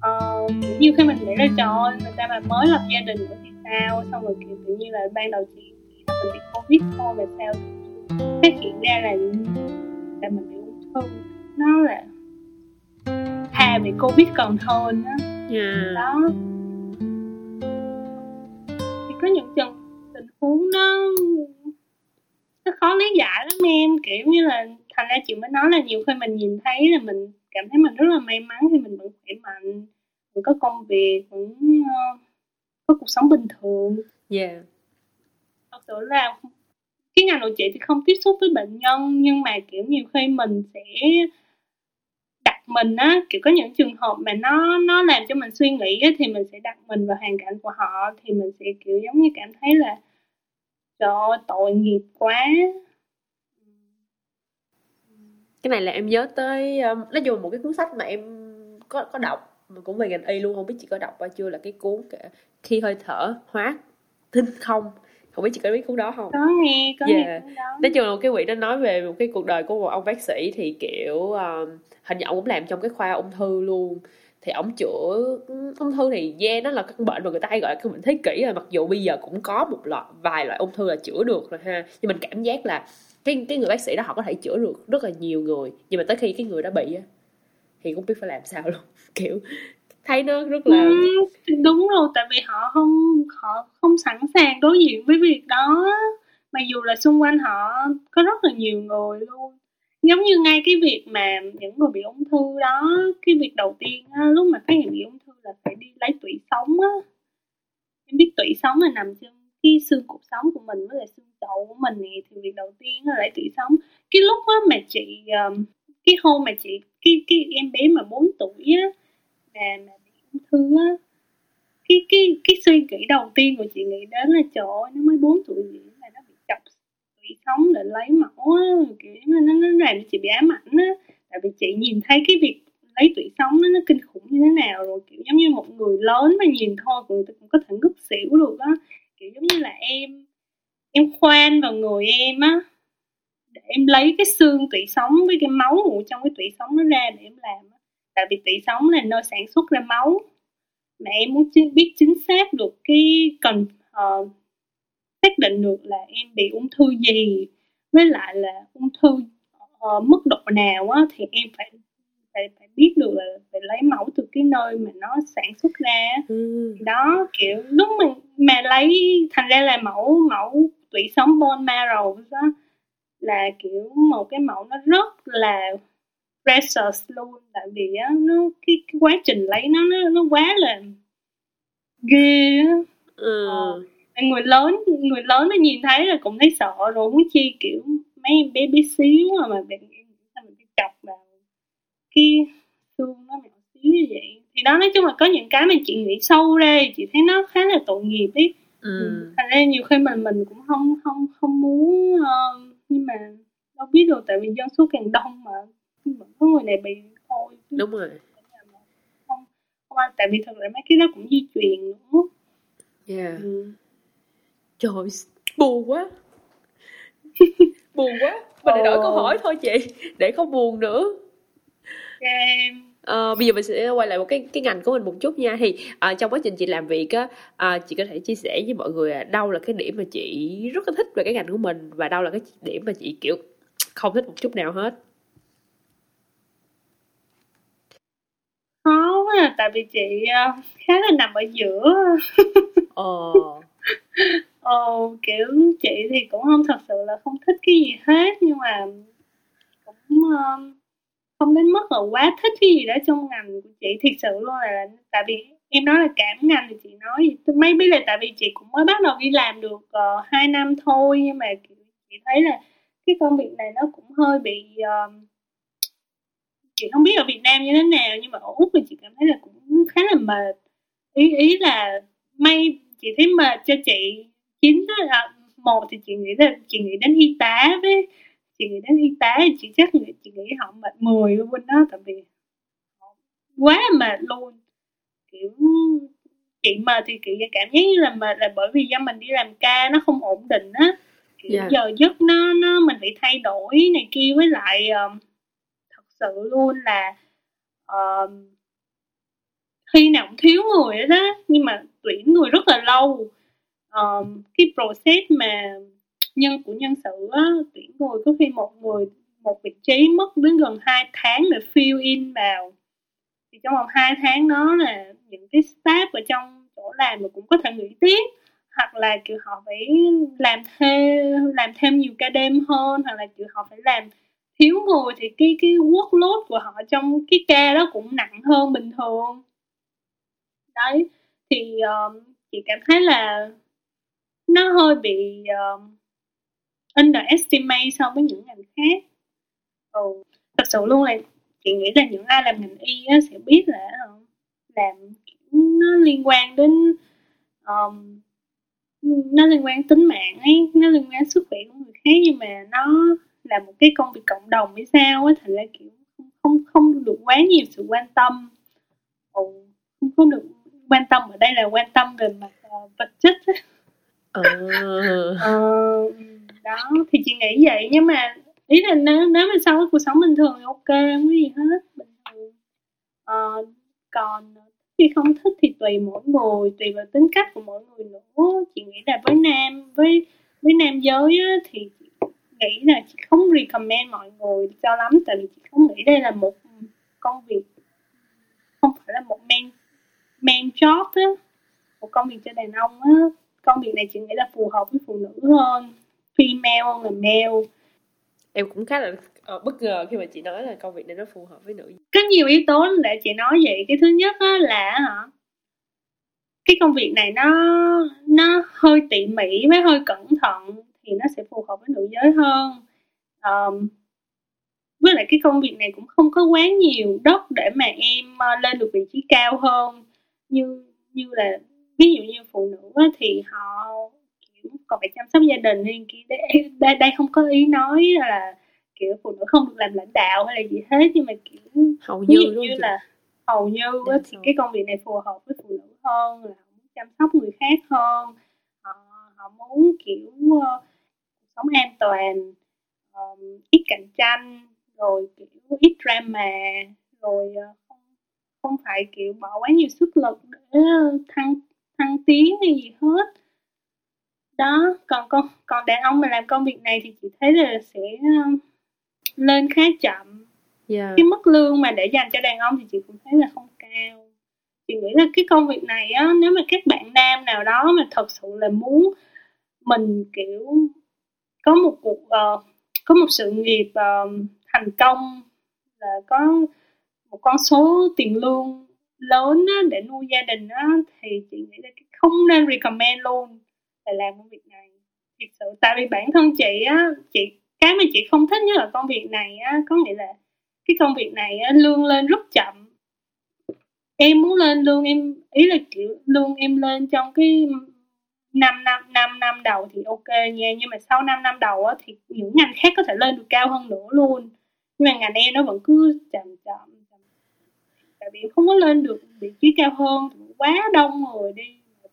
A: Ờ, như khi mình nghĩ là trời ơi người ta mà mới lập gia đình nữa thì sao? Xong rồi kiểu tự nhiên là ban đầu chị là mình bị covid thôi mà sao phát hiện ra là là mình bị ung thư. Nó là thà bị covid còn hơn á.
C: Yeah.
A: đó. thì có những trường tình huống nó nó khó lý giải lắm em. Kiểu như là thành ra chị mới nói là nhiều khi mình nhìn thấy là mình cảm thấy mình rất là may mắn khi mình vẫn khỏe mạnh vẫn có công việc vẫn uh, có cuộc sống bình thường.
C: Yeah.
A: Thật sự là cái ngành của chị thì không tiếp xúc với bệnh nhân nhưng mà kiểu nhiều khi mình sẽ mình á kiểu có những trường hợp mà nó nó làm cho mình suy nghĩ á, thì mình sẽ đặt mình vào hoàn cảnh của họ thì mình sẽ kiểu giống như cảm thấy là trời ơi tội nghiệp quá.
C: Cái này là em nhớ tới um, nói chung là một cái cuốn sách mà em có có đọc mà cũng về ngành y luôn không biết chị có đọc bao chưa là cái cuốn khi hơi thở hóa thinh không. Không biết chị có biết cuốn đó không?
A: Có nghe có yeah. nghe cuốn đó.
C: Nói chung là cái quyển đó nói về một cái cuộc đời của một ông bác sĩ thì kiểu um, hình như ông cũng làm trong cái khoa ung thư luôn. Thì ông chữa ung thư thì yeah nó là căn bệnh mà người ta hay gọi là căn bệnh thế kỷ rồi mặc dù bây giờ cũng có một loại vài loại ung thư là chữa được rồi ha. Nhưng mình cảm giác là cái cái người bác sĩ đó họ có thể chữa được rất là nhiều người. Nhưng mà tới khi cái người đó bị á thì cũng biết phải làm sao luôn. Kiểu thấy nó rất là
A: ừ, đúng rồi tại vì họ không họ không sẵn sàng đối diện với việc đó. Mặc dù là xung quanh họ có rất là nhiều người luôn giống như ngay cái việc mà những người bị ung thư đó cái việc đầu tiên á, lúc mà phát hiện bị ung thư là phải đi lấy tủy sống á em biết tủy sống là nằm trên cái xương cột sống của mình với lại xương chậu của mình thì, thì việc đầu tiên là lấy tủy sống cái lúc á mà chị cái hôm mà chị cái cái em bé mà 4 tuổi á mà mà bị ung thư á cái cái cái suy nghĩ đầu tiên của chị nghĩ đến là trời ơi nó mới 4 tuổi vậy mà nó bị chọc tủy sống để lấy mẫu á kiểu nó nó làm chị bị ám ảnh á. Tại vì chị nhìn thấy cái việc lấy tủy sống nó, nó kinh khủng như thế nào rồi kiểu giống như một người lớn mà nhìn thôi người ta cũng có thể ngất xỉu được á. Kiểu giống như là em em khoan vào người em á để em lấy cái xương tủy sống với cái máu ở trong cái tủy sống nó ra để em làm tại vì tủy sống là nơi sản xuất ra máu mà em muốn biết chính xác được cái cần uh, xác định được là em bị ung thư gì với lại là ung thư uh, mức độ nào á thì em phải phải phải biết được là phải lấy mẫu từ cái nơi mà nó sản xuất ra ừ. đó kiểu lúc mà mà lấy thành ra là mẫu mẫu tủy sống bone marrow đó là kiểu một cái mẫu nó rất là precious luôn tại vì á nó cái, cái quá trình lấy nó nó nó quá là ghê á ừ. ờ, người lớn người lớn nó nhìn thấy là cũng thấy sợ rồi muốn chi kiểu mấy em bé bé xíu mà mà bạn sao mình đi chọc vào cái xương nó nhỏ xíu như vậy. Thì đó nói chung là có những cái mà chị nghĩ sâu ra chị thấy nó khá là tội nghiệp ấy. Ừ. thành ra nhiều khi mình mình cũng không không không muốn uh, nhưng mà đâu biết được tại vì dân số càng đông mà có người này bị thôi
C: đúng rồi.
A: Không không tại vì thật ra mấy cái đó cũng di truyền nữa.
C: Yeah. Ừ. trời buồn quá. Buồn quá. Mình để đổi câu hỏi thôi chị để không buồn nữa.
A: Yeah.
C: Ờ, bây giờ mình sẽ quay lại một cái cái ngành của mình một chút nha. Thì à, trong quá trình chị làm việc á à, chị có thể chia sẻ với mọi người à, đâu là cái điểm mà chị rất là thích về cái ngành của mình và đâu là cái điểm mà chị kiểu không thích một chút nào hết?
A: Khó quá à, tại vì chị khá là nằm ở giữa. Ờ ồ kiểu chị thì cũng không thật sự là không thích cái gì hết nhưng mà cũng uh, không đến mức là quá thích cái gì đó trong ngành của chị. Thiệt sự luôn là tại vì em nói là cảm ngành thì chị nói mấy biết là tại vì chị cũng mới bắt đầu đi làm được ờ, uh, 2 năm thôi nhưng mà chị thấy là cái công việc này nó cũng hơi bị uh, chị không biết ở Việt Nam như thế nào nhưng mà ở Úc thì chị cảm thấy là cũng khá là mệt. Ý ý là may chị thấy mệt cho chị chính là một thì chị nghĩ là chị nghĩ đến y tá với chị nghĩ đến y tá thì chị chắc nghĩ, chị nghĩ họ mệt mười bên đó tại vì quá mệt luôn. Kiểu chị mệt thì kiểu cảm giác như là mệt là bởi vì do mình đi làm ca nó không ổn định á. Kiểu
C: Dạ.
A: giờ giấc nó nó mình phải thay đổi này kia với lại um, thật sự luôn là um, khi nào cũng thiếu người đó nhưng mà tuyển người rất là lâu um, cái process mà nhân của nhân sự á, tuyển người có khi một người một vị trí mất đến gần 2 tháng để fill in vào. Thì trong vòng 2 tháng đó là những cái staff ở trong chỗ làm mà cũng có thể nghỉ tiếp hoặc là kiểu họ phải làm thêm làm thêm nhiều ca đêm hơn hoặc là kiểu họ phải làm thiếu người thì cái cái workload của họ trong cái ca đó cũng nặng hơn bình thường. Đấy thì um, chị cảm thấy là nó hơi bị uh, underestimate so với những ngành khác ừ. thật sự luôn là chị nghĩ là những ai làm ngành y á, sẽ biết là ờ, làm nó liên quan đến um, nó liên quan tính mạng ấy nó liên quan sức khỏe của người khác nhưng mà nó là một cái công việc cộng đồng hay sao á thành ra kiểu không không được quá nhiều sự quan tâm ừ, không có được quan tâm ở đây là quan tâm về mặt uh, vật chất ấy.
C: Ờ.
A: Ờ, đó thì chị nghĩ vậy nhưng mà ý là nếu nếu mà sau cái cuộc sống bình thường thì ok không có gì hết bình thường. Ờ, còn khi không thích thì tùy mỗi người tùy vào tính cách của mỗi người nữa. Chị nghĩ là với nam với với nam giới á, thì nghĩ là chị không recommend mọi người cho lắm tại vì chị không nghĩ đây là một công việc không phải là một men men job á một công việc cho đàn ông á công việc này chị nghĩ là phù hợp với phụ nữ hơn female hơn là male.
C: Em cũng khá là ờ, bất ngờ khi mà chị nói là công việc này nó phù hợp với nữ
A: có nhiều yếu tố để chị nói vậy. Cái thứ nhất á, là hả cái công việc này nó nó hơi tỉ mỉ với hơi cẩn thận thì nó sẽ phù hợp với nữ giới hơn. Um, với lại cái công việc này cũng không có quá nhiều đất để mà em ờ, lên được vị trí cao hơn. Như như là ví dụ như phụ nữ á, thì họ kiểu còn phải chăm sóc gia đình nên kia đây, đây đây không có ý nói là kiểu phụ nữ không được làm lãnh đạo hay là gì hết nhưng mà kiểu
C: hầu như
A: như
C: chị?
A: là hầu như á, thì cái công việc này phù hợp với phụ nữ hơn là muốn chăm sóc người khác hơn họ, họ muốn kiểu cuộc sống an toàn um, ít cạnh tranh rồi kiểu ít drama rồi ờ, không không phải kiểu bỏ quá nhiều sức lực để thăng thăng tiến hay gì hết. Đó còn con còn đàn ông mà làm công việc này thì chị thấy là sẽ ờ, lên khá chậm.
C: Dạ.
A: cái mức lương mà để dành cho đàn ông thì chị cũng thấy là không cao. Chị nghĩ là cái công việc này á nếu mà các bạn nam nào đó mà thật sự là muốn mình kiểu có một cuộc ờ, có một sự nghiệp ờ, thành công là có một con số tiền lương lớn á, để nuôi gia đình á, thì chị nghĩ là không nên recommend luôn là làm công việc này. Thật sự tại vì bản thân chị á chị cái mà chị không thích nhất là công việc này á có nghĩa là cái công việc này á, lương lên rất chậm. Em muốn lên lương em ý là kiểu lương em lên trong cái 5 năm 5 năm đầu thì ok nha nhưng mà sau 5 năm đầu á, thì những ngành khác có thể lên được cao hơn nữa luôn. Nhưng mà ngành em nó vẫn cứ chậm chậm tại vì không có lên được vị trí cao hơn quá đông người đi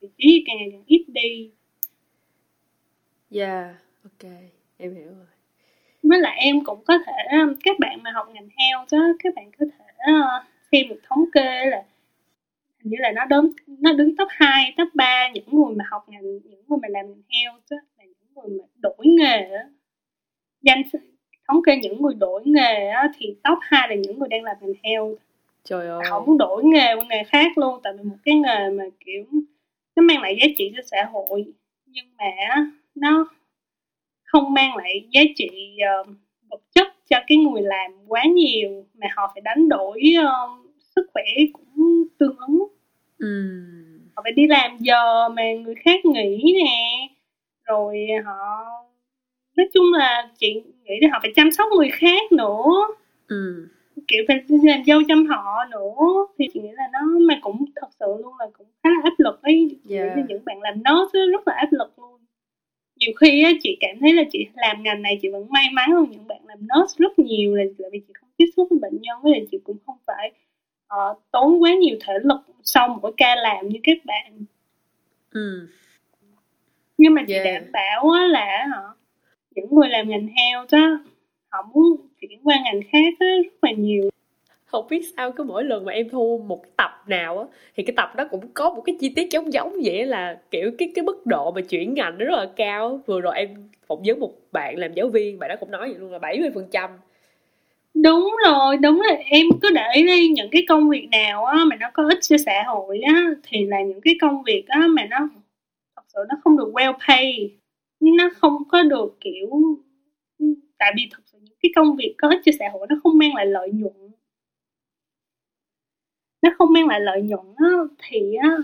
A: vị trí càng càng ít đi.
C: Dạ, ok, em hiểu rồi.
A: với lại em cũng có thể um, các bạn mà học ngành health á các bạn có thể xem được thống kê là hình như là nó đứng nó đứng top 2, top 3 những người mà học ngành những người mà làm ngành health á là những người mà đổi nghề á. Danh thống kê những người đổi nghề á thì top 2 là những người đang làm ngành health
C: Trời ơi.
A: họ muốn đổi nghề qua nghề khác luôn tại vì một cái nghề mà kiểu nó mang lại giá trị cho xã hội nhưng mà nó không mang lại giá trị ờ, vật chất cho cái người làm quá nhiều mà họ phải đánh đổi ờ, sức khỏe cũng tương ứng
C: Ừm.
A: họ phải đi làm giờ mà người khác nghỉ nè rồi họ nói chung là chị nghĩ là họ phải chăm sóc người khác nữa
C: Ừm.
A: Kiểu phải làm dâu chăm họ nữa. Thì chị nghĩ là nó mà cũng thật sự luôn là cũng khá là áp lực ấy.
C: Yeah.
A: là những bạn làm á, rất là áp lực luôn. Nhiều khi á, chị cảm thấy là chị làm ngành này chị vẫn may mắn hơn những bạn làm nurse rất nhiều là tại vì chị không tiếp xúc với bệnh nhân với lại chị cũng không phải họ tốn quá nhiều thể lực sau mỗi ca làm như các bạn.
C: Ừ.
A: Nhưng mà chị
C: Yeah.
A: đảm bảo á là họ những người làm ngành heo đó họ muốn chuyển qua ngành khác á rất là nhiều.
C: Không biết sao cứ mỗi lần mà em thu một cái tập nào á thì cái tập đó cũng có một cái chi tiết giống giống vậy là kiểu cái cái mức độ mà chuyển ngành nó rất là cao vừa rồi em phỏng vấn một bạn làm giáo viên bạn đó cũng nói vậy luôn là 70 phần trăm.
A: Đúng rồi đúng là em cứ để ý đi những cái công việc nào á mà nó có ích cho xã hội á thì là những cái công việc á mà nó thật sự nó không được well pay nó không có được kiểu tại vì thật cái công việc có ích cho xã hội nó không mang lại lợi nhuận. Nó không mang lại lợi nhuận á thì á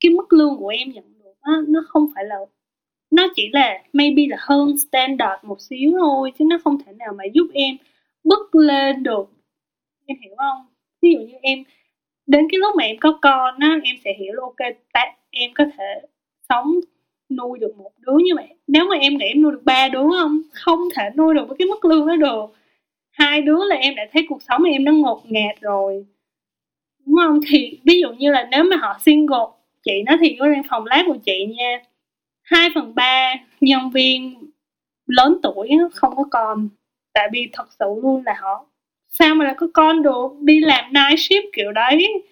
A: cái mức lương của em nhận được á nó không phải là nó chỉ là maybe là hơn standard một xíu thôi chứ nó không thể nào mà giúp em bứt lên được. Em hiểu không? Ví dụ như em đến cái lúc mà em có con á em sẽ hiểu là ok ta, em có thể sống nuôi được một đứa như vậy. Nếu mà em nghĩ em nuôi được ba đứa, không không thể nuôi được với cái mức lương đó được. Hai đứa là em đã thấy cuộc sống em nó ngột ngạt rồi. Đúng không? Thì ví dụ như là nếu mà họ single, chị nói thì có đang phòng lab của chị nha, hai phần ba nhân viên lớn tuổi không có con. Tại vì thật sự luôn là họ, sao mà lại có con được? Đi làm night shift kiểu đấy.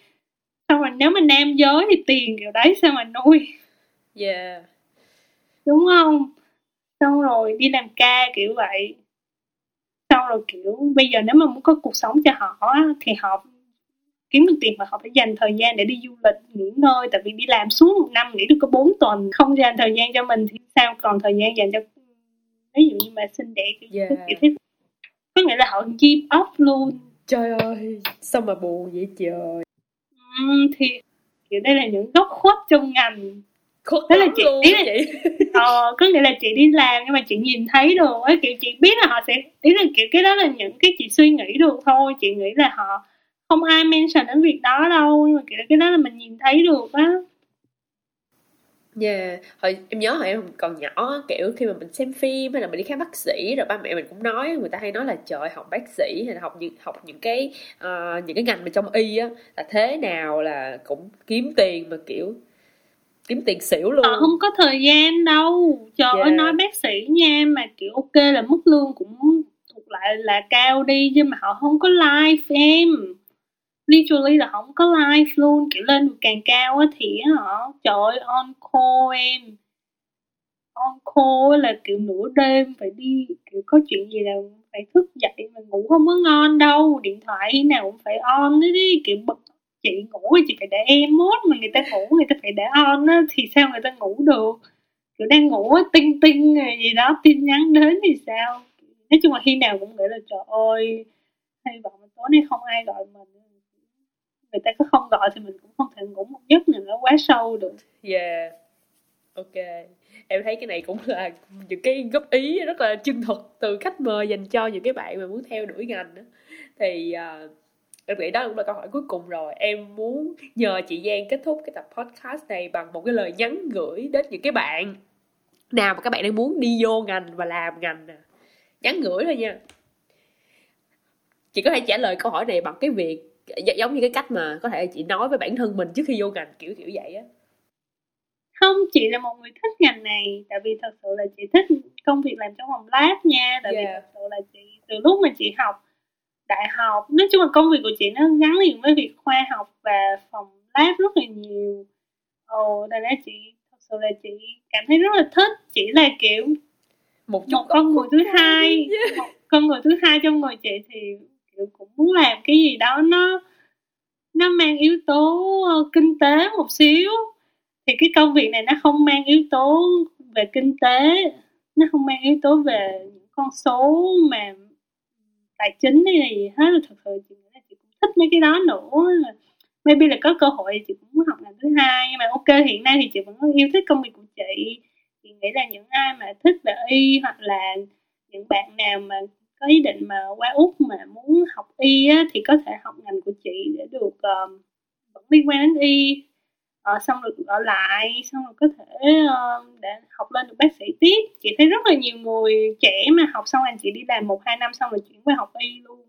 A: Xong rồi nếu mà nam giới thì tiền kiểu đấy, sao mà nuôi?
C: Yeah
A: đúng không? Xong rồi đi làm ca kiểu vậy. Xong rồi kiểu bây giờ nếu mà muốn có cuộc sống cho họ thì họ kiếm được tiền mà họ phải dành thời gian để đi du lịch nghỉ ngơi. Tại vì đi làm suốt một năm nghỉ được có 4 tuần không dành thời gian cho mình thì sao còn thời gian dành cho ví dụ như mà sinh đẻ kiểu
C: Yeah.
A: kiểu thế. Có nghĩa là họ give up luôn.
C: Trời ơi sao mà buồn vậy trời?
A: Ừm, thì kiểu đây là những góc khuất trong ngành
C: khuất
A: Thế là chị-
C: luôn
A: ý là-
C: chị.
A: Ờ, có nghĩa là chị đi làm nhưng mà chị nhìn thấy được ấy kiểu chị biết là họ sẽ ý là kiểu cái đó là những cái chị suy nghĩ được thôi chị nghĩ là họ không ai mention đến việc đó đâu nhưng mà kiểu cái đó là mình nhìn thấy được á.
C: Yeah, hồi em nhớ hồi em còn nhỏ kiểu khi mà mình xem phim hay là mình đi khám bác sĩ rồi ba mẹ mình cũng nói người ta hay nói là trời học bác sĩ hay là học những học những cái ờ, những cái ngành mà trong y á là thế nào là cũng kiếm tiền mà kiểu kiếm tiền xỉu luôn.
A: họ không có thời gian đâu trời ơi
C: Yeah.
A: nói bác sĩ nha mà kiểu ok là mức lương cũng thuộc lại là cao đi nhưng mà họ không có life em literally là không có life luôn kiểu lên càng cao á thì họ trời ơi on call em on call là kiểu nửa đêm phải đi kiểu có chuyện gì là phải thức dậy mà ngủ không có ngon đâu điện thoại nào cũng phải on đấy đi kiểu bật chị ngủ thì chị phải để em mốt mà người ta ngủ người ta phải để on á thì sao người ta ngủ được kiểu đang ngủ á tinh tinh gì đó tin nhắn đến thì sao nói chung là khi nào cũng nghĩ là trời ơi hy vọng là tối nay không ai gọi mình người ta có không gọi thì mình cũng không thể ngủ một giấc nữa nó quá sâu được
C: Yeah. Ok. Em thấy cái này cũng là những cái góp ý rất là chân thực từ khách mời dành cho những cái bạn mà muốn theo đuổi ngành đó. Thì uh, em nghĩ đó cũng là câu hỏi cuối cùng rồi. Em muốn nhờ chị Giang kết thúc cái tập podcast này bằng một cái lời nhắn gửi đến những cái bạn nào mà các bạn đang muốn đi vô ngành và làm ngành nè. Nhắn gửi thôi nha. Chị có thể trả lời câu hỏi này bằng cái việc gi- giống như cái cách mà có thể chị nói với bản thân mình trước khi vô ngành kiểu kiểu vậy á.
A: không chị là một người thích ngành này tại vì thật sự là chị thích công việc làm trong phòng lab nha tại vì
C: Yeah.
A: thật sự là chị từ lúc mà chị học đại học. Nói chung là công việc của chị nó gắn liền với việc khoa học và phòng lab rất là nhiều. Ồ thành ra chị thật sự là chị cảm thấy rất là thích. Chỉ là kiểu
C: Một
A: một con người thứ hai một con người thứ hai trong người chị thì kiểu cũng muốn làm cái gì đó nó nó mang yếu tố ờ, kinh tế một xíu. Thì cái công việc này nó không mang yếu tố về kinh tế nó không mang yếu tố về những con số mà tài chính hay là gì hết thật sự chị nghĩ là chị cũng thích mấy cái đó nữa. Maybe là có cơ hội thì chị cũng muốn học ngành thứ hai nhưng mà ok hiện nay thì chị vẫn yêu thích công việc của chị. Chị nghĩ là những ai mà thích về y hoặc là những bạn nào mà có ý định mà qua úc mà muốn học y á, thì có thể học ngành của chị để được um, vẫn liên quan đến y uh, xong được ở lại xong rồi có thể uh, để học lên được bác sĩ tiếp. Chị thấy rất là nhiều người trẻ mà học xong anh chị đi làm một hai năm xong rồi chuyển qua học y luôn.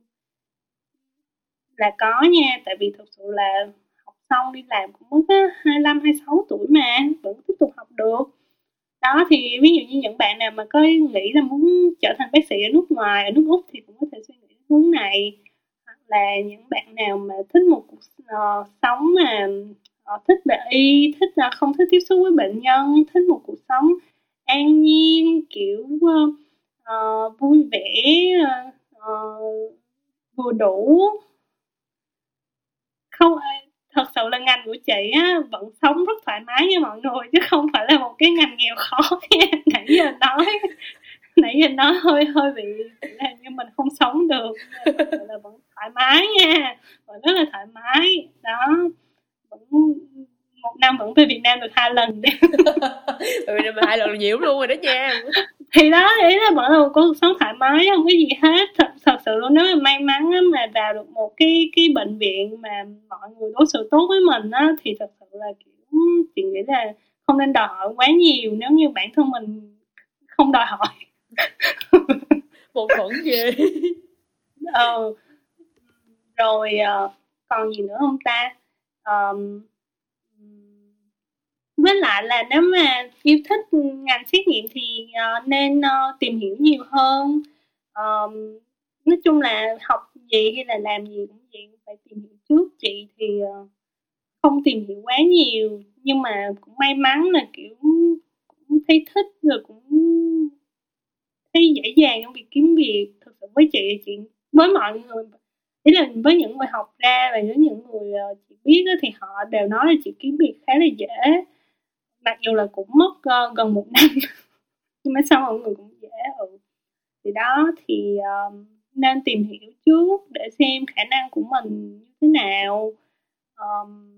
A: Là có nha tại vì thực sự là học xong đi làm cũng mới có 25 26 tuổi mà vẫn tiếp tục học được. Đó thì ví dụ như những bạn nào mà có nghĩ là muốn trở thành bác sĩ ở nước ngoài ở nước úc thì cũng có thể suy nghĩ hướng này. Hoặc là những bạn nào mà thích một cuộc uh, sống mà Ờ, thích về y thích là không thích tiếp xúc với bệnh nhân thích một cuộc sống an nhiên kiểu uh, uh, vui vẻ uh, vừa đủ. Không thật sự là ngành của chị á vẫn sống rất thoải mái như mọi người chứ không phải là một cái ngành nghèo khó nãy giờ nói nãy giờ nói hơi hơi bị là như mình không sống được là vẫn thoải mái nha vẫn rất là thoải mái. Đó vẫn một năm vẫn về Việt Nam được hai lần đi.
C: Việt Nam hai lần nhiều luôn rồi đó nha.
A: Thì đó ý là là một cuộc sống thoải mái không có gì hết. Thật, thật sự luôn nếu mà may mắn mà vào được một cái cái bệnh viện mà mọi người đối xử tốt với mình á thì thật sự là kiểu chị nghĩ là không nên đòi hỏi quá nhiều nếu như bản thân mình không đòi hỏi.
C: Một thuẫn ghê
A: ờ rồi còn gì nữa không ta um, với lại là nếu mà yêu thích ngành xét nghiệm thì uh, nên uh, tìm hiểu nhiều hơn. Um, nói chung là học gì hay là làm gì cũng vậy phải tìm hiểu trước. Chị thì uh, không tìm hiểu quá nhiều nhưng mà cũng may mắn là kiểu cũng thấy thích rồi cũng thấy dễ dàng trong việc kiếm việc. Thực sự với chị chị với mọi người ý là với những người học ra và với những người ờ, chị biết đó, thì họ đều nói là chị kiếm việc khá là dễ. Mặc dù là cũng mất uh, gần một năm nhưng mà sau mọi người cũng dễ ừ. Thì đó thì um, nên tìm hiểu trước để xem khả năng của mình như thế nào um,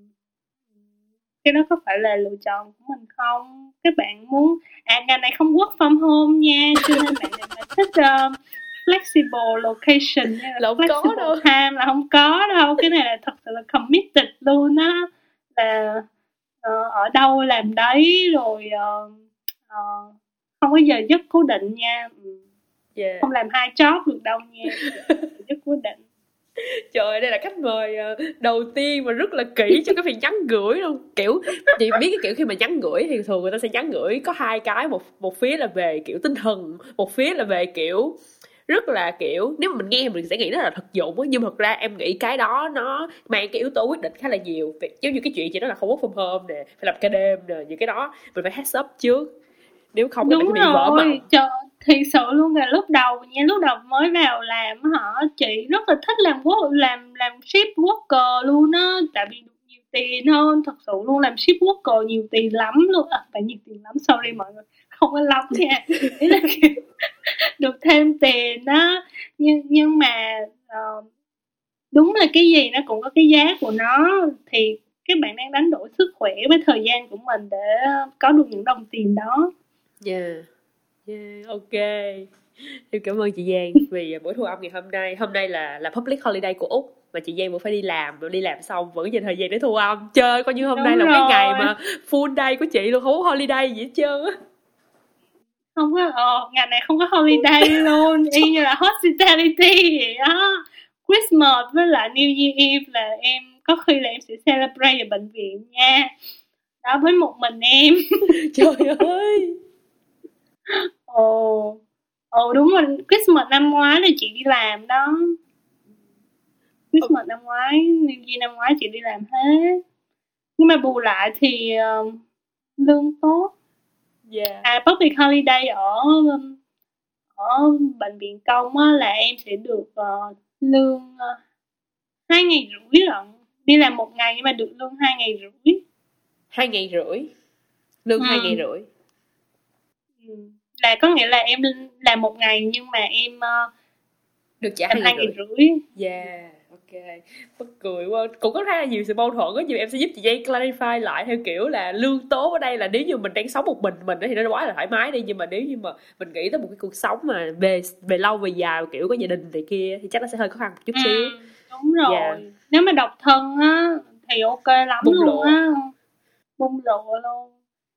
A: cái đó có phải là lựa chọn của mình không? Các bạn muốn à ngành này không work from home nha cho nên bạn nào thích uh, flexible location
C: là, là không có đâu.
A: time là không có đâu. Cái này là thật sự là committed luôn á. Là uh, ở đâu làm đấy rồi uh, uh, không có giờ giấc cố định nha. Yeah. Ừ. không làm hai job được đâu nha. Giấc cố định.
C: Trời ơi đây là khách mời đầu tiên mà rất là kỹ cho cái việc nhắn gửi luôn. Kiểu chị biết cái kiểu khi mà nhắn gửi thì thường người ta sẽ nhắn gửi có hai cái. Một một phía là về kiểu tinh thần một phía là về kiểu rất là kiểu nếu mà mình nghe mình sẽ nghĩ nó là thực dụng á. Nhưng mà thật ra em nghĩ cái đó nó mang cái yếu tố quyết định khá là nhiều. Giống như cái chuyện chị nói là không work from home nè phải làm ca đêm nè những cái đó mình phải heads up trước. Nếu không
A: đúng rồi. vỡ. Trời, thiệt sự luôn là lúc đầu nha lúc đầu mới vào làm họ chị rất là thích làm work làm làm ship worker luôn á. Tại vì được nhiều tiền hơn thật sự luôn làm ship worker nhiều tiền lắm luôn. À, phải nhiều tiền lắm sorry mọi người không có lắm nha ý là được thêm tiền đó nhưng nhưng mà uh, đúng là cái gì nó cũng có cái giá của nó. Thì các bạn đang đánh đổi sức khỏe với thời gian của mình để có được những đồng tiền đó.
C: Yeah yeah ok. Em cảm ơn chị Giang vì buổi thu âm ngày hôm nay. Hôm nay là là public holiday của Úc Mà chị Giang vẫn phải đi làm. Rồi đi làm xong vẫn dành thời gian để thu âm. Chơi coi như hôm Đúng nay là rồi. cái ngày mà full day của chị luôn. Không có holiday gì hết trơn á
A: không có ờ, ngành này không có holiday luôn. Y như là hospitality vậy đó Christmas với lại New Year Eve là em có khi là em sẽ celebrate ở bệnh viện nha. Đó với một mình em.
C: Trời ơi.
A: Ồ. Ồ đúng rồi. Christmas năm ngoái là chị đi làm đó. Christmas năm ngoái New Year năm ngoái chị đi làm hết. Nhưng mà bù lại thì uh, lương tốt
C: yeah.
A: à public holiday ở ở bệnh viện công á, là em sẽ được uh, lương uh, hai ngày rưỡi lận. Đi làm một ngày nhưng mà được lương hai ngày rưỡi.
C: Hai ngày rưỡi? Lương ừ. hai ngày rưỡi.
A: Ừ. là có nghĩa là em làm một ngày nhưng mà em uh,
C: được trả hai ngày, ngày rưỡi. yeah ok. Bất cười quá. Cũng có khá là nhiều sự mâu thuẫn á nhưng em sẽ giúp chị Giang clarify lại theo kiểu là lương tốt ở đây là nếu như mình đang sống một mình mình thì nó quá là thoải mái đi nhưng mà nếu như mà mình nghĩ tới một cái cuộc sống mà về về lâu về dài kiểu có gia đình thì kia thì chắc nó sẽ hơi khó khăn một chút ừ, xíu.
A: đúng rồi. Yeah. Dạ. nếu mà độc thân á thì ok lắm bung luôn á. Bung lộ luôn.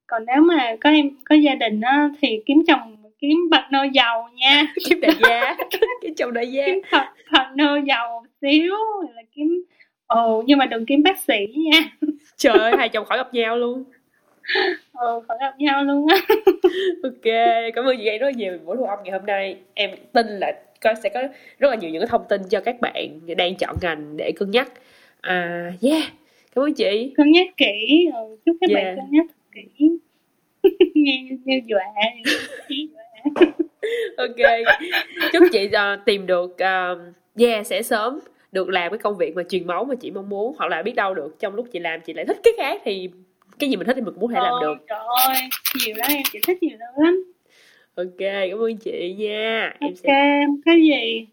A: Còn nếu mà có em có gia đình á thì kiếm chồng kiếm partner giàu nha.
C: Kiếm đại gia. Kiếm chồng đại gia.
A: Kiếm partner giàu xíu là kiếm ồ nhưng mà đừng kiếm bác sĩ nha.
C: Trời ơi hai chồng khỏi gặp nhau luôn.
A: Ừ khỏi gặp nhau luôn á.
C: Ok cảm ơn chị An rất nhiều buổi thu âm ngày hôm nay. Em tin là có sẽ có rất là nhiều những cái thông tin cho các bạn đang chọn ngành để cân nhắc. À yeah cảm ơn chị.
A: Cân nhắc kỹ ừ, chúc các yeah. bạn cân nhắc thật kỹ. Nghe như dọa
C: ok. Chúc chị uh, tìm được uh, yeah sẽ sớm được làm cái công việc mà truyền máu mà chị mong muốn hoặc là biết đâu được trong lúc chị làm chị lại thích cái khác thì cái gì mình thích thì mình cũng có thể làm được.
A: trời ơi nhiều lắm em chị thích nhiều lắm.
C: Ok cảm ơn chị nha.
A: Em ok sẽ... cái gì